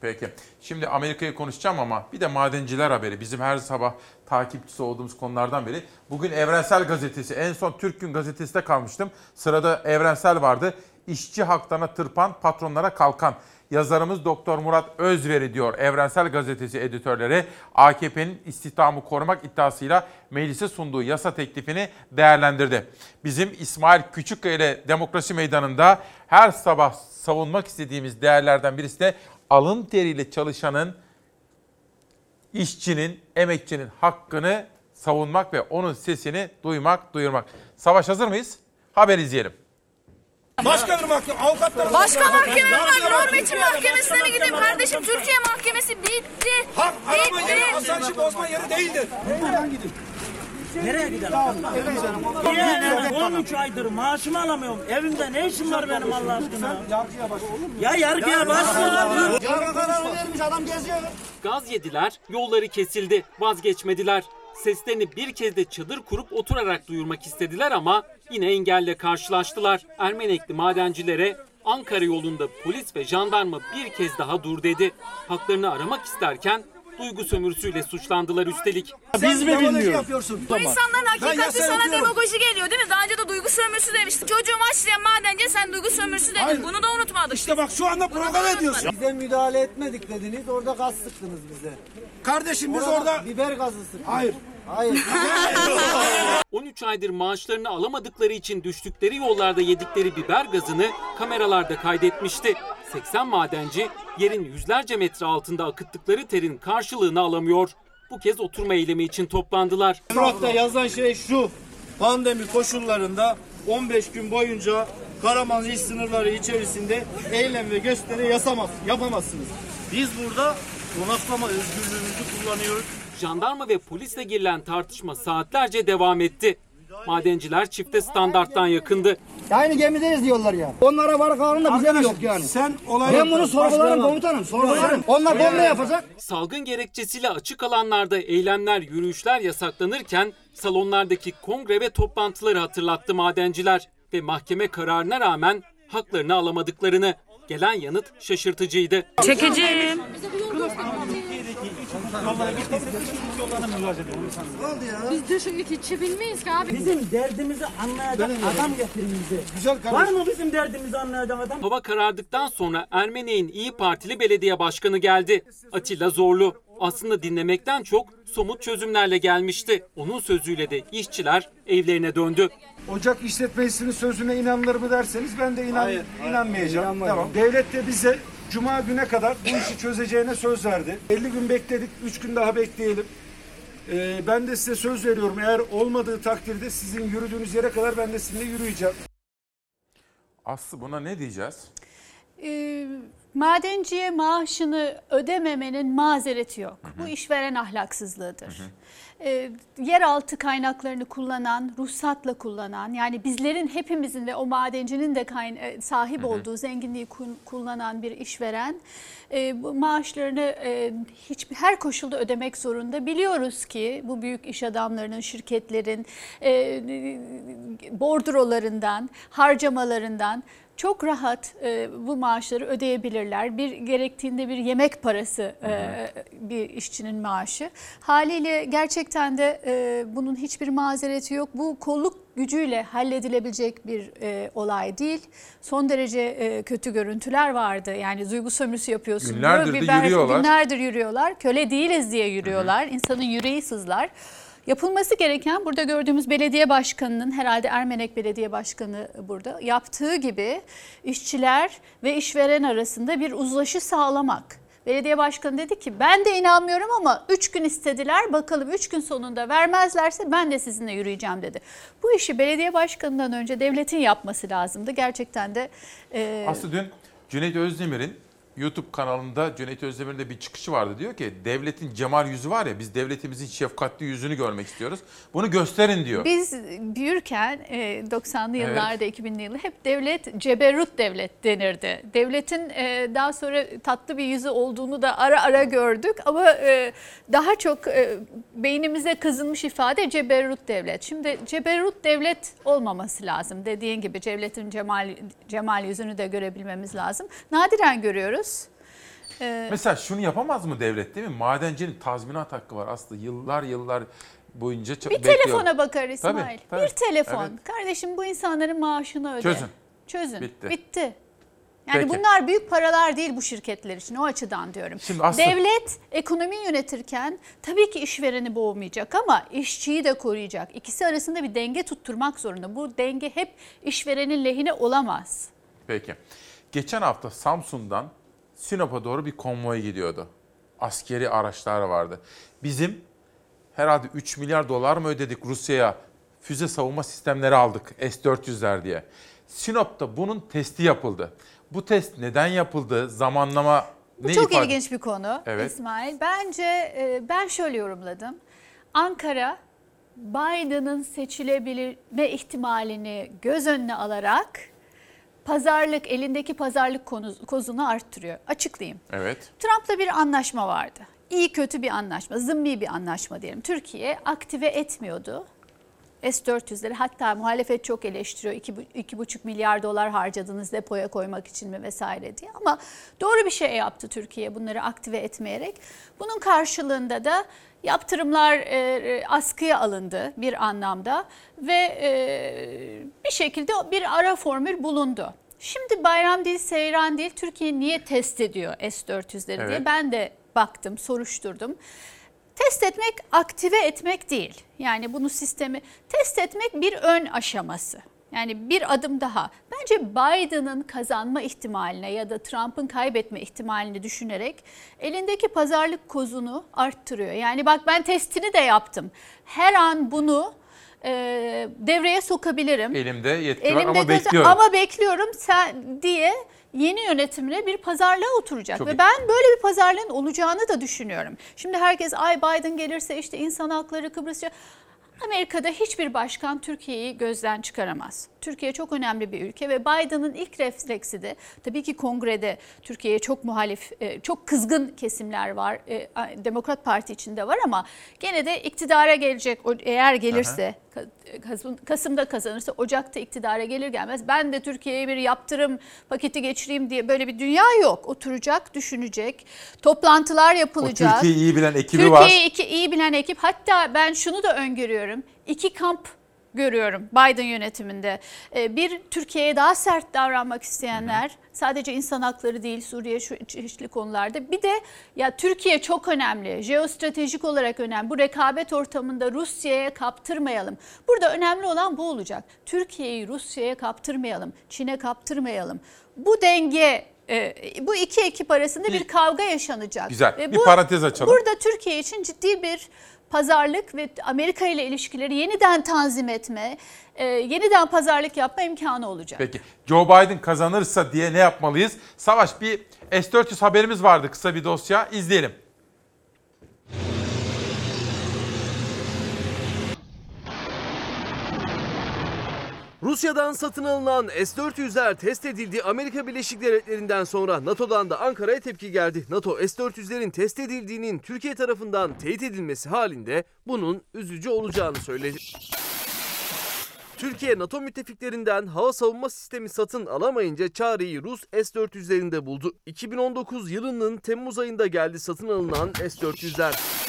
Speaker 1: Peki. Şimdi Amerika'yı konuşacağım ama bir de madenciler haberi. Bizim her sabah takipçisi olduğumuz konulardan biri. Bugün Evrensel Gazetesi, en son Türk Gün Gazetesi'de kalmıştım. Sırada Evrensel vardı. İşçi haklarına tırpan, patronlara kalkan. Yazarımız Doktor Murat Özveri diyor Evrensel Gazetesi editörleri AKP'nin istihdamı korumak iddiasıyla meclise sunduğu yasa teklifini değerlendirdi. Bizim İsmail Küçükkaya ile Demokrasi Meydanı'nda her sabah savunmak istediğimiz değerlerden birisi de alın teriyle çalışanın, işçinin, emekçinin hakkını savunmak ve onun sesini duymak, duyurmak. Savaş hazır mıyız? Haber izleyelim.
Speaker 40: Başka bir mahkeme, avukatlar...
Speaker 53: Başka mahkeme var. Hürmetçi mahkemesine mi gideyim kardeşim? Türkiye mahkemesi bitti.
Speaker 40: Hak arama yeri, asansör bozma yeri değildir. Buradan gidin.
Speaker 54: Nereye? Niye? 13 aydır maaşımı alamıyorum. Evimde ne işim var benim Allah aşkına? Ya yargıya başvur abi.
Speaker 40: Yargı kararı vermiş adam geziyor.
Speaker 55: Gaz yediler, yolları kesildi, vazgeçmediler. Seslerini bir kez de çadır kurup oturarak duyurmak istediler ama yine engelle karşılaştılar. Ermenekli madencilere Ankara yolunda polis ve jandarma bir kez daha dur dedi. Haklarını aramak isterken duygu sömürüsüyle suçlandılar üstelik.
Speaker 54: Biz mi bilmiyoruz?
Speaker 40: yapıyorsun.
Speaker 53: Bu insanların hakikati sana demagoji geliyor değil mi? Daha önce de duygu sömürüsü demiştin. Çocuğum aç diye madence sen duygu sömürüsü dedin.
Speaker 40: Hayır.
Speaker 53: Bunu da unutmadık.
Speaker 40: İşte bak şu anda program ediyorsun.
Speaker 56: Bize müdahale etmedik dediniz, orada gaz sıktınız bize.
Speaker 40: Kardeşim biz
Speaker 56: Orada
Speaker 40: orada...
Speaker 56: biber gazı sıktınız.
Speaker 40: Hayır.
Speaker 56: Hayır.
Speaker 55: 13 aydır maaşlarını alamadıkları için düştükleri yollarda yedikleri biber gazını kameralarda kaydetmişti. 80 madenci yerin yüzlerce metre altında akıttıkları terin karşılığını alamıyor. Bu kez oturma eylemi için toplandılar.
Speaker 56: Murat'ta yazan şey şu. Pandemi koşullarında 15 gün boyunca Karaman il sınırları içerisinde eylem ve gösteri yasamaz, yapamazsınız. Biz burada konaklama özgürlüğümüzü kullanıyoruz.
Speaker 55: Jandarma ve polisle girilen tartışma saatlerce devam etti. Madenciler çifte standarttan yakındı.
Speaker 56: Aynı gemideyiz diyorlar ya. Onlara var kanunda bize mi yok yani? Sen olayı... Ben bunu sorgularım komutanım, sorgularım. Onlar bomba yapacak.
Speaker 55: Salgın gerekçesiyle açık alanlarda eylemler, yürüyüşler yasaklanırken salonlardaki kongre ve toplantıları hatırlattı madenciler. ve mahkeme kararına rağmen haklarını alamadıklarını. Gelen yanıt şaşırtıcıydı.
Speaker 53: Çekeceğim.
Speaker 54: Biz dışarı geçebilmeyiz ki abi. Bizim derdimizi anlayacak adam getirin bize. Güzel Var mı bizim derdimizi anlayacak adam?
Speaker 55: Hava karardıktan sonra Ermenek'in İyi Partili belediye başkanı geldi. Atilla Zorlu. Aslında dinlemekten çok somut çözümlerle gelmişti. Onun sözüyle de işçiler evlerine döndü.
Speaker 57: Ocak işletmesinin sözüne inanılır mı derseniz ben de inan,
Speaker 56: Hayır, hayır,
Speaker 57: inanmayacağım. Tamam. Devlet de bize Cuma güne kadar bu işi çözeceğine söz verdi. 50 gün bekledik, 3 gün daha bekleyelim. Ee, ben de size söz veriyorum. Eğer olmadığı takdirde sizin yürüdüğünüz yere kadar ben de sizinle yürüyeceğim.
Speaker 1: Aslı buna ne diyeceğiz?
Speaker 47: Ee, madenciye maaşını ödememenin mazereti yok. Bu işveren ahlaksızlığıdır. Ee, yeraltı kaynaklarını kullanan, ruhsatla kullanan yani bizlerin hepimizin ve o madencinin de kayn- e, sahip olduğu zenginliği kullanan bir işveren e, bu maaşlarını e, hiç her koşulda ödemek zorunda. Biliyoruz ki bu büyük iş adamlarının, şirketlerin e, bordrolarından, harcamalarından çok rahat e, bu maaşları ödeyebilirler. Bir gerektiğinde bir yemek parası e, bir işçinin maaşı. Haliyle gerçekten de e, bunun hiçbir mazereti yok. Bu kolluk gücüyle halledilebilecek bir e, olay değil. Son derece e, kötü görüntüler vardı. Yani duygu sömürüsü yapıyorsun.
Speaker 1: Günlerdir
Speaker 47: diyor. Biber-
Speaker 1: yürüyorlar.
Speaker 47: Günlerdir yürüyorlar. Köle değiliz diye yürüyorlar. İnsanın yüreği sızlar. Yapılması gereken burada gördüğümüz belediye başkanının herhalde Ermenek Belediye Başkanı burada yaptığı gibi işçiler ve işveren arasında bir uzlaşı sağlamak. Belediye başkanı dedi ki ben de inanmıyorum ama 3 gün istediler bakalım 3 gün sonunda vermezlerse ben de sizinle yürüyeceğim dedi. Bu işi belediye başkanından önce devletin yapması lazımdı. Gerçekten de e,
Speaker 1: Aslı dün Cüneyt Özdemir'in YouTube kanalında Cüneyt Özdemir'in de bir çıkışı vardı. Diyor ki devletin cemal yüzü var ya biz devletimizin şefkatli yüzünü görmek istiyoruz. Bunu gösterin diyor.
Speaker 47: Biz büyürken e, 90'lı
Speaker 1: Evet.
Speaker 47: yıllarda 2000'li yıllarda hep devlet ceberrut devlet denirdi. Devletin e, daha sonra tatlı bir yüzü olduğunu da ara ara gördük ama e, daha çok e, beynimize kazınmış ifade ceberrut devlet. Şimdi ceberrut devlet olmaması lazım. Dediğin gibi devletin cemal cemal yüzünü de görebilmemiz lazım. Nadiren görüyoruz. E,
Speaker 1: Mesela şunu yapamaz mı devlet değil mi? Madencinin tazminat hakkı var Aslı. Yıllar yıllar boyunca
Speaker 47: Bir
Speaker 1: bekliyor.
Speaker 47: telefona bakar İsmail.
Speaker 1: Tabii, tabii.
Speaker 47: Bir telefon.
Speaker 1: Evet.
Speaker 47: Kardeşim bu insanların maaşını öde.
Speaker 1: Çözün.
Speaker 47: Çözün.
Speaker 1: Bitti.
Speaker 47: Bitti. Yani
Speaker 1: Peki.
Speaker 47: bunlar büyük paralar değil bu şirketler için o açıdan diyorum.
Speaker 1: Şimdi Aslı-
Speaker 47: Devlet ekonomiyi yönetirken tabii ki işvereni boğmayacak ama işçiyi de koruyacak. İkisi arasında bir denge tutturmak zorunda. Bu denge hep işverenin lehine olamaz.
Speaker 1: Peki. Geçen hafta Samsun'dan Sinop'a doğru bir konvoy gidiyordu. Askeri araçlar vardı. Bizim herhalde 3 milyar dolar mı ödedik Rusya'ya? Füze savunma sistemleri aldık S-400'ler diye. Sinop'ta bunun testi yapıldı. Bu test neden yapıldı? Zamanlama
Speaker 47: Bu
Speaker 1: ne
Speaker 47: çok
Speaker 1: ifade-
Speaker 47: ilginç bir konu
Speaker 1: Evet.
Speaker 47: İsmail. Bence e, ben şöyle yorumladım. Ankara Biden'ın seçilebilme ihtimalini göz önüne alarak pazarlık elindeki pazarlık kozunu arttırıyor. Açıklayayım.
Speaker 1: Evet.
Speaker 47: Trump'la bir anlaşma vardı. İyi kötü bir anlaşma, zımbi bir anlaşma diyelim. Türkiye aktive etmiyordu. S-400'leri hatta muhalefet çok eleştiriyor. 2,5 milyar dolar harcadınız depoya koymak için mi vesaire diye. Ama doğru bir şey yaptı Türkiye bunları aktive etmeyerek. Bunun karşılığında da yaptırımlar e, askıya alındı bir anlamda ve e, bir şekilde bir ara formül bulundu. Şimdi bayram değil, seyran değil Türkiye niye test ediyor S-400'leri diye
Speaker 58: Evet.
Speaker 47: ben de baktım, soruşturdum. Test etmek aktive etmek değil. Yani bunu sistemi test etmek bir ön aşaması. Yani bir adım daha. Bence Biden'ın kazanma ihtimaline ya da Trump'ın kaybetme ihtimalini düşünerek elindeki pazarlık kozunu arttırıyor. Yani bak ben testini de yaptım. Her an bunu e, devreye sokabilirim.
Speaker 1: Elimde yetki var
Speaker 47: Elimde
Speaker 1: ama
Speaker 47: göze-
Speaker 1: bekliyorum.
Speaker 47: Ama bekliyorum sen diye yeni yönetimine bir pazarlığa oturacak.
Speaker 1: Çok
Speaker 47: Ve
Speaker 1: iyi.
Speaker 47: ben böyle bir pazarlığın olacağını da düşünüyorum. Şimdi herkes ay Biden gelirse işte insan hakları Kıbrısça... Amerika'da hiçbir başkan Türkiye'yi gözden çıkaramaz. Türkiye çok önemli bir ülke ve Biden'ın ilk refleksi de tabii ki kongrede Türkiye'ye çok muhalif, e, çok kızgın kesimler var. E, Demokrat Parti içinde var ama gene de iktidara gelecek o- eğer gelirse Ka- Kasım, Kasım'da kazanırsa Ocak'ta iktidara gelir gelmez ben de Türkiye'ye bir yaptırım paketi geçireyim diye böyle bir dünya yok. Oturacak, düşünecek, toplantılar
Speaker 1: O
Speaker 47: yapılacak.
Speaker 1: Türkiye'yi iyi bilen ekibi var.
Speaker 47: Türkiye'yi iyi bilen ekip. Hatta ben şunu da öngörüyorum. İki kamp görüyorum Biden yönetiminde. Ee, Bir Türkiye'ye daha sert davranmak isteyenler sadece insan hakları değil Suriye şu çeşitli konularda. Bir de ya Türkiye çok önemli. Jeostratejik olarak önemli. Bu rekabet ortamında Rusya'ya kaptırmayalım. Burada önemli olan bu olacak. Türkiye'yi Rusya'ya kaptırmayalım. Çin'e kaptırmayalım. Bu denge e, bu iki ekip arasında bir kavga yaşanacak.
Speaker 1: Güzel. Bir parantez açalım.
Speaker 47: Burada Türkiye için ciddi bir pazarlık ve Amerika ile ilişkileri yeniden tanzim etme, e, yeniden pazarlık yapma imkanı olacak.
Speaker 1: Peki Joe Biden kazanırsa diye ne yapmalıyız? Savaş bir S-400 haberimiz vardı kısa bir dosya izleyelim.
Speaker 3: Rusya'dan satın alınan S-400'ler test edildi. Amerika Birleşik Devletleri'nden sonra NATO'dan da Ankara'ya tepki geldi. NATO S-400'lerin test edildiğinin Türkiye tarafından teyit edilmesi halinde bunun üzücü olacağını söyledi. Türkiye NATO müttefiklerinden hava savunma sistemi satın alamayınca çareyi Rus S-400'lerinde buldu. 2019 yılının Temmuz ayında geldi satın alınan S-400'ler.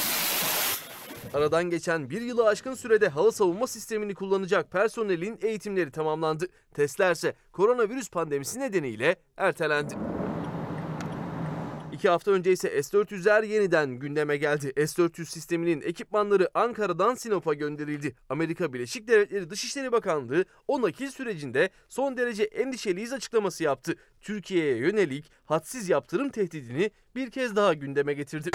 Speaker 3: Aradan geçen bir yılı aşkın sürede hava savunma sistemini kullanacak personelin eğitimleri tamamlandı. Testlerse koronavirüs pandemisi nedeniyle ertelendi. İki hafta önce ise S-400'ler yeniden gündeme geldi. S-400 sisteminin ekipmanları Ankara'dan Sinop'a gönderildi. Amerika Birleşik Devletleri Dışişleri Bakanlığı o nakil sürecinde son derece endişeliyiz açıklaması yaptı. Türkiye'ye yönelik hadsiz yaptırım tehdidini bir kez daha gündeme getirdi.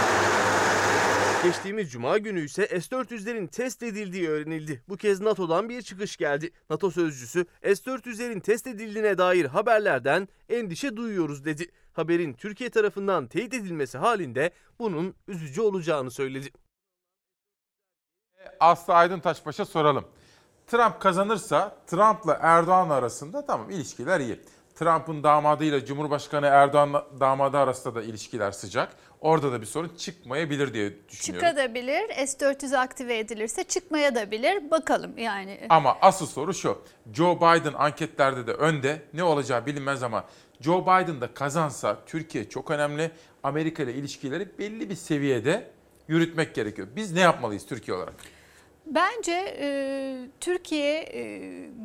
Speaker 3: Geçtiğimiz cuma günü ise S-400'lerin test edildiği öğrenildi. Bu kez NATO'dan bir çıkış geldi. NATO sözcüsü S-400'lerin test edildiğine dair haberlerden endişe duyuyoruz dedi. Haberin Türkiye tarafından teyit edilmesi halinde bunun üzücü olacağını söyledi.
Speaker 1: Aslı Aydın Taşbaş'a soralım. Trump kazanırsa Trump'la Erdoğan arasında tamam ilişkiler iyi. Trump'ın damadıyla Cumhurbaşkanı Erdoğan damadı arasında da ilişkiler sıcak. Orada da bir sorun çıkmayabilir diye düşünüyorum.
Speaker 47: Çıkabilir, S-400 aktive edilirse çıkmaya da bilir. Bakalım yani.
Speaker 1: Ama asıl soru şu. Joe Biden anketlerde de önde. Ne olacağı bilinmez ama Joe Biden da kazansa Türkiye çok önemli. Amerika ile ilişkileri belli bir seviyede yürütmek gerekiyor. Biz ne yapmalıyız Türkiye olarak?
Speaker 47: Bence e, Türkiye e,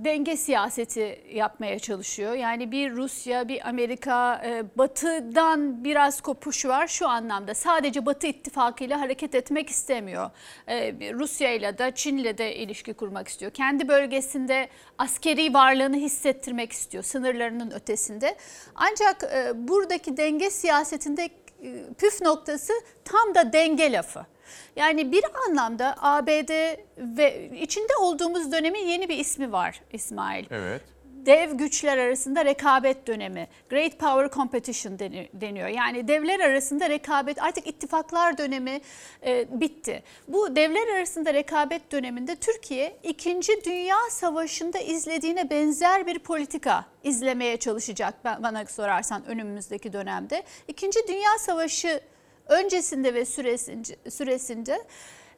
Speaker 47: denge siyaseti yapmaya çalışıyor. Yani bir Rusya, bir Amerika, e, Batı'dan biraz kopuş var şu anlamda. Sadece Batı ittifakıyla hareket etmek istemiyor. E, Rusya ile de Çin'le de ilişki kurmak istiyor. Kendi bölgesinde askeri varlığını hissettirmek istiyor sınırlarının ötesinde. Ancak e, buradaki denge siyasetinde e, püf noktası tam da denge lafı. Yani bir anlamda ABD ve içinde olduğumuz dönemin yeni bir ismi var İsmail.
Speaker 1: Evet.
Speaker 47: Dev güçler arasında rekabet dönemi, Great Power Competition deniyor. Yani devler arasında rekabet, artık ittifaklar dönemi e, bitti. Bu devler arasında rekabet döneminde Türkiye 2. Dünya Savaşı'nda izlediğine benzer bir politika izlemeye çalışacak bana sorarsan önümüzdeki dönemde. 2. Dünya Savaşı öncesinde ve süresince, süresince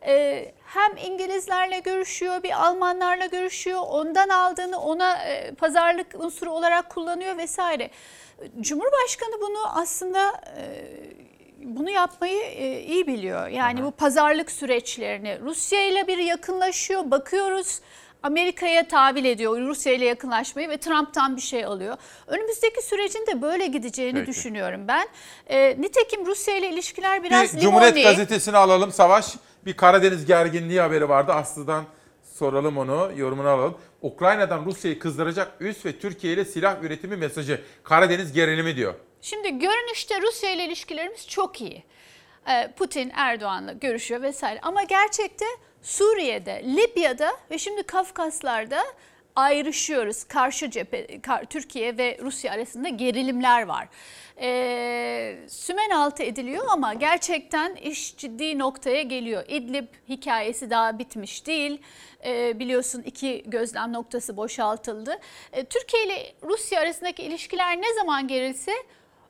Speaker 47: e, hem İngilizlerle görüşüyor, bir Almanlarla görüşüyor. Ondan aldığını ona e, pazarlık unsuru olarak kullanıyor vesaire. Cumhurbaşkanı bunu aslında e, bunu yapmayı e, iyi biliyor. Yani Aha. bu pazarlık süreçlerini Rusya ile bir yakınlaşıyor. Bakıyoruz Amerika'ya tahvil ediyor Rusya ile yakınlaşmayı ve Trump'tan bir şey alıyor. Önümüzdeki sürecin de böyle gideceğini Peki. düşünüyorum ben. E, nitekim Rusya ile ilişkiler biraz
Speaker 1: bir Cumhuriyet limoni. Gazetesi'ni alalım Savaş. Bir Karadeniz gerginliği haberi vardı. Aslı'dan soralım onu, yorumunu alalım. Ukrayna'dan Rusya'yı kızdıracak üs ve Türkiye ile silah üretimi mesajı. Karadeniz gerilimi diyor.
Speaker 47: Şimdi görünüşte Rusya ile ilişkilerimiz çok iyi. Putin Erdoğan'la görüşüyor vesaire ama gerçekte Suriye'de, Libya'da ve şimdi Kafkaslar'da ayrışıyoruz. Karşı cephe, Türkiye ve Rusya arasında gerilimler var. E, sümen altı ediliyor ama gerçekten iş ciddi noktaya geliyor. İdlib hikayesi daha bitmiş değil. E, biliyorsun iki gözlem noktası boşaltıldı. E, Türkiye ile Rusya arasındaki ilişkiler ne zaman gerilse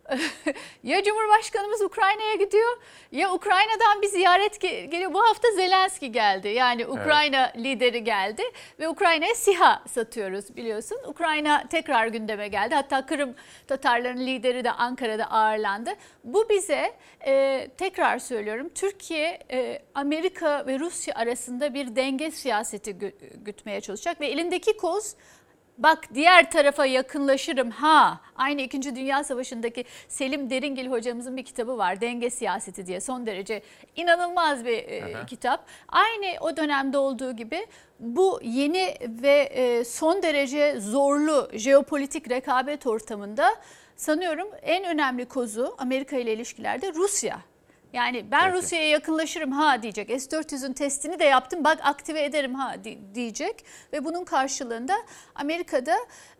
Speaker 47: ya Cumhurbaşkanımız Ukrayna'ya gidiyor ya Ukrayna'dan bir ziyaret ge- geliyor. Bu hafta Zelenski geldi. Yani Ukrayna lideri geldi ve Ukrayna'ya SİHA satıyoruz biliyorsun. Ukrayna tekrar gündeme geldi. Hatta Kırım Tatarların lideri de Ankara'da ağırlandı. Bu bize e, tekrar söylüyorum Türkiye e, Amerika ve Rusya arasında bir denge siyaseti gü- gütmeye çalışacak ve elindeki koz Bak diğer tarafa yakınlaşırım ha. Aynı 2. Dünya Savaşı'ndaki Selim Deringil hocamızın bir kitabı var. Denge Siyaseti diye son derece inanılmaz bir e,
Speaker 59: Aha.
Speaker 47: kitap. Aynı o dönemde olduğu gibi bu yeni ve e, son derece zorlu jeopolitik rekabet ortamında sanıyorum en önemli kozu Amerika ile ilişkilerde Rusya. Yani ben
Speaker 59: Peki.
Speaker 47: Rusya'ya yakınlaşırım ha diyecek. S-400'ün testini de yaptım bak aktive ederim ha di- diyecek. Ve bunun karşılığında Amerika'da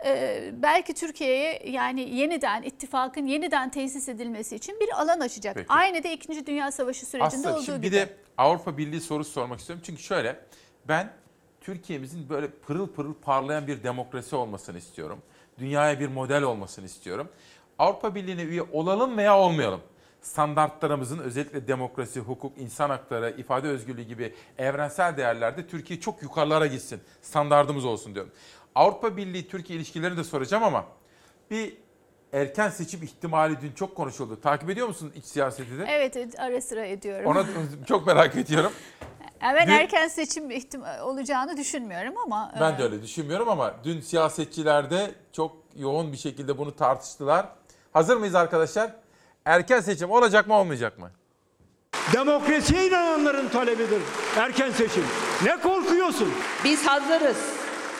Speaker 47: e, belki Türkiye'ye yani yeniden ittifakın yeniden tesis edilmesi için bir alan açacak.
Speaker 1: Peki.
Speaker 47: Aynı da 2. Dünya Savaşı sürecinde
Speaker 1: Aslı
Speaker 47: olduğu
Speaker 1: şimdi
Speaker 47: gibi.
Speaker 1: bir de Avrupa Birliği sorusu sormak istiyorum. Çünkü şöyle ben Türkiye'mizin böyle pırıl pırıl parlayan bir demokrasi olmasını istiyorum. Dünyaya bir model olmasını istiyorum. Avrupa Birliği'ne üye olalım veya olmayalım. Standartlarımızın özellikle demokrasi, hukuk, insan hakları, ifade özgürlüğü gibi evrensel değerlerde Türkiye çok yukarılara gitsin. Standardımız olsun diyorum. Avrupa Birliği Türkiye ilişkilerini de soracağım ama bir erken seçim ihtimali dün çok konuşuldu. Takip ediyor musun iç siyaseti de?
Speaker 47: Evet ara sıra ediyorum.
Speaker 1: Ona çok merak ediyorum.
Speaker 47: Ben
Speaker 1: Dün-
Speaker 47: erken seçim ihtim- olacağını düşünmüyorum ama.
Speaker 1: Ben
Speaker 47: e,
Speaker 1: de öyle düşünmüyorum ama dün siyasetçiler de çok yoğun bir şekilde bunu tartıştılar. Hazır mıyız arkadaşlar? Erken seçim olacak mı olmayacak mı?
Speaker 37: Demokrasiye inananların talebidir erken seçim. Ne korkuyorsun?
Speaker 20: Biz hazırız.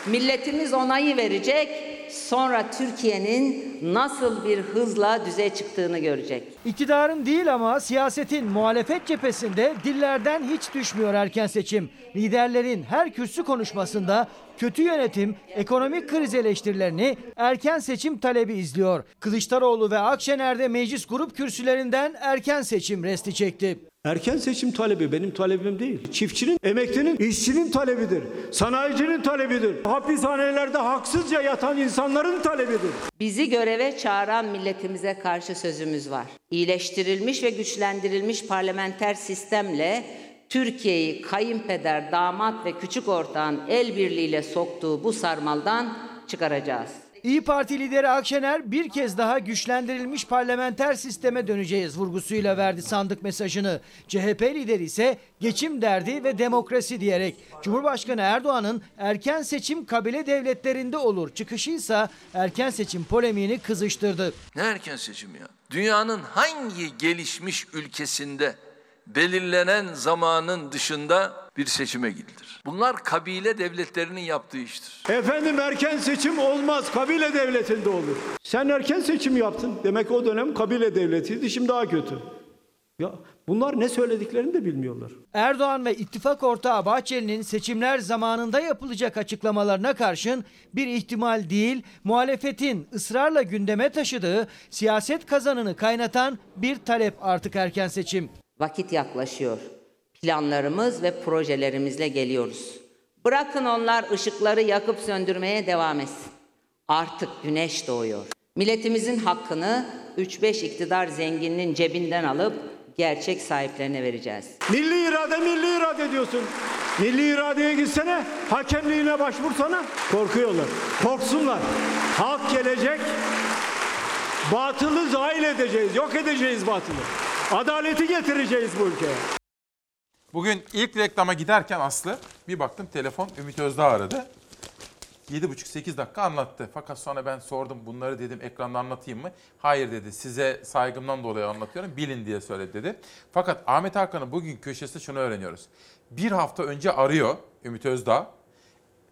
Speaker 20: Milletimiz onayı verecek. Sonra Türkiye'nin nasıl bir hızla düze çıktığını görecek.
Speaker 42: İktidarın değil ama siyasetin muhalefet cephesinde dillerden hiç düşmüyor erken seçim. Liderlerin her kürsü konuşmasında kötü yönetim, ekonomik kriz eleştirilerini erken seçim talebi izliyor. Kılıçdaroğlu ve Akşener de meclis grup kürsülerinden erken seçim resti çekti.
Speaker 37: Erken seçim talebi benim talebim değil. Çiftçinin, emeklinin, işçinin talebidir. Sanayicinin talebidir. Hapishanelerde haksızca yatan insanların talebidir.
Speaker 20: Bizi göreve çağıran milletimize karşı sözümüz var. İyileştirilmiş ve güçlendirilmiş parlamenter sistemle Türkiye'yi kayınpeder, damat ve küçük ortağın el birliğiyle soktuğu bu sarmaldan çıkaracağız.
Speaker 42: İyi Parti lideri Akşener bir kez daha güçlendirilmiş parlamenter sisteme döneceğiz vurgusuyla verdi sandık mesajını. CHP lideri ise geçim derdi ve demokrasi diyerek Cumhurbaşkanı Erdoğan'ın erken seçim kabile devletlerinde olur çıkışıysa erken seçim polemiğini kızıştırdı.
Speaker 36: Ne erken seçim ya? Dünyanın hangi gelişmiş ülkesinde belirlenen zamanın dışında bir seçime gidilir? Bunlar kabile devletlerinin yaptığı iştir.
Speaker 37: Efendim erken seçim olmaz. Kabile devletinde olur. Sen erken seçim yaptın. Demek o dönem kabile devletiydi. Şimdi daha kötü. Ya bunlar ne söylediklerini de bilmiyorlar.
Speaker 42: Erdoğan ve ittifak ortağı Bahçeli'nin seçimler zamanında yapılacak açıklamalarına karşın bir ihtimal değil, muhalefetin ısrarla gündeme taşıdığı siyaset kazanını kaynatan bir talep artık erken seçim.
Speaker 20: Vakit yaklaşıyor. Planlarımız ve projelerimizle geliyoruz. Bırakın onlar ışıkları yakıp söndürmeye devam etsin. Artık güneş doğuyor. Milletimizin hakkını 3-5 iktidar zengininin cebinden alıp gerçek sahiplerine vereceğiz.
Speaker 37: Milli irade milli irade diyorsun. Milli iradeye gitsene, hakemliğine başvursana. Korkuyorlar. Korksunlar. Halk gelecek. Batılı zahil edeceğiz, yok edeceğiz batılı. Adaleti getireceğiz bu ülkeye.
Speaker 1: Bugün ilk reklama giderken Aslı bir baktım telefon Ümit Özdağ aradı. 7,5-8 dakika anlattı. Fakat sonra ben sordum bunları dedim ekranda anlatayım mı? Hayır dedi size saygımdan dolayı anlatıyorum bilin diye söyledi dedi. Fakat Ahmet Hakan'ın bugün köşesi şunu öğreniyoruz. Bir hafta önce arıyor Ümit Özdağ.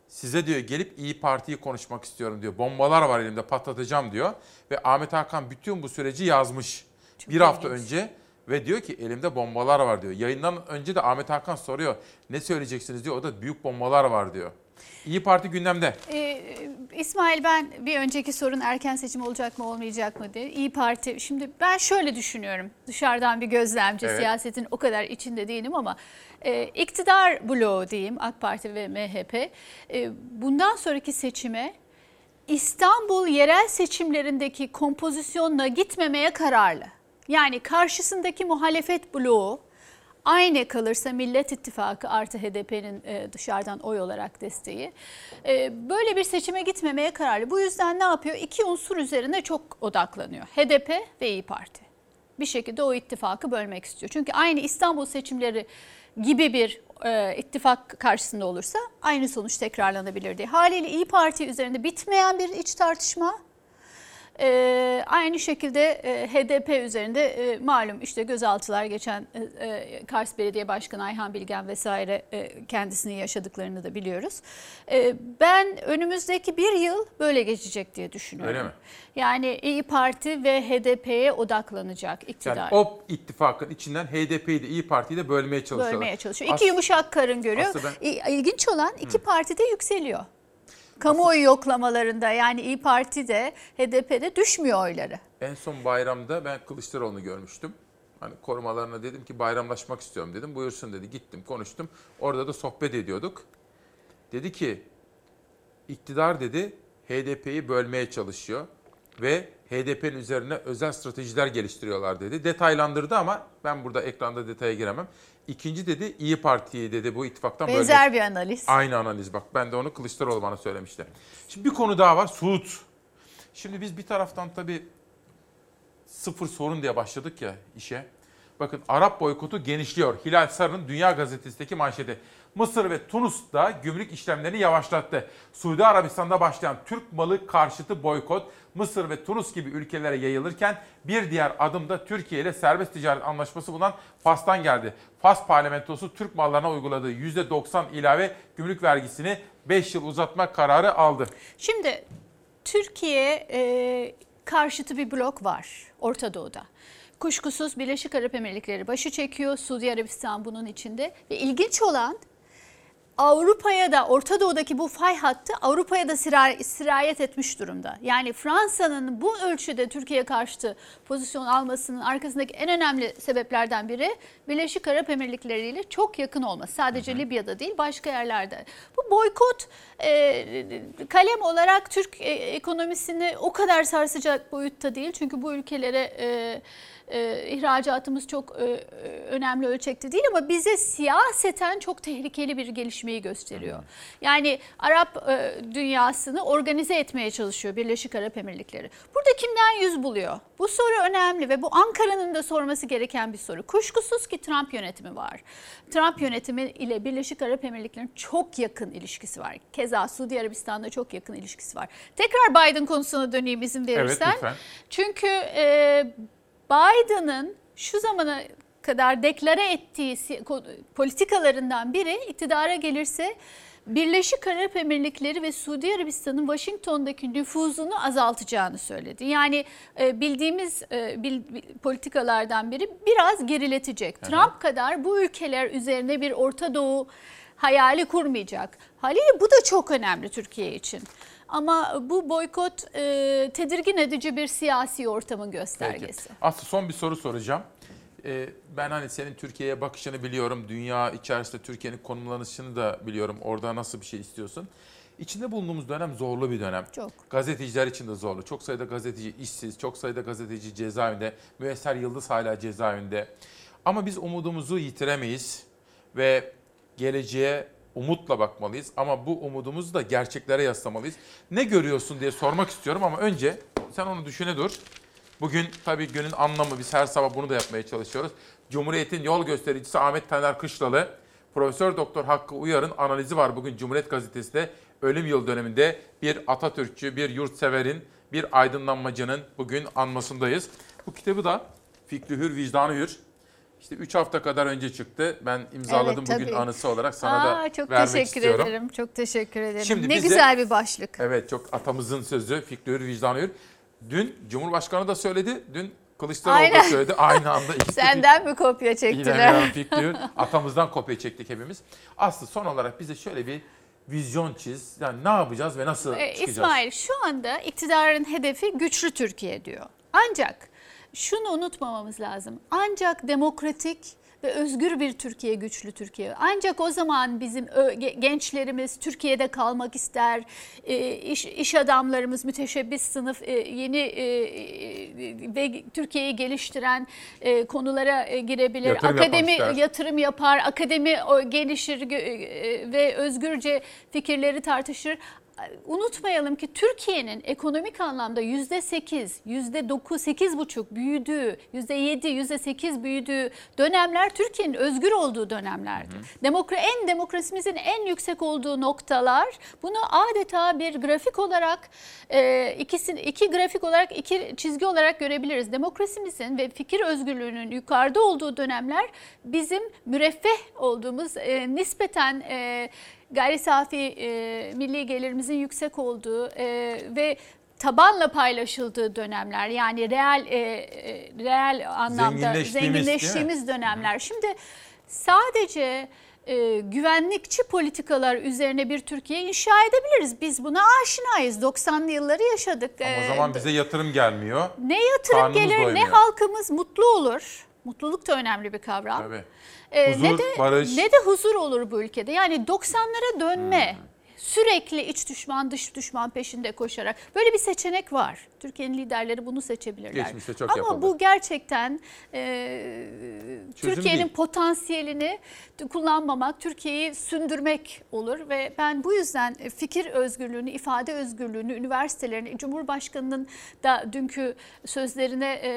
Speaker 1: Size diyor gelip İyi Parti'yi konuşmak istiyorum diyor. Bombalar var elimde patlatacağım diyor. Ve Ahmet Hakan bütün bu süreci yazmış. bir hafta önce ve diyor ki elimde bombalar var diyor. Yayından önce de Ahmet Hakan soruyor. Ne söyleyeceksiniz diyor. O da büyük bombalar var diyor. İyi Parti gündemde.
Speaker 47: Ee, İsmail ben bir önceki sorun erken seçim olacak mı olmayacak mı diye. İyi Parti şimdi ben şöyle düşünüyorum. Dışarıdan bir gözlemci
Speaker 59: Evet.
Speaker 47: siyasetin o kadar içinde değilim ama e, iktidar bloğu diyeyim AK Parti ve MHP e, bundan sonraki seçime İstanbul yerel seçimlerindeki kompozisyonla gitmemeye kararlı. Yani karşısındaki muhalefet bloğu aynı kalırsa Millet İttifakı artı HDP'nin e, dışarıdan oy olarak desteği e, böyle bir seçime gitmemeye kararlı. Bu yüzden ne yapıyor? İki unsur üzerine çok odaklanıyor. HDP ve İyi Parti. Bir şekilde o ittifakı bölmek istiyor. Çünkü aynı İstanbul seçimleri gibi bir e, ittifak karşısında olursa aynı sonuç tekrarlanabilir diye. Haliyle İyi Parti üzerinde bitmeyen bir iç tartışma. E, aynı şekilde e, HDP üzerinde e, malum işte gözaltılar geçen e, e, Kars Belediye Başkanı Ayhan Bilgen vesaire e, kendisinin yaşadıklarını da biliyoruz. E, ben önümüzdeki bir yıl böyle geçecek diye düşünüyorum.
Speaker 1: Öyle mi?
Speaker 47: Yani İyi Parti ve HDP'ye odaklanacak iktidar.
Speaker 1: Yani o ittifakın içinden HDP'yi de İyi Parti'yi de bölmeye çalışıyorlar.
Speaker 47: bölmeye çalışıyor.
Speaker 1: As-
Speaker 47: İki yumuşak karın görüyor. İ- İlginç olan iki parti de yükseliyor. Kamuoyu yoklamalarında yani İyi Parti'de HDP'de düşmüyor oyları.
Speaker 1: En son bayramda ben Kılıçdaroğlu'nu görmüştüm. Hani korumalarına dedim ki bayramlaşmak istiyorum dedim. Buyursun dedi. Gittim konuştum. Orada da sohbet ediyorduk. Dedi ki iktidar dedi HDP'yi bölmeye çalışıyor ve HDP'nin üzerine özel stratejiler geliştiriyorlar dedi. Detaylandırdı ama ben burada ekranda detaya giremem. İkinci dedi İyi Parti'yi dedi bu ittifaktan.
Speaker 47: Benzer bir analiz.
Speaker 1: Aynı analiz bak. Ben de onu Kılıçdaroğlu bana söylemişti. Şimdi bir konu daha var. Suud. Şimdi biz bir taraftan tabii sıfır sorun diye başladık ya işe. Bakın Arap boykotu genişliyor. Hilal Sarı'nın Dünya Gazetesi'ndeki manşeti. Mısır ve Tunus da gümrük işlemlerini yavaşlattı. Suudi Arabistan'da başlayan Türk malı karşıtı boykot Mısır ve Tunus gibi ülkelere yayılırken bir diğer adım da Türkiye ile serbest ticaret anlaşması bulunan Fas'tan geldi. Fas parlamentosu Türk mallarına uyguladığı %90 ilave gümrük vergisini 5 yıl uzatma kararı aldı.
Speaker 47: Şimdi Türkiye e, karşıtı bir blok var Orta Doğu'da. Kuşkusuz Birleşik Arap Emirlikleri başı çekiyor. Suudi Arabistan bunun içinde. Ve ilginç olan Avrupa'ya da Orta Doğu'daki bu fay hattı Avrupa'ya da sira- sirayet etmiş durumda. Yani Fransa'nın bu ölçüde Türkiye karşıtı pozisyon almasının arkasındaki en önemli sebeplerden biri Birleşik Arap Emirlikleri ile çok yakın olması. Sadece Libya'da değil başka yerlerde. Bu boykot e, kalem olarak Türk e, ekonomisini o kadar sarsacak boyutta değil. Çünkü bu ülkelere e, e, ihracatımız çok e, önemli ölçekte değil ama bize siyaseten çok tehlikeli bir gelişmeyi gösteriyor. Yani Arap e, dünyasını organize etmeye çalışıyor Birleşik Arap Emirlikleri. Burada kimden yüz buluyor? Bu soru önemli ve bu Ankara'nın da sorması gereken bir soru. Kuşkusuz ki Trump yönetimi var. Trump yönetimi ile Birleşik Arap Emirlikleri'nin çok yakın ilişkisi var. Keza Suudi Arabistan'da çok yakın ilişkisi var. Tekrar Biden konusuna döneyim izin verirsen.
Speaker 1: lütfen.
Speaker 47: Çünkü e, Biden'ın şu zamana kadar deklare ettiği politikalarından biri iktidara gelirse Birleşik Arap Emirlikleri ve Suudi Arabistan'ın Washington'daki nüfuzunu azaltacağını söyledi. Yani e, bildiğimiz e, politikalardan biri biraz geriletecek. Trump kadar bu ülkeler üzerine bir Orta Doğu hayali kurmayacak. Haliyle bu da çok önemli Türkiye için. Ama bu boykot e, tedirgin edici bir siyasi ortamın göstergesi.
Speaker 1: Peki. Aslı son bir soru soracağım. Ee, ben hani senin Türkiye'ye bakışını biliyorum. Dünya içerisinde Türkiye'nin konumlanışını da biliyorum. Orada nasıl bir şey istiyorsun. İçinde bulunduğumuz dönem zorlu bir dönem.
Speaker 47: Çok.
Speaker 1: Gazeteciler için de zorlu. Çok sayıda gazeteci işsiz, çok sayıda gazeteci cezaevinde. Müesser Yıldız hala cezaevinde. Ama biz umudumuzu yitiremeyiz ve geleceğe umutla bakmalıyız. Ama bu umudumuzu da gerçeklere yaslamalıyız. Ne görüyorsun diye sormak istiyorum ama önce sen onu düşüne dur. Bugün tabii günün anlamı biz her sabah bunu da yapmaya çalışıyoruz. Cumhuriyet'in yol göstericisi Ahmet Taner Kışlalı, Profesör Doktor Hakkı Uyar'ın analizi var bugün Cumhuriyet Gazetesi'nde. Ölüm yıl döneminde bir Atatürkçü, bir yurtseverin, bir aydınlanmacının bugün anmasındayız. Bu kitabı da Fikri Hür, Vicdanı Hür. İşte 3 hafta kadar önce çıktı. Ben imzaladım
Speaker 47: Evet,
Speaker 1: bugün anısı olarak sana
Speaker 47: Aa,
Speaker 1: da
Speaker 47: çok
Speaker 1: vermek
Speaker 47: teşekkür
Speaker 1: istiyorum.
Speaker 47: ederim. Çok teşekkür ederim.
Speaker 1: Şimdi
Speaker 47: ne
Speaker 1: bize-
Speaker 47: güzel bir başlık.
Speaker 1: Evet çok atamızın sözü Fikri Hür, Vicdanı Hür. Dün Cumhurbaşkanı da söyledi, dün Kılıçdaroğlu da söyledi. Aynı anda ikisi
Speaker 47: Senden mi kopya çektiler?
Speaker 1: Fikri Hür. Atamızdan kopya çektik hepimiz. Aslı son olarak bize şöyle bir vizyon çiz. Yani ne yapacağız ve nasıl
Speaker 47: Ee,
Speaker 1: çıkacağız?
Speaker 47: İsmail şu anda iktidarın hedefi güçlü Türkiye diyor. Ancak şunu unutmamamız lazım. Ancak demokratik ve özgür bir Türkiye, güçlü Türkiye. Ancak o zaman bizim gençlerimiz Türkiye'de kalmak ister, e, iş, iş adamlarımız, müteşebbis sınıf e, yeni e, ve Türkiye'yi geliştiren konulara girebilir.
Speaker 1: Yatırım
Speaker 47: Akademi
Speaker 1: ister.
Speaker 47: yatırım yapar, akademi gelişir ve özgürce fikirleri tartışır. Unutmayalım ki Türkiye'nin ekonomik anlamda yüzde sekiz, yüzde dokuz, sekiz buçuk büyüdüğü, yüzde yedi, yüzde sekiz büyüdüğü dönemler Türkiye'nin özgür olduğu dönemlerdi. Demokra en demokrasimizin en yüksek olduğu noktalar bunu adeta bir grafik olarak e, ikisini iki grafik olarak iki çizgi olarak görebiliriz. Demokrasimizin ve fikir özgürlüğünün yukarıda olduğu dönemler bizim müreffeh olduğumuz e, nispeten e, gayri safi e, milli gelirimizin yüksek olduğu e, ve tabanla paylaşıldığı dönemler yani reel e, e, reel anlamda
Speaker 1: Zenginleştiğimiz,
Speaker 47: zenginleştiğimiz dönemler. Şimdi sadece e, güvenlikçi politikalar üzerine bir Türkiye inşa edebiliriz. Biz buna aşinayız. 90'lı yılları yaşadık.
Speaker 1: Ama
Speaker 47: E,
Speaker 1: o zaman bize yatırım gelmiyor.
Speaker 47: ne yatırım
Speaker 1: Karnımız
Speaker 47: gelir ne
Speaker 1: doymuyor.
Speaker 47: halkımız mutlu olur. Mutluluk da önemli bir kavram.
Speaker 1: Tabii.
Speaker 47: Ee,
Speaker 1: Huzur,
Speaker 47: ne de
Speaker 1: barış.
Speaker 47: ne de huzur olur bu ülkede. Yani 90'lara dönme.
Speaker 1: Hmm.
Speaker 47: Sürekli iç düşman dış düşman peşinde koşarak böyle bir seçenek var. Türkiye'nin liderleri bunu seçebilirler.
Speaker 1: Geçmişte çok
Speaker 47: Ama
Speaker 1: yapıldı.
Speaker 47: bu gerçekten e, Türkiye'nin potansiyelini kullanmamak, Türkiye'yi sündürmek olur ve ben bu yüzden fikir özgürlüğünü, ifade özgürlüğünü, üniversitelerini, Cumhurbaşkanı'nın da dünkü sözlerine e,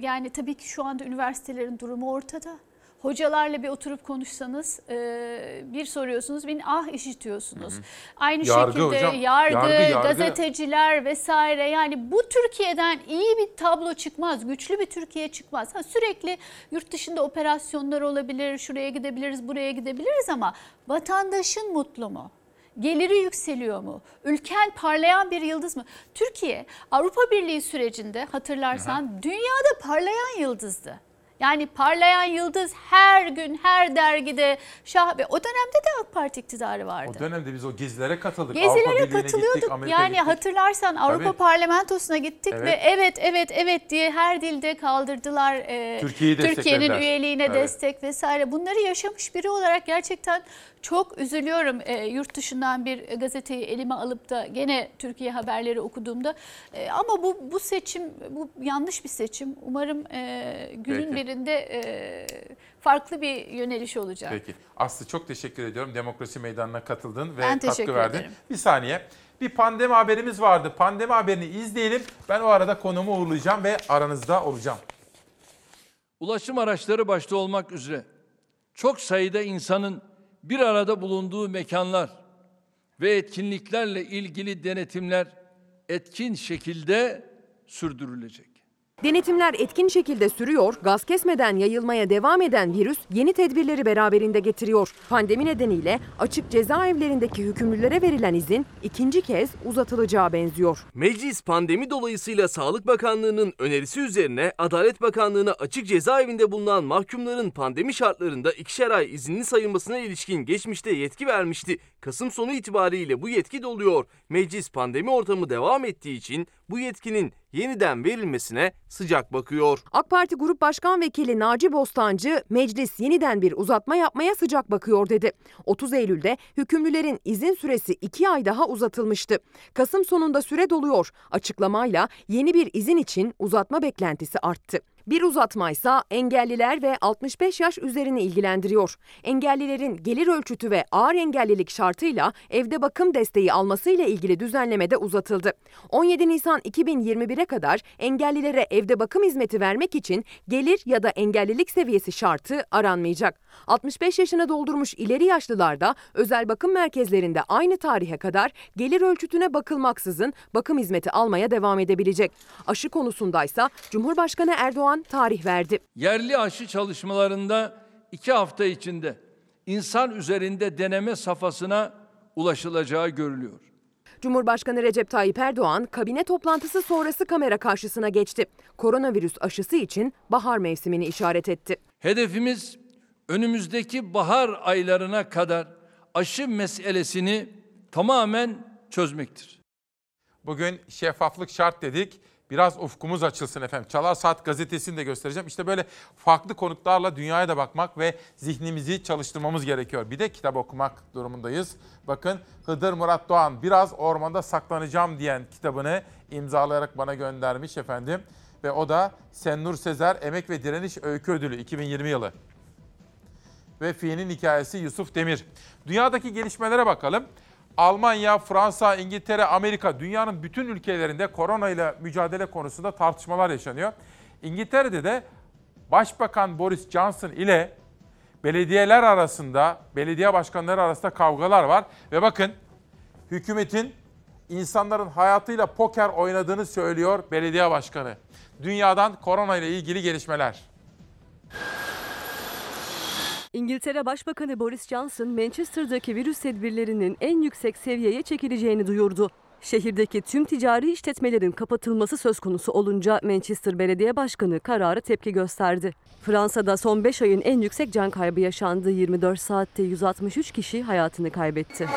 Speaker 47: yani tabii ki şu anda üniversitelerin durumu ortada. Hocalarla bir oturup konuşsanız e, bir soruyorsunuz, bir ah işitiyorsunuz. Aynı
Speaker 1: Yargı
Speaker 47: şekilde
Speaker 1: hocam,
Speaker 47: yargı,
Speaker 1: yargı, yargı.
Speaker 47: gazeteciler vesaire yani bu Türkiye'den iyi bir tablo çıkmaz, güçlü bir Türkiye çıkmaz. Ha, sürekli yurt dışında operasyonlar olabilir, şuraya gidebiliriz, buraya gidebiliriz ama vatandaşın mutlu mu? Geliri yükseliyor mu? Ülken parlayan bir yıldız mı? Türkiye Avrupa Birliği sürecinde hatırlarsan dünyada parlayan yıldızdı. Yani parlayan yıldız her gün her dergide şah ve o dönemde de AK Parti iktidarı vardı.
Speaker 1: O dönemde biz o gezilere katıldık.
Speaker 47: Gezilere katılıyorduk.
Speaker 1: Gittik,
Speaker 47: yani
Speaker 1: gittik.
Speaker 47: hatırlarsan Avrupa
Speaker 1: Tabii.
Speaker 47: Parlamentosuna gittik
Speaker 1: Evet.
Speaker 47: ve evet evet evet diye her dilde kaldırdılar. e,
Speaker 1: Türkiye'yi
Speaker 47: Türkiye'nin üyeliğine
Speaker 1: Evet.
Speaker 47: destek vesaire. Bunları yaşamış biri olarak gerçekten çok üzülüyorum. E, yurt dışından bir gazeteyi elime alıp da gene Türkiye haberleri okuduğumda. E, ama bu bu seçim bu yanlış bir seçim. Umarım e, günün
Speaker 1: Peki.
Speaker 47: birinde e, farklı bir yöneliş olacak.
Speaker 1: Peki. Aslı çok teşekkür ediyorum. Demokrasi Meydanı'na katıldın ve
Speaker 47: Ben
Speaker 1: katkı verdin.
Speaker 47: ederim.
Speaker 1: Bir saniye. Bir pandemi haberimiz vardı. Pandemi haberini izleyelim. Ben o arada konumu uğurlayacağım ve aranızda olacağım.
Speaker 60: Ulaşım araçları başta olmak üzere çok sayıda insanın bir arada bulunduğu mekanlar ve etkinliklerle ilgili denetimler etkin şekilde sürdürülecek.
Speaker 7: Denetimler etkin şekilde sürüyor, gaz kesmeden yayılmaya devam eden virüs yeni tedbirleri beraberinde getiriyor. Pandemi nedeniyle açık cezaevlerindeki hükümlülere verilen izin ikinci kez uzatılacağı benziyor.
Speaker 61: Meclis pandemi dolayısıyla Sağlık Bakanlığı'nın önerisi üzerine Adalet Bakanlığı'na açık cezaevinde bulunan mahkumların pandemi şartlarında ikişer ay izinli sayılmasına ilişkin geçmişte yetki vermişti. Kasım sonu itibariyle bu yetki doluyor. Meclis pandemi ortamı devam ettiği için bu yetkinin yeniden verilmesine sıcak bakıyor.
Speaker 7: AK Parti Grup Başkan Vekili Naci Bostancı, meclis yeniden bir uzatma yapmaya sıcak bakıyor dedi. 30 Eylül'de hükümlülerin izin süresi 2 ay daha uzatılmıştı. Kasım sonunda süre doluyor. Açıklamayla yeni bir izin için uzatma beklentisi arttı. Bir uzatmaysa engelliler ve 65 yaş üzerini ilgilendiriyor. Engellilerin gelir ölçütü ve ağır engellilik şartıyla evde bakım desteği almasıyla ilgili düzenleme de uzatıldı. 17 Nisan 2021'e kadar engellilere evde bakım hizmeti vermek için gelir ya da engellilik seviyesi şartı aranmayacak. 65 yaşını doldurmuş ileri yaşlılar da özel bakım merkezlerinde aynı tarihe kadar gelir ölçütüne bakılmaksızın bakım hizmeti almaya devam edebilecek. Aşı konusundaysa Cumhurbaşkanı Erdoğan tarih verdi.
Speaker 60: Yerli aşı çalışmalarında iki hafta içinde insan üzerinde deneme safhasına ulaşılacağı görülüyor.
Speaker 7: Cumhurbaşkanı Recep Tayyip Erdoğan kabine toplantısı sonrası kamera karşısına geçti. Koronavirüs aşısı için bahar mevsimini işaret etti.
Speaker 60: Hedefimiz önümüzdeki bahar aylarına kadar aşı meselesini tamamen çözmektir.
Speaker 1: Bugün şeffaflık şart dedik. Biraz ufkumuz açılsın efendim. Çalar Saat gazetesini de göstereceğim. İşte böyle farklı konuklarla dünyaya da bakmak ve zihnimizi çalıştırmamız gerekiyor. Bir de kitap okumak durumundayız. Bakın Hıdır Murat Doğan biraz ormanda saklanacağım diyen kitabını imzalayarak bana göndermiş efendim. Ve o da Sennur Sezer Emek ve Direniş Öykü Ödülü 2020 yılı. Ve Fi'nin hikayesi Yusuf Demir. Dünyadaki gelişmelere bakalım. Almanya, Fransa, İngiltere, Amerika dünyanın bütün ülkelerinde korona ile mücadele konusunda tartışmalar yaşanıyor. İngiltere'de de Başbakan Boris Johnson ile belediyeler arasında, belediye başkanları arasında kavgalar var ve bakın hükümetin insanların hayatıyla poker oynadığını söylüyor belediye başkanı. Dünyadan korona ile ilgili gelişmeler.
Speaker 25: İngiltere Başbakanı Boris Johnson, Manchester'daki virüs tedbirlerinin en yüksek seviyeye çekileceğini duyurdu. Şehirdeki tüm ticari işletmelerin kapatılması söz konusu olunca Manchester Belediye Başkanı kararı tepki gösterdi. Fransa'da son 5 ayın en yüksek can kaybı yaşandı. 24 saatte 163 kişi hayatını kaybetti.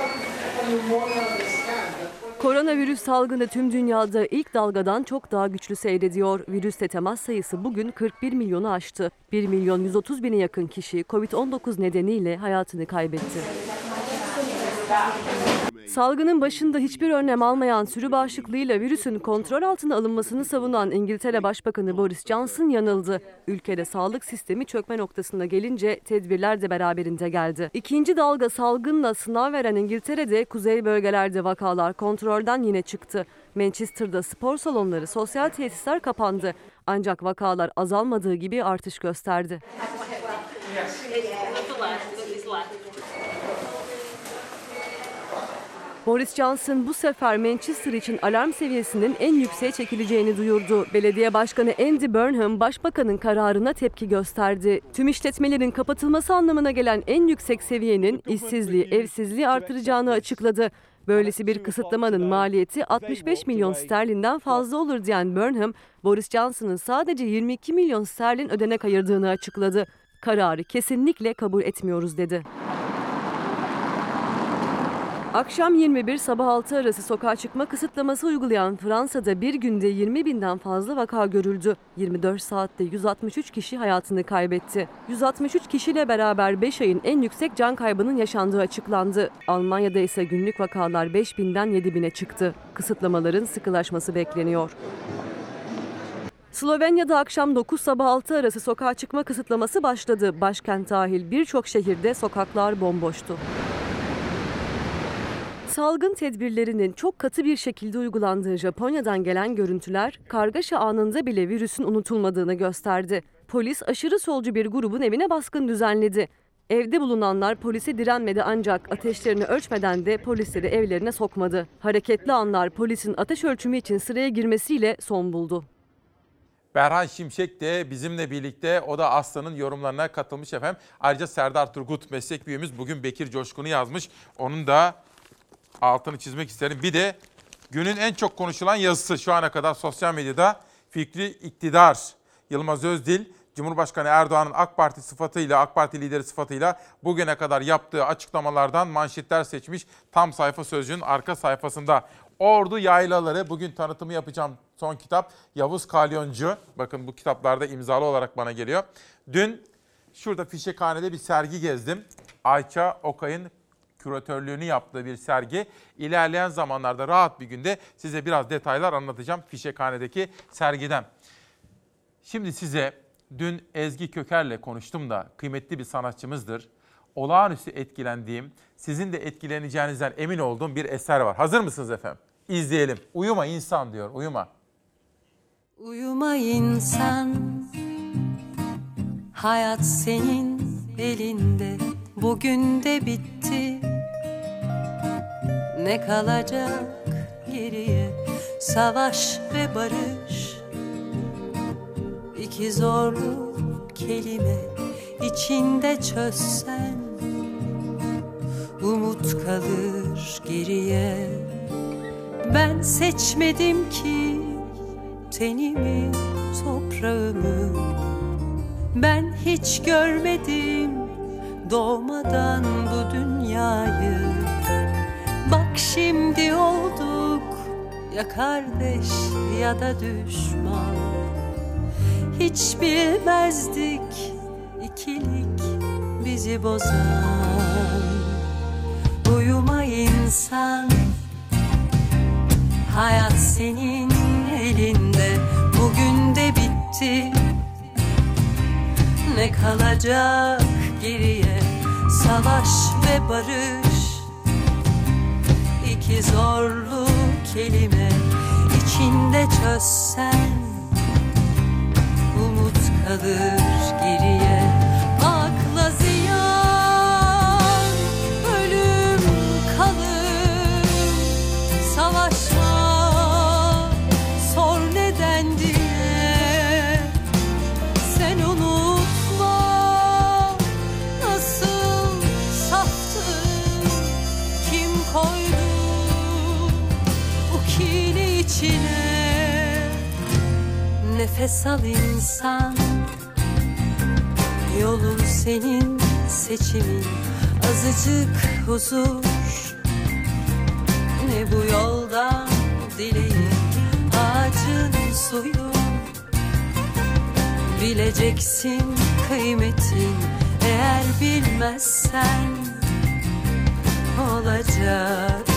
Speaker 25: Koronavirüs salgını tüm dünyada ilk dalgadan çok daha güçlü seyrediyor. Virüsle temas sayısı bugün 41 milyonu aştı. 1 milyon 130 bine yakın kişi COVID-19 nedeniyle hayatını kaybetti. Salgının başında hiçbir önlem almayan sürü bağışıklığıyla virüsün kontrol altına alınmasını savunan İngiltere Başbakanı Boris Johnson yanıldı. Ülkede sağlık sistemi çökme noktasına gelince tedbirler de beraberinde geldi. İkinci dalga salgınla sınav veren İngiltere'de kuzey bölgelerde vakalar kontrolden yine çıktı. Manchester'da spor salonları, sosyal tesisler kapandı. Ancak vakalar azalmadığı gibi artış gösterdi. Boris Johnson bu sefer Manchester için alarm seviyesinin en yükseğe çekileceğini duyurdu. Belediye Başkanı Andy Burnham başbakanın kararına tepki gösterdi. Tüm işletmelerin kapatılması anlamına gelen en yüksek seviyenin işsizliği, evsizliği artıracağını açıkladı. Böylesi bir kısıtlamanın maliyeti 65 milyon sterlinden fazla olur diyen Burnham, Boris Johnson'ın sadece 22 milyon sterlin ödenek ayırdığını açıkladı. Kararı kesinlikle kabul etmiyoruz dedi. Akşam 21 sabah 6 arası sokağa çıkma kısıtlaması uygulayan Fransa'da bir günde 20 binden fazla vaka görüldü. 24 saatte 163 kişi hayatını kaybetti. 163 kişiyle beraber 5 ayın en yüksek can kaybının yaşandığı açıklandı. Almanya'da ise günlük vakalar 5000'den 7000'e çıktı. Kısıtlamaların sıkılaşması bekleniyor. Slovenya'da akşam 9 sabah 6 arası sokağa çıkma kısıtlaması başladı. Başkent dahil birçok şehirde sokaklar bomboştu. Salgın tedbirlerinin çok katı bir şekilde uygulandığı Japonya'dan gelen görüntüler kargaşa anında bile virüsün unutulmadığını gösterdi. Polis aşırı solcu bir grubun evine baskın düzenledi. Evde bulunanlar polise direnmedi ancak ateşlerini ölçmeden de polisleri evlerine sokmadı. Hareketli anlar polisin ateş ölçümü için sıraya girmesiyle son buldu.
Speaker 1: Berhan Şimşek de bizimle birlikte o da Aslan'ın yorumlarına katılmış efendim. Ayrıca Serdar Turgut meslek büyüğümüz bugün Bekir Coşkun'u yazmış. Onun da altını çizmek isterim. Bir de günün en çok konuşulan yazısı şu ana kadar sosyal medyada fikri iktidar. Yılmaz Özdil, Cumhurbaşkanı Erdoğan'ın AK Parti sıfatıyla, AK Parti lideri sıfatıyla bugüne kadar yaptığı açıklamalardan manşetler seçmiş. Tam sayfa sözcüğün arka sayfasında. Ordu Yaylaları bugün tanıtımı yapacağım son kitap. Yavuz Kalyoncu. Bakın bu kitaplarda imzalı olarak bana geliyor. Dün şurada Fişekhane'de bir sergi gezdim. Ayça Okay'ın küratörlüğünü yaptığı bir sergi. İlerleyen zamanlarda rahat bir günde size biraz detaylar anlatacağım Fişekhane'deki sergiden. Şimdi size dün Ezgi Köker'le konuştum da kıymetli bir sanatçımızdır. Olağanüstü etkilendiğim, sizin de etkileneceğinizden emin olduğum bir eser var. Hazır mısınız efendim? İzleyelim. Uyuma insan diyor, uyuma.
Speaker 62: Uyuma insan Hayat senin elinde Bugün de bitti Ne kalacak geriye? Savaş ve barış. İki zorlu kelime içinde çözsen Umut kalır geriye. Ben seçmedim ki tenimi, toprağımı. Ben hiç görmedim doğmadan bu dünyayı Şimdi olduk Ya kardeş ya da düşman. Hiç bilmezdik ikilik bizi bozan. Uyuma insan Hayat senin elinde. Bugün de bitti. Ne kalacak geriye? Savaş ve barış İki zorlu kelime içinde çözsen Umut kalır geriye Nefes al insan. Yolun senin seçimin. Azıcık huzur. Ne bu yoldan dileğin? Ağacın suyu. Bileceksin kıymetin. Eğer bilmezsen Olacak